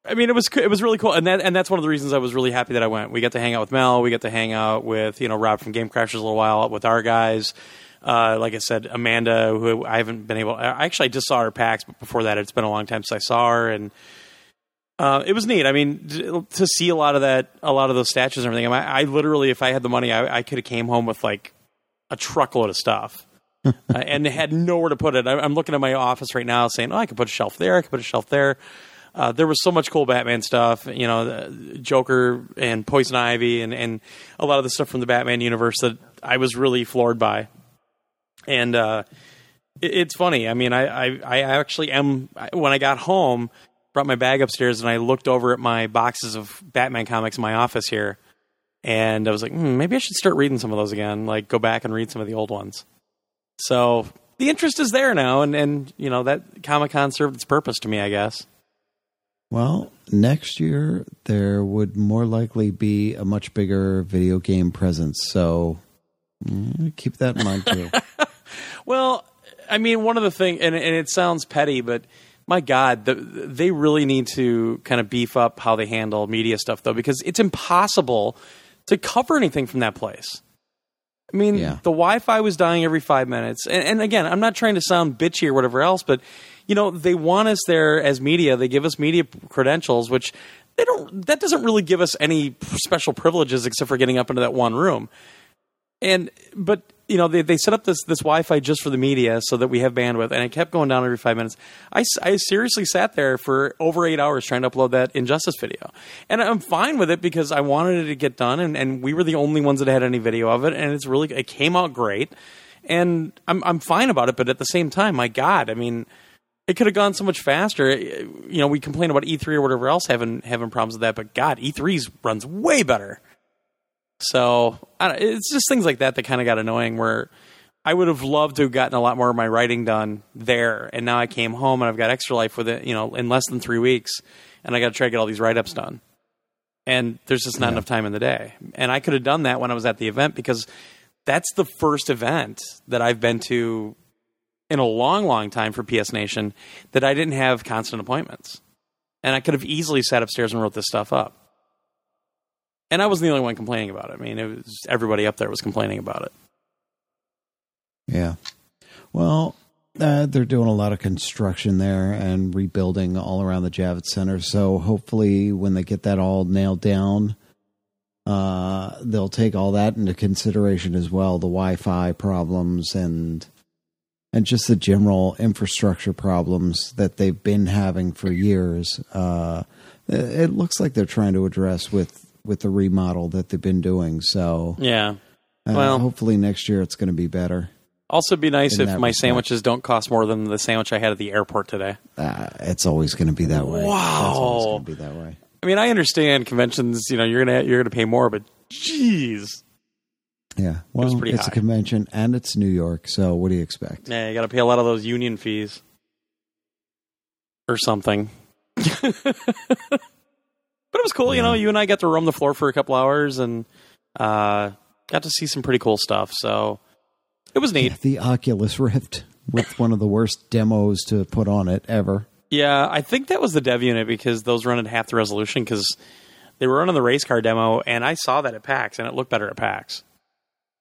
I mean, it was it was really cool, and that and that's one of the reasons I was really happy that I went. We got to hang out with Mel, we got to hang out with you know Rob from Game Crashers a little while with our guys. Uh, like I said, Amanda, who I haven't been able. I actually I just saw her PAX, but before that, it's been a long time since I saw her, and uh, it was neat. I mean, to see a lot of that, a lot of those statues and everything. I, I literally, if I had the money, I, I could have came home with like a truckload of stuff, uh, and had nowhere to put it. I, I'm looking at my office right now, saying, "Oh, I could put a shelf there. I could put a shelf there." Uh, there was so much cool Batman stuff. You know, Joker and Poison Ivy, and and a lot of the stuff from the Batman universe that I was really floored by. And uh, it, it's funny. I mean, I, I I actually am when I got home, brought my bag upstairs, and I looked over at my boxes of Batman comics in my office here, and I was like, hmm, maybe I should start reading some of those again. Like, go back and read some of the old ones. So the interest is there now, and and you know that Comic Con served its purpose to me, I guess. Well, next year there would more likely be a much bigger video game presence. So mm, keep that in mind too. Well, I mean, one of the things, and, and it sounds petty, but my God, the, they really need to kind of beef up how they handle media stuff, though, because it's impossible to cover anything from that place. I mean, Yeah. the Wi-Fi was dying every five minutes, and, and again, I'm not trying to sound bitchy or whatever else, but you know, they want us there as media. They give us media credentials, which they don't. That doesn't really give us any special privileges except for getting up into that one room and but you know they, they set up this this Wi-Fi just for the media so that we have bandwidth, and it kept going down every five minutes. I, I seriously sat there for over eight hours trying to upload that Injustice video, and I'm fine with it because I wanted it to get done, and, and we were the only ones that had any video of it, and it's really it came out great, and I'm I'm fine about it. But at the same time, my God, I mean. It could have gone so much faster. You know, we complain about E3 or whatever else having having problems with that, but God, E3's runs way better. So I don't, it's just things like that that kind of got annoying. Where I would have loved to have gotten a lot more of my writing done there, and now I came home and I've got extra life with it. You know, in less than three weeks, and I got to try to get all these write ups done. And there's just not enough time in the day. And I could have done that when I was at the event because that's the first event that I've been to in a long, long time for PS Nation that I didn't have constant appointments. And I could have easily sat upstairs and wrote this stuff up. And I wasn't the only one complaining about it. I mean, it was everybody up there was complaining about it. Yeah. Well, uh, they're doing a lot of construction there and rebuilding all around the Javits Center. So hopefully, when they get that all nailed down, uh, they'll take all that into consideration as well. The Wi-Fi problems and and just the general infrastructure problems that they've been having for years. Uh, it looks like they're trying to address with with the remodel that they've been doing. So Yeah. uh, Well- hopefully next year it's going to be better. Also, be nice if my respect. sandwiches don't cost more than the sandwich I had at the airport today. Uh, it's always going to be that way. Wow. It's always going to be that way. I mean, I understand conventions. You know, you're gonna you're gonna pay more, but jeez, Yeah. Well, was it's high. a convention and it's New York, so what do you expect? yeah, you got to pay a lot of those union fees or something. but it was cool. You know, you and I got to roam the floor for a couple hours and uh, got to see some pretty cool stuff. So it was neat. The Oculus Rift with one of the worst demos to put on it ever. Yeah, I think that was the dev unit because those run at half the resolution because they were running the race car demo, and I saw that at PAX, and it looked better at PAX.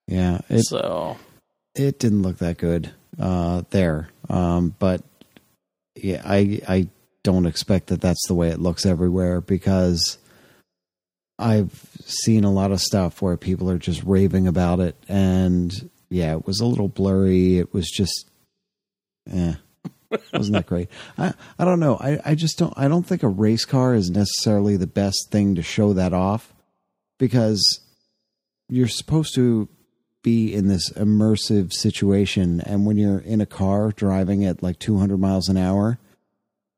Yeah, it so it didn't look that good uh, there, um, but yeah, I I don't expect that that's the way it looks everywhere because I've seen a lot of stuff where people are just raving about it, and yeah, it was a little blurry. It was just, eh, wasn't that great? I I don't know. I I just don't. I don't think a race car is necessarily the best thing to show that off because you're supposed to be in this immersive situation. And when you're in a car driving at like 200 miles an hour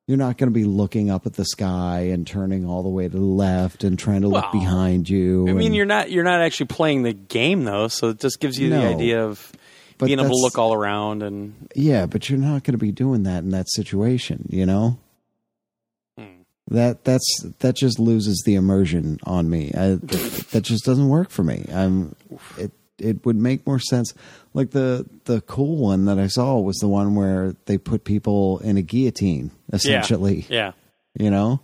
you're not going to be looking up at the sky and turning all the way to the left and trying to look behind you I mean, and- you're not you're not actually playing the game though, so it just gives you the idea of being able to look all around and yeah but you're not going to be doing that in that situation you know? Hmm. that that's that just loses the immersion on me. I, that just doesn't work for me. I'm it it would make more sense like the the cool one that i saw was the one where they put people in a guillotine essentially yeah. you know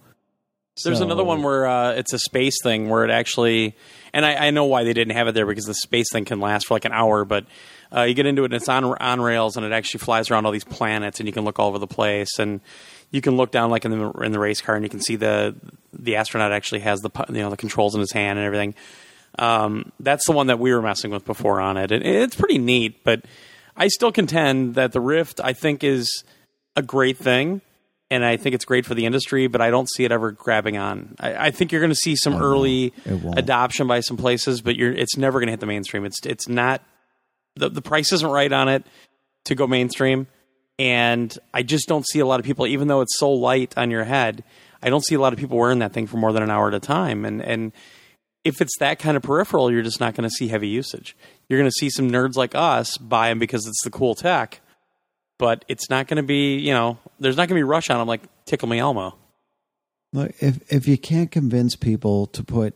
There's So- another one where uh, it's a space thing where it actually, and I, I know why they didn't have it there because the space thing can last for like an hour, but uh, you get into it and it's on on rails and it actually flies around all these planets and you can look all over the place and you can look down like in the in the race car and you can see the the astronaut actually has the you know the controls in his hand and everything. Um, that's the one that we were messing with before on it. And it's pretty neat, but I still contend that the Rift I think is a great thing and I think it's great for the industry, but I don't see it ever grabbing on. I, I think you're going to see some Oh, early adoption by some places, but you're it's never going to hit the mainstream. It's it's not the the price isn't right on it to go mainstream, and I just don't see a lot of people, even though it's so light on your head. I don't see a lot of people wearing that thing for more than an hour at a time, and and if it's that kind of peripheral, you're just not going to see heavy usage. You're going to see some nerds like us buy them because it's the cool tech, but it's not going to be, you know, there's not going to be rush on them like Tickle Me Elmo. Look, if if you can't convince people to put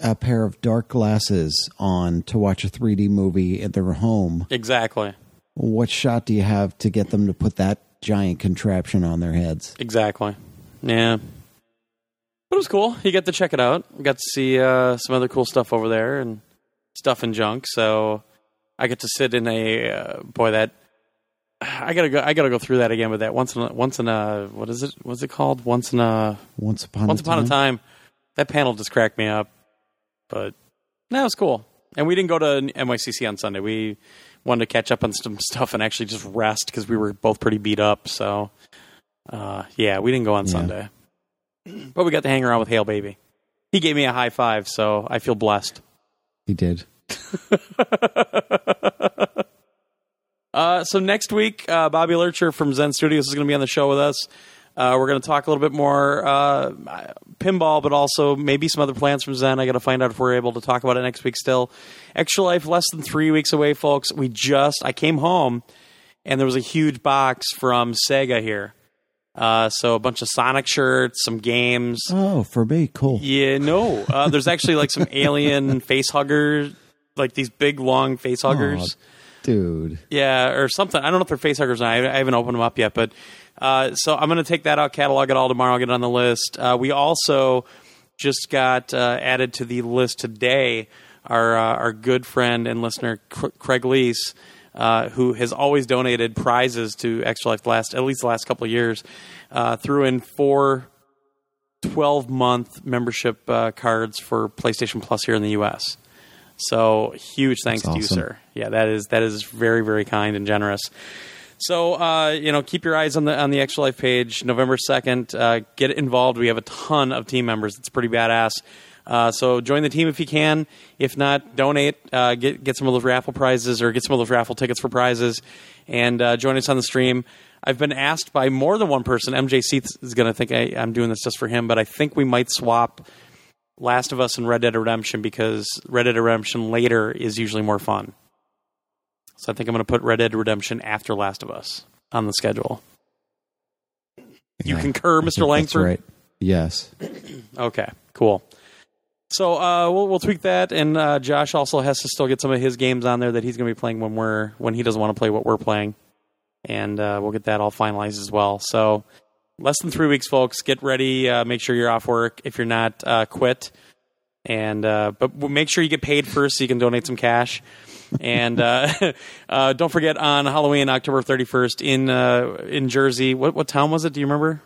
a pair of dark glasses on to watch a 3D movie at their home, Exactly. what shot do you have to get them to put that giant contraption on their heads? Exactly. Yeah. But it was cool. You got to check it out. Got to see uh, some other cool stuff over there and stuff and junk. So I get to sit in a uh, boy that I gotta go. I gotta go through that again with that once in a, once in a what is it? What's it called? Once in a Once upon once a upon time, a time. That panel just cracked me up. But that was cool. And we didn't go to NYCC on Sunday. We wanted to catch up on some stuff and actually just rest because we were both pretty beat up. So uh, yeah, we didn't go on Yeah. Sunday. But we got to hang around with Hale Baby. He gave me a high five, so I feel blessed. he did. Uh, so next week, uh, Bobby Lurcher from Zen Studios is going to be on the show with us. Uh, we're going to talk a little bit more uh, pinball, but also maybe some other plans from Zen. I got to find out if we're able to talk about it next week. Still, Extra Life less than three weeks away, folks. We just I came home and there was a huge box from Sega here. Uh, so a bunch of Sonic shirts, some games. Oh, for me, cool. Yeah, no. Uh, there's actually like some alien face huggers, like these big long face huggers. Dude, Yeah, or something. I don't know if they're face huggers. Or not. I I haven't opened them up yet, but uh, so I'm going to take that out, catalog it all tomorrow, I'll get it on the list. Uh, we also just got uh, added to the list today. Our uh, our good friend and listener Cr- Craig Leese, uh, who has always donated prizes to Extra Life the last at least the last couple of years, uh, threw in four 12 month membership uh, cards for PlayStation Plus here in the U.S. So huge thanks That's to you, sir. Yeah, that is that is very very kind and generous. So uh, you know, keep your eyes on the on the Extra Life page. November second, uh, get involved. We have a ton of team members. It's pretty badass. Uh, so join the team if you can. If not, donate. Uh, get get some of those raffle prizes or get some of those raffle tickets for prizes, and uh, join us on the stream. I've been asked by more than one person. MJ Seath is going to think I, I'm doing this just for him, but I think we might swap Last of Us and Red Dead Redemption because Red Dead Redemption later is usually more fun. So I think I'm going to put Red Dead Redemption after Last of Us on the schedule. You Yeah, concur, I Mr. Langford? right. Yes. Okay, cool. So uh, we'll we'll tweak that, and uh, Josh also has to still get some of his games on there that he's going to be playing when we're when he doesn't want to play what we're playing, and uh, we'll get that all finalized as well. So less than three weeks, folks. Get ready. Uh, make sure you're off work. If you're not, uh, quit. And uh, but make sure you get paid first so you can donate some cash. And don't forget on Halloween, October 31st in in Jersey. What what town was it? Do you remember?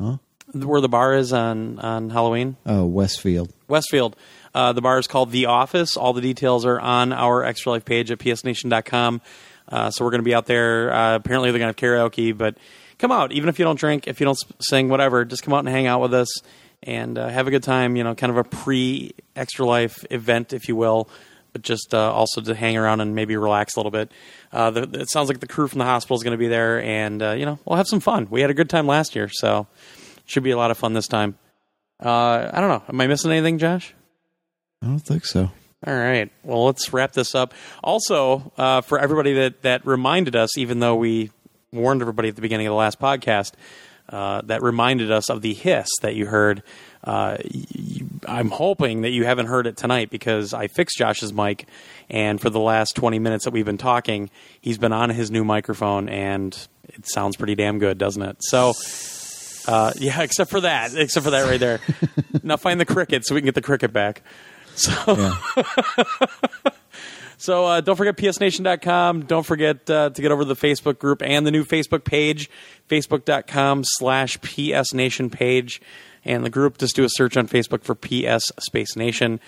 Huh? Where the bar is on on Halloween? Oh, Westfield. Westfield. Uh, the bar is called The Office. All the details are on our Extra Life page at psnation.com. Uh, so we're going to be out there. Uh, apparently, they're going to have karaoke, but come out. Even if you don't drink, if you don't sing, whatever, just come out and hang out with us and uh, have a good time. You know, kind of a pre Extra Life event, if you will, but just uh, also to hang around and maybe relax a little bit. Uh, the, it sounds like the crew from the hospital is going to be there, and uh, you know, we'll have some fun. We had a good time last year, so should be a lot of fun this time. Uh, I don't know. Am I missing anything, Josh? I don't think so. All right. Well, let's wrap this up. Also, uh, for everybody that, that reminded us, even though we warned everybody at the beginning of the last podcast, uh, that reminded us of the hiss that you heard. Uh, y- y- I'm hoping that you haven't heard it tonight because I fixed Josh's mic, and for the last 20 minutes that we've been talking, he's been on his new microphone, and it sounds pretty damn good, doesn't it? So. Uh, yeah, except for that. Except for that right there. now find the cricket so we can get the cricket back. So, so uh, don't forget psnation.com. Don't forget uh, to get over to the Facebook group and the new Facebook page, facebook.com slash psnation page. And the group, just do a search on Facebook for PS Space Nation.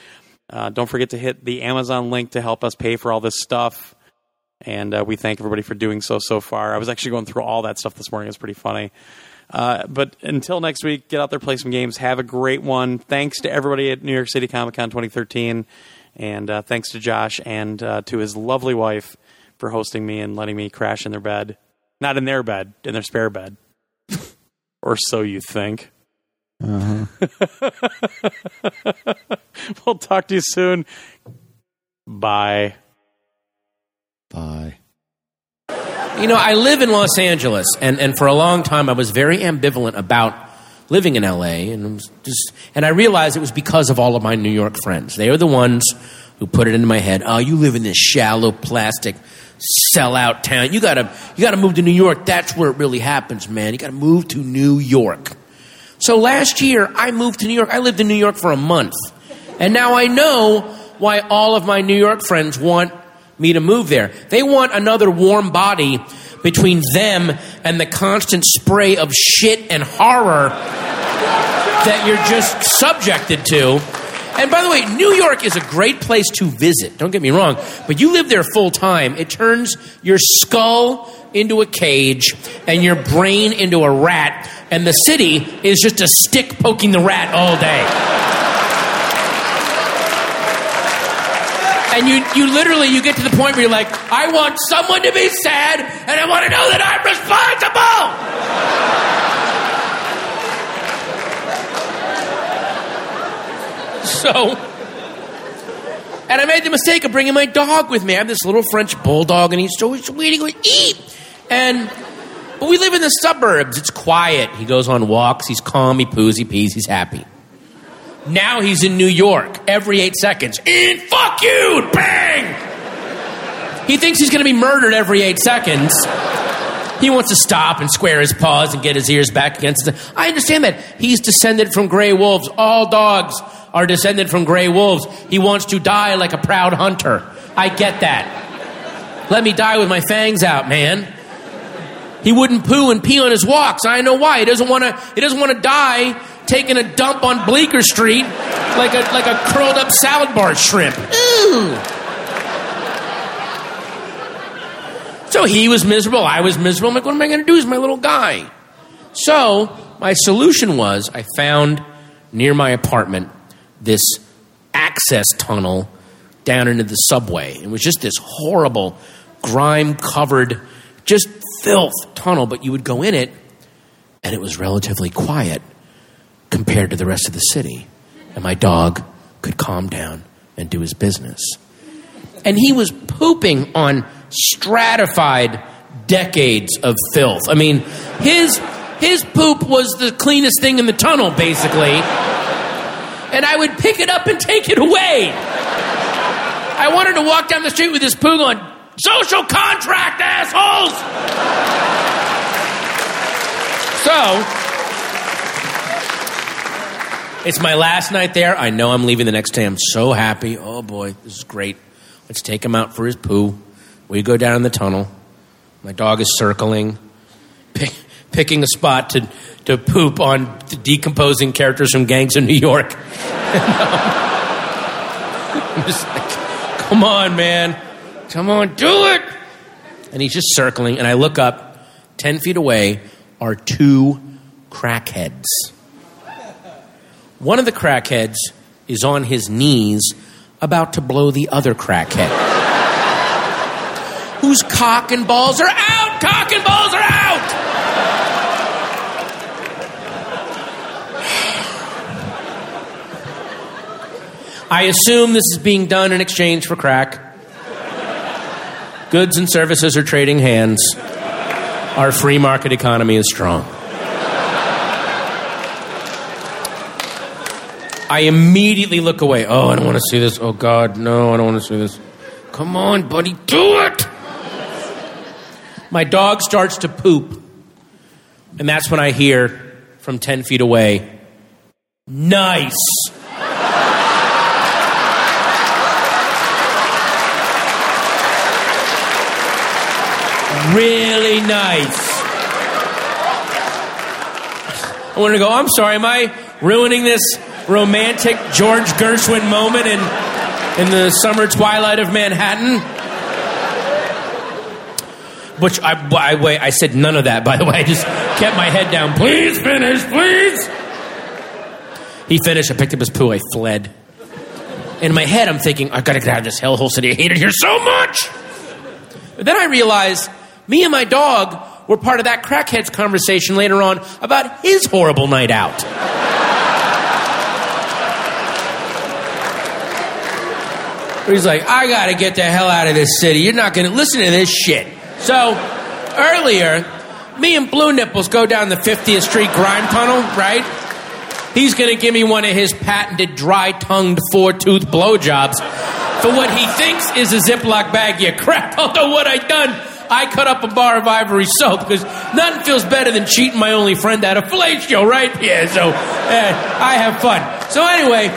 Uh, don't forget to hit the Amazon link to help us pay for all this stuff. And uh, we thank everybody for doing so so far. I was actually going through all that stuff this morning. It's pretty funny. Uh, but until next week, get out there, play some games, have a great one. Thanks to everybody at New York City Comic Con 2013, and uh, thanks to Josh and uh, to his lovely wife for hosting me and letting me crash in their bed. Not in their bed, in their spare bed. or so you think. we'll talk to you soon. Bye. Bye. You know, I live in Los Angeles, and, and for a long time I was very ambivalent about living in LA, and just and I realized it was because of all of my New York friends. They are the ones who put it into my head. Oh, you live in this shallow plastic sellout town. You gotta you gotta move to New York. That's where it really happens, man. You gotta move to New York. So last year I moved to New York. I lived in New York for a month, and now I know why all of my New York friends want me to move there. They want another warm body between them and the constant spray of shit and horror that you're just subjected to. And by the way, New York is a great place to visit. Don't get me wrong, but you live there full time. It turns your skull into a cage and your brain into a rat, and the city is just a stick poking the rat all day. And you, you literally you get to the point where you're like, I want someone to be sad, and I want to know that I'm responsible. So, and I made the mistake of bringing my dog with me. I have this little French bulldog, and he's always waiting to eat. And but we live in the suburbs. It's quiet. He goes on walks. He's calm. He poos. He pees. He's happy. Now he's in New York every eight seconds. And fuck you! Bang! He thinks he's going to be murdered every eight seconds. He wants to stop and square his paws and get his ears back against the. I understand that. He's descended from gray wolves. All dogs are descended from gray wolves. He wants to die like a proud hunter. I get that. Let me die with my fangs out, man. He wouldn't poo and pee on his walks. I know why. He doesn't want to. He doesn't want to die taking a dump on Bleecker Street like a like a curled up salad bar shrimp. Ooh. So he was miserable. I was miserable. I'm like, what am I going to do? He's my little guy. So my solution was I found near my apartment this access tunnel down into the subway. It was just this horrible, grime covered, just filth tunnel, but you would go in it and it was relatively quiet compared to the rest of the city. And my dog could calm down and do his business. And he was pooping on stratified decades of filth. I mean, his his poop was the cleanest thing in the tunnel, basically. And I would pick it up and take it away. I wanted to walk down the street with this poo on social contract, assholes! So, it's my last night there. I know I'm leaving the next day. I'm so happy. Oh boy, this is great. Let's take him out for his poo. We go down in the tunnel. My dog is circling, pick, picking a spot to, to poop on the decomposing characters from Gangs of New York. I'm just like, come on, man. Come on, do it. And he's just circling, and I look up. Ten feet away are two crackheads. One of the crackheads is on his knees about to blow the other crackhead. Whose cock and balls are out! Cock and balls are out! I assume this is being done in exchange for crack. Goods and services are trading hands. Our free market economy is strong. I immediately look away. Oh, I don't want to see this. Oh, God, no, I don't want to see this. Come on, buddy, do it! My dog starts to poop. And that's when I hear from 10 feet away, nice. really nice. I want to go, I'm sorry, am I ruining this romantic George Gershwin moment in, in the summer twilight of Manhattan. Which I, I, wait, I said none of that, by the way. I just kept my head down. Please finish, please. He finished. I picked up his poo. I fled. In my head, I'm thinking, I gotta get out of this hellhole city. I hate it here so much. But then I realized me and my dog were part of that crackhead's conversation later on about his horrible night out. Where he's like, I gotta get the hell out of this city. You're not gonna listen to this shit. So, earlier, me and Blue Nipples go down the 50th Street Grime Tunnel, right? He's gonna give me one of his patented dry tongued four tooth blowjobs for what he thinks is a Ziploc bag. You crap. I don't know what I done, I cut up a bar of ivory soap because nothing feels better than cheating my only friend out of fellatio, right? Yeah, so eh, I have fun. So anyway,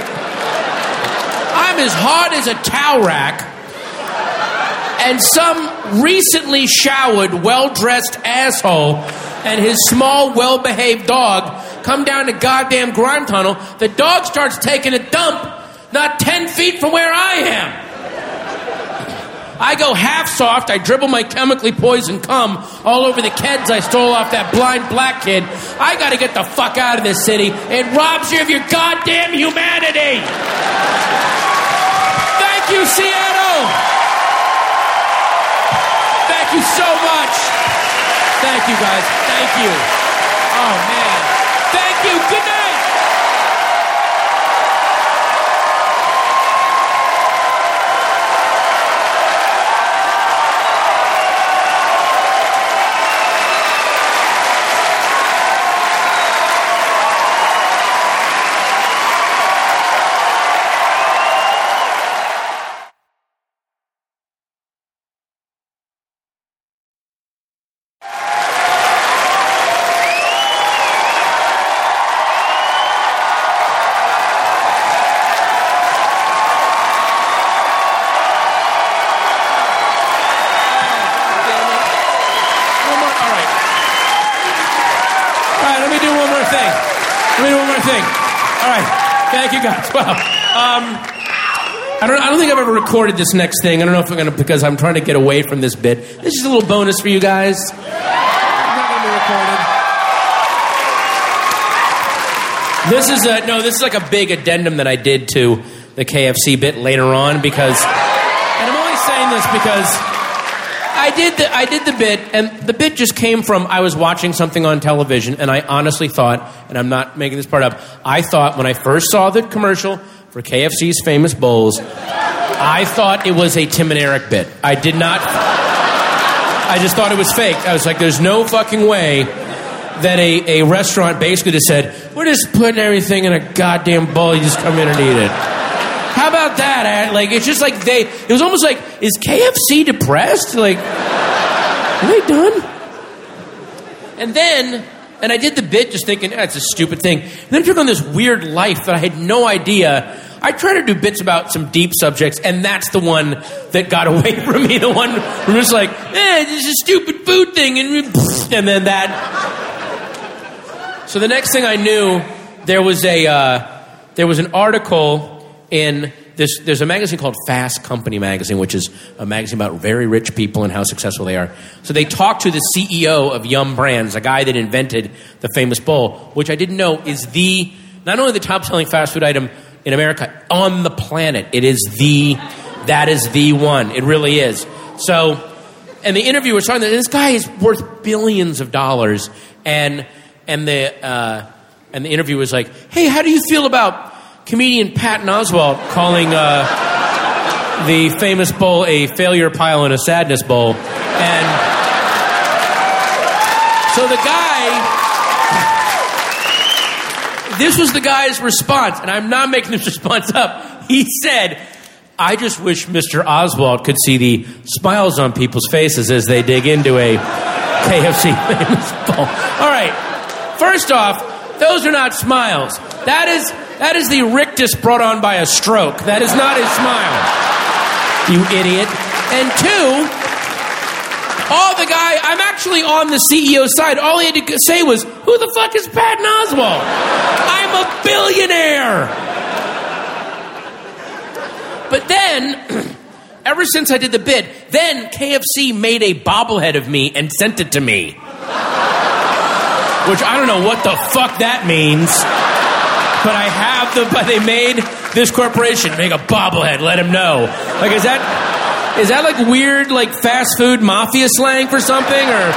I'm as hard as a towel rack, and some recently showered, well dressed asshole and his small, well behaved dog come down the goddamn grime tunnel. The dog starts taking a dump not 10 feet from where I am. I go half soft. I dribble my chemically poisoned cum all over the kids I stole off that blind black kid. I got to get the fuck out of this city. It robs you of your goddamn humanity. Thank you, Seattle. Thank you so much. Thank you, guys. Thank you. Oh, man. Thank you. Good night. All right. Thank you, guys. Wow. Um, I don't. I don't think I've ever recorded this next thing. I don't know if I'm gonna because I'm trying to get away from this bit. This is a little bonus for you guys. This is a no. This is like a big addendum that I did to the KFC bit later on because, and I'm only saying this because I did the I did the bit, and the bit just came from I was watching something on television, and I honestly thought, and I'm not making this part up, I thought when I first saw the commercial for KFC's famous bowls, I thought it was a Tim and Eric bit. I did not. I just thought it was fake. I was like, there's no fucking way that a, a restaurant basically just said, we're just putting everything in a goddamn bowl, you just come in and eat it. How about that? eh? Like it's just like they. It was almost like is KFC depressed? Like are they done? And then, and I did the bit just thinking that's a stupid thing. And then I took on this weird life that I had no idea. I try to do bits about some deep subjects, and that's the one that got away from me. The one I'm just like, eh, this is a stupid food thing, and and then that. So the next thing I knew, there was a uh, there was an article in this. There's a magazine called Fast Company magazine, which is a magazine about very rich people and how successful they are. So they talked to the CEO of Yum Brands, a guy that invented the famous bowl, which I didn't know is the not only the top selling fast food item in America on the planet. It is the that is the one. It really is. So and the interviewer was talking. This guy is worth billions of dollars, and and the uh, and the interviewer was like, "Hey, how do you feel about comedian Patton Oswalt calling uh, the famous bowl a failure pile and a sadness bowl?" And so the guy. This was the guy's response, and I'm not making this response up. He said, I just wish Mr. Oswalt could see the smiles on people's faces as they dig into a KFC famous bowl. All right. First off, those are not smiles. That is that is the rictus brought on by a stroke. That is not a smile. You idiot. And two, all the guy, I'm actually on the CEO side. All he had to say was, Who the fuck is Patton Oswalt? I'm a billionaire. But then, ever since I did the bid, then KFC made a bobblehead of me and sent it to me. Which I don't know what the fuck that means. But I have the. But they made this corporation make a bobblehead. Let him know. Like, is that is that like weird, like fast food mafia slang for something, or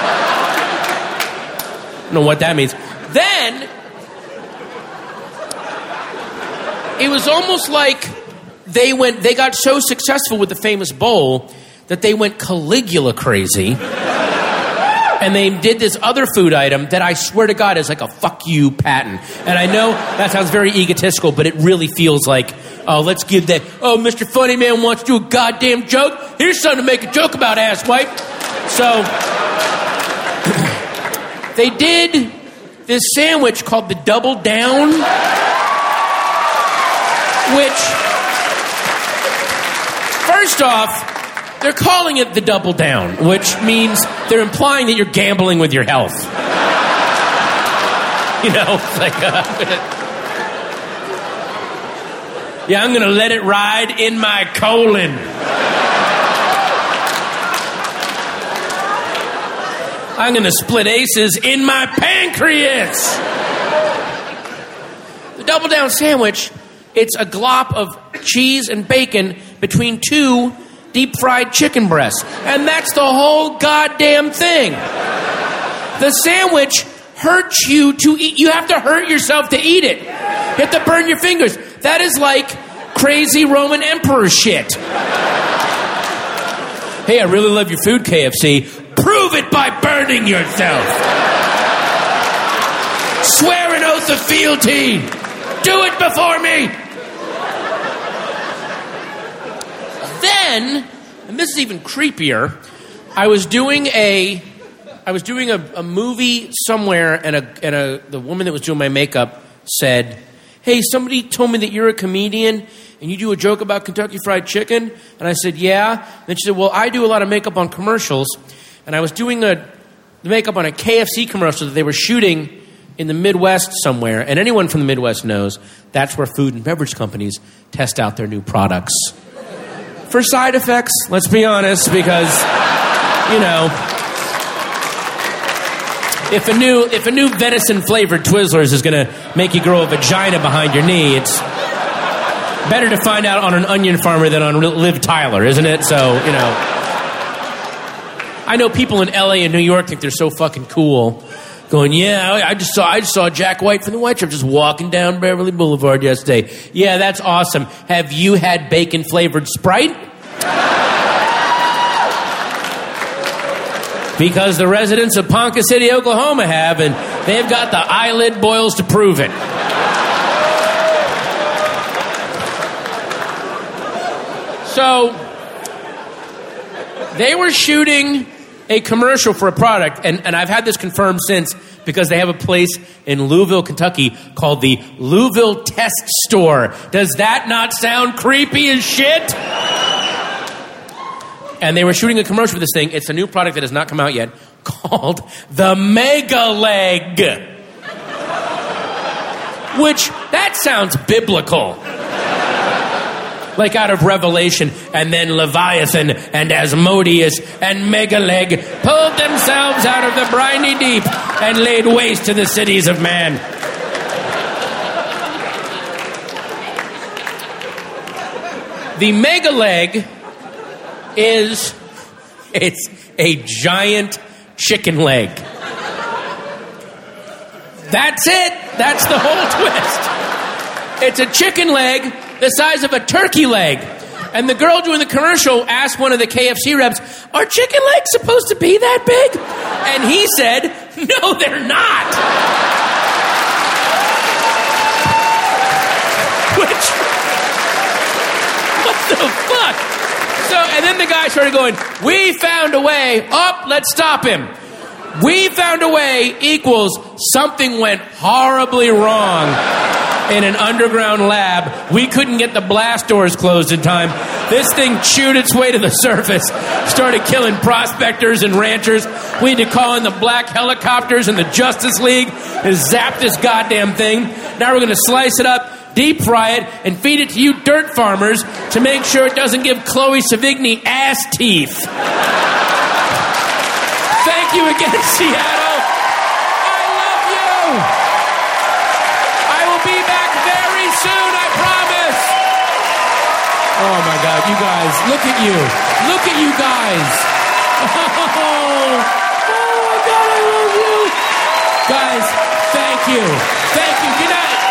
I don't know what that means. Then it was almost like they went. They got so successful with the famous bowl that they went Caligula crazy and they did this other food item that I swear to God is like a fuck you Patton. And I know that sounds very egotistical, but it really feels like, oh, let's give that, oh, Mr. Funny Man wants to do a goddamn joke. Here's something to make a joke about, ass wipe. So they did this sandwich called the Double Down, which, first off, they're calling it the double down, which means they're implying that you're gambling with your health. You know, like, uh, yeah, I'm gonna let it ride in my colon. I'm gonna split aces in my pancreas. The double down sandwich, it's a glop of cheese and bacon between two deep fried chicken breasts. And that's the whole goddamn thing. The sandwich hurts you to eat. You have to hurt yourself to eat it. You have to burn your fingers. That is like crazy Roman emperor shit. Hey, I really love your food, KFC. Prove it by burning yourself. Swear an oath of fealty. Do it before me. Then, and this is even creepier, I was doing a I was doing a, a movie somewhere, and a and a the woman that was doing my makeup said, "Hey, somebody told me that you're a comedian and you do a joke about Kentucky Fried Chicken." And I said, "Yeah." And then she said, "Well, I do a lot of makeup on commercials, and I was doing a the makeup on a KFC commercial that they were shooting." In the Midwest somewhere, and anyone from the Midwest knows that's where food and beverage companies test out their new products for side effects, let's be honest, because, you know, if a new if a new venison flavored Twizzlers is going to make you grow a vagina behind your knee, it's better to find out on an onion farmer than on Liv Tyler, isn't it? So you know, I know people in L.A. and New York think they're so fucking cool. Going, yeah, I just saw I just saw Jack White from the White Stripes just walking down Beverly Boulevard yesterday. Yeah, that's awesome. Have you had bacon flavored Sprite? Because the residents of Ponca City, Oklahoma have, and they've got the eyelid boils to prove it. So, they were shooting a commercial for a product, and, and I've had this confirmed since because they have a place in Louisville, Kentucky called the Louisville Test Store. Does that not sound creepy as shit? And they were shooting a commercial for this thing. It's a new product that has not come out yet called the Mega Leg. Which, that sounds biblical like out of Revelation. And then Leviathan and Asmodeus and Megaleg pulled themselves out of the briny deep and laid waste to the cities of man. The Megaleg is it's a giant chicken leg. That's it. That's the whole twist. It's a chicken leg the size of a turkey leg. And the girl doing the commercial asked one of the KFC reps, Are chicken legs supposed to be that big? And he said, No, they're not. Which, what the fuck? So, and then the guy started going, We found a way. Up, let's stop him. We found a way equals something went horribly wrong in an underground lab. We couldn't get the blast doors closed in time. This thing chewed its way to the surface, started killing prospectors and ranchers. We had to call in the black helicopters and the Justice League and zap this goddamn thing. Now we're going to slice it up, deep fry it, and feed it to you dirt farmers to make sure it doesn't give Chloe Sevigny ass teeth. Thank you again, Seattle. I love you. I will be back very soon, I promise. Oh my God, you guys, look at you. Look at you guys. Oh, oh God, I love you. Guys, thank you. Thank you. Good night.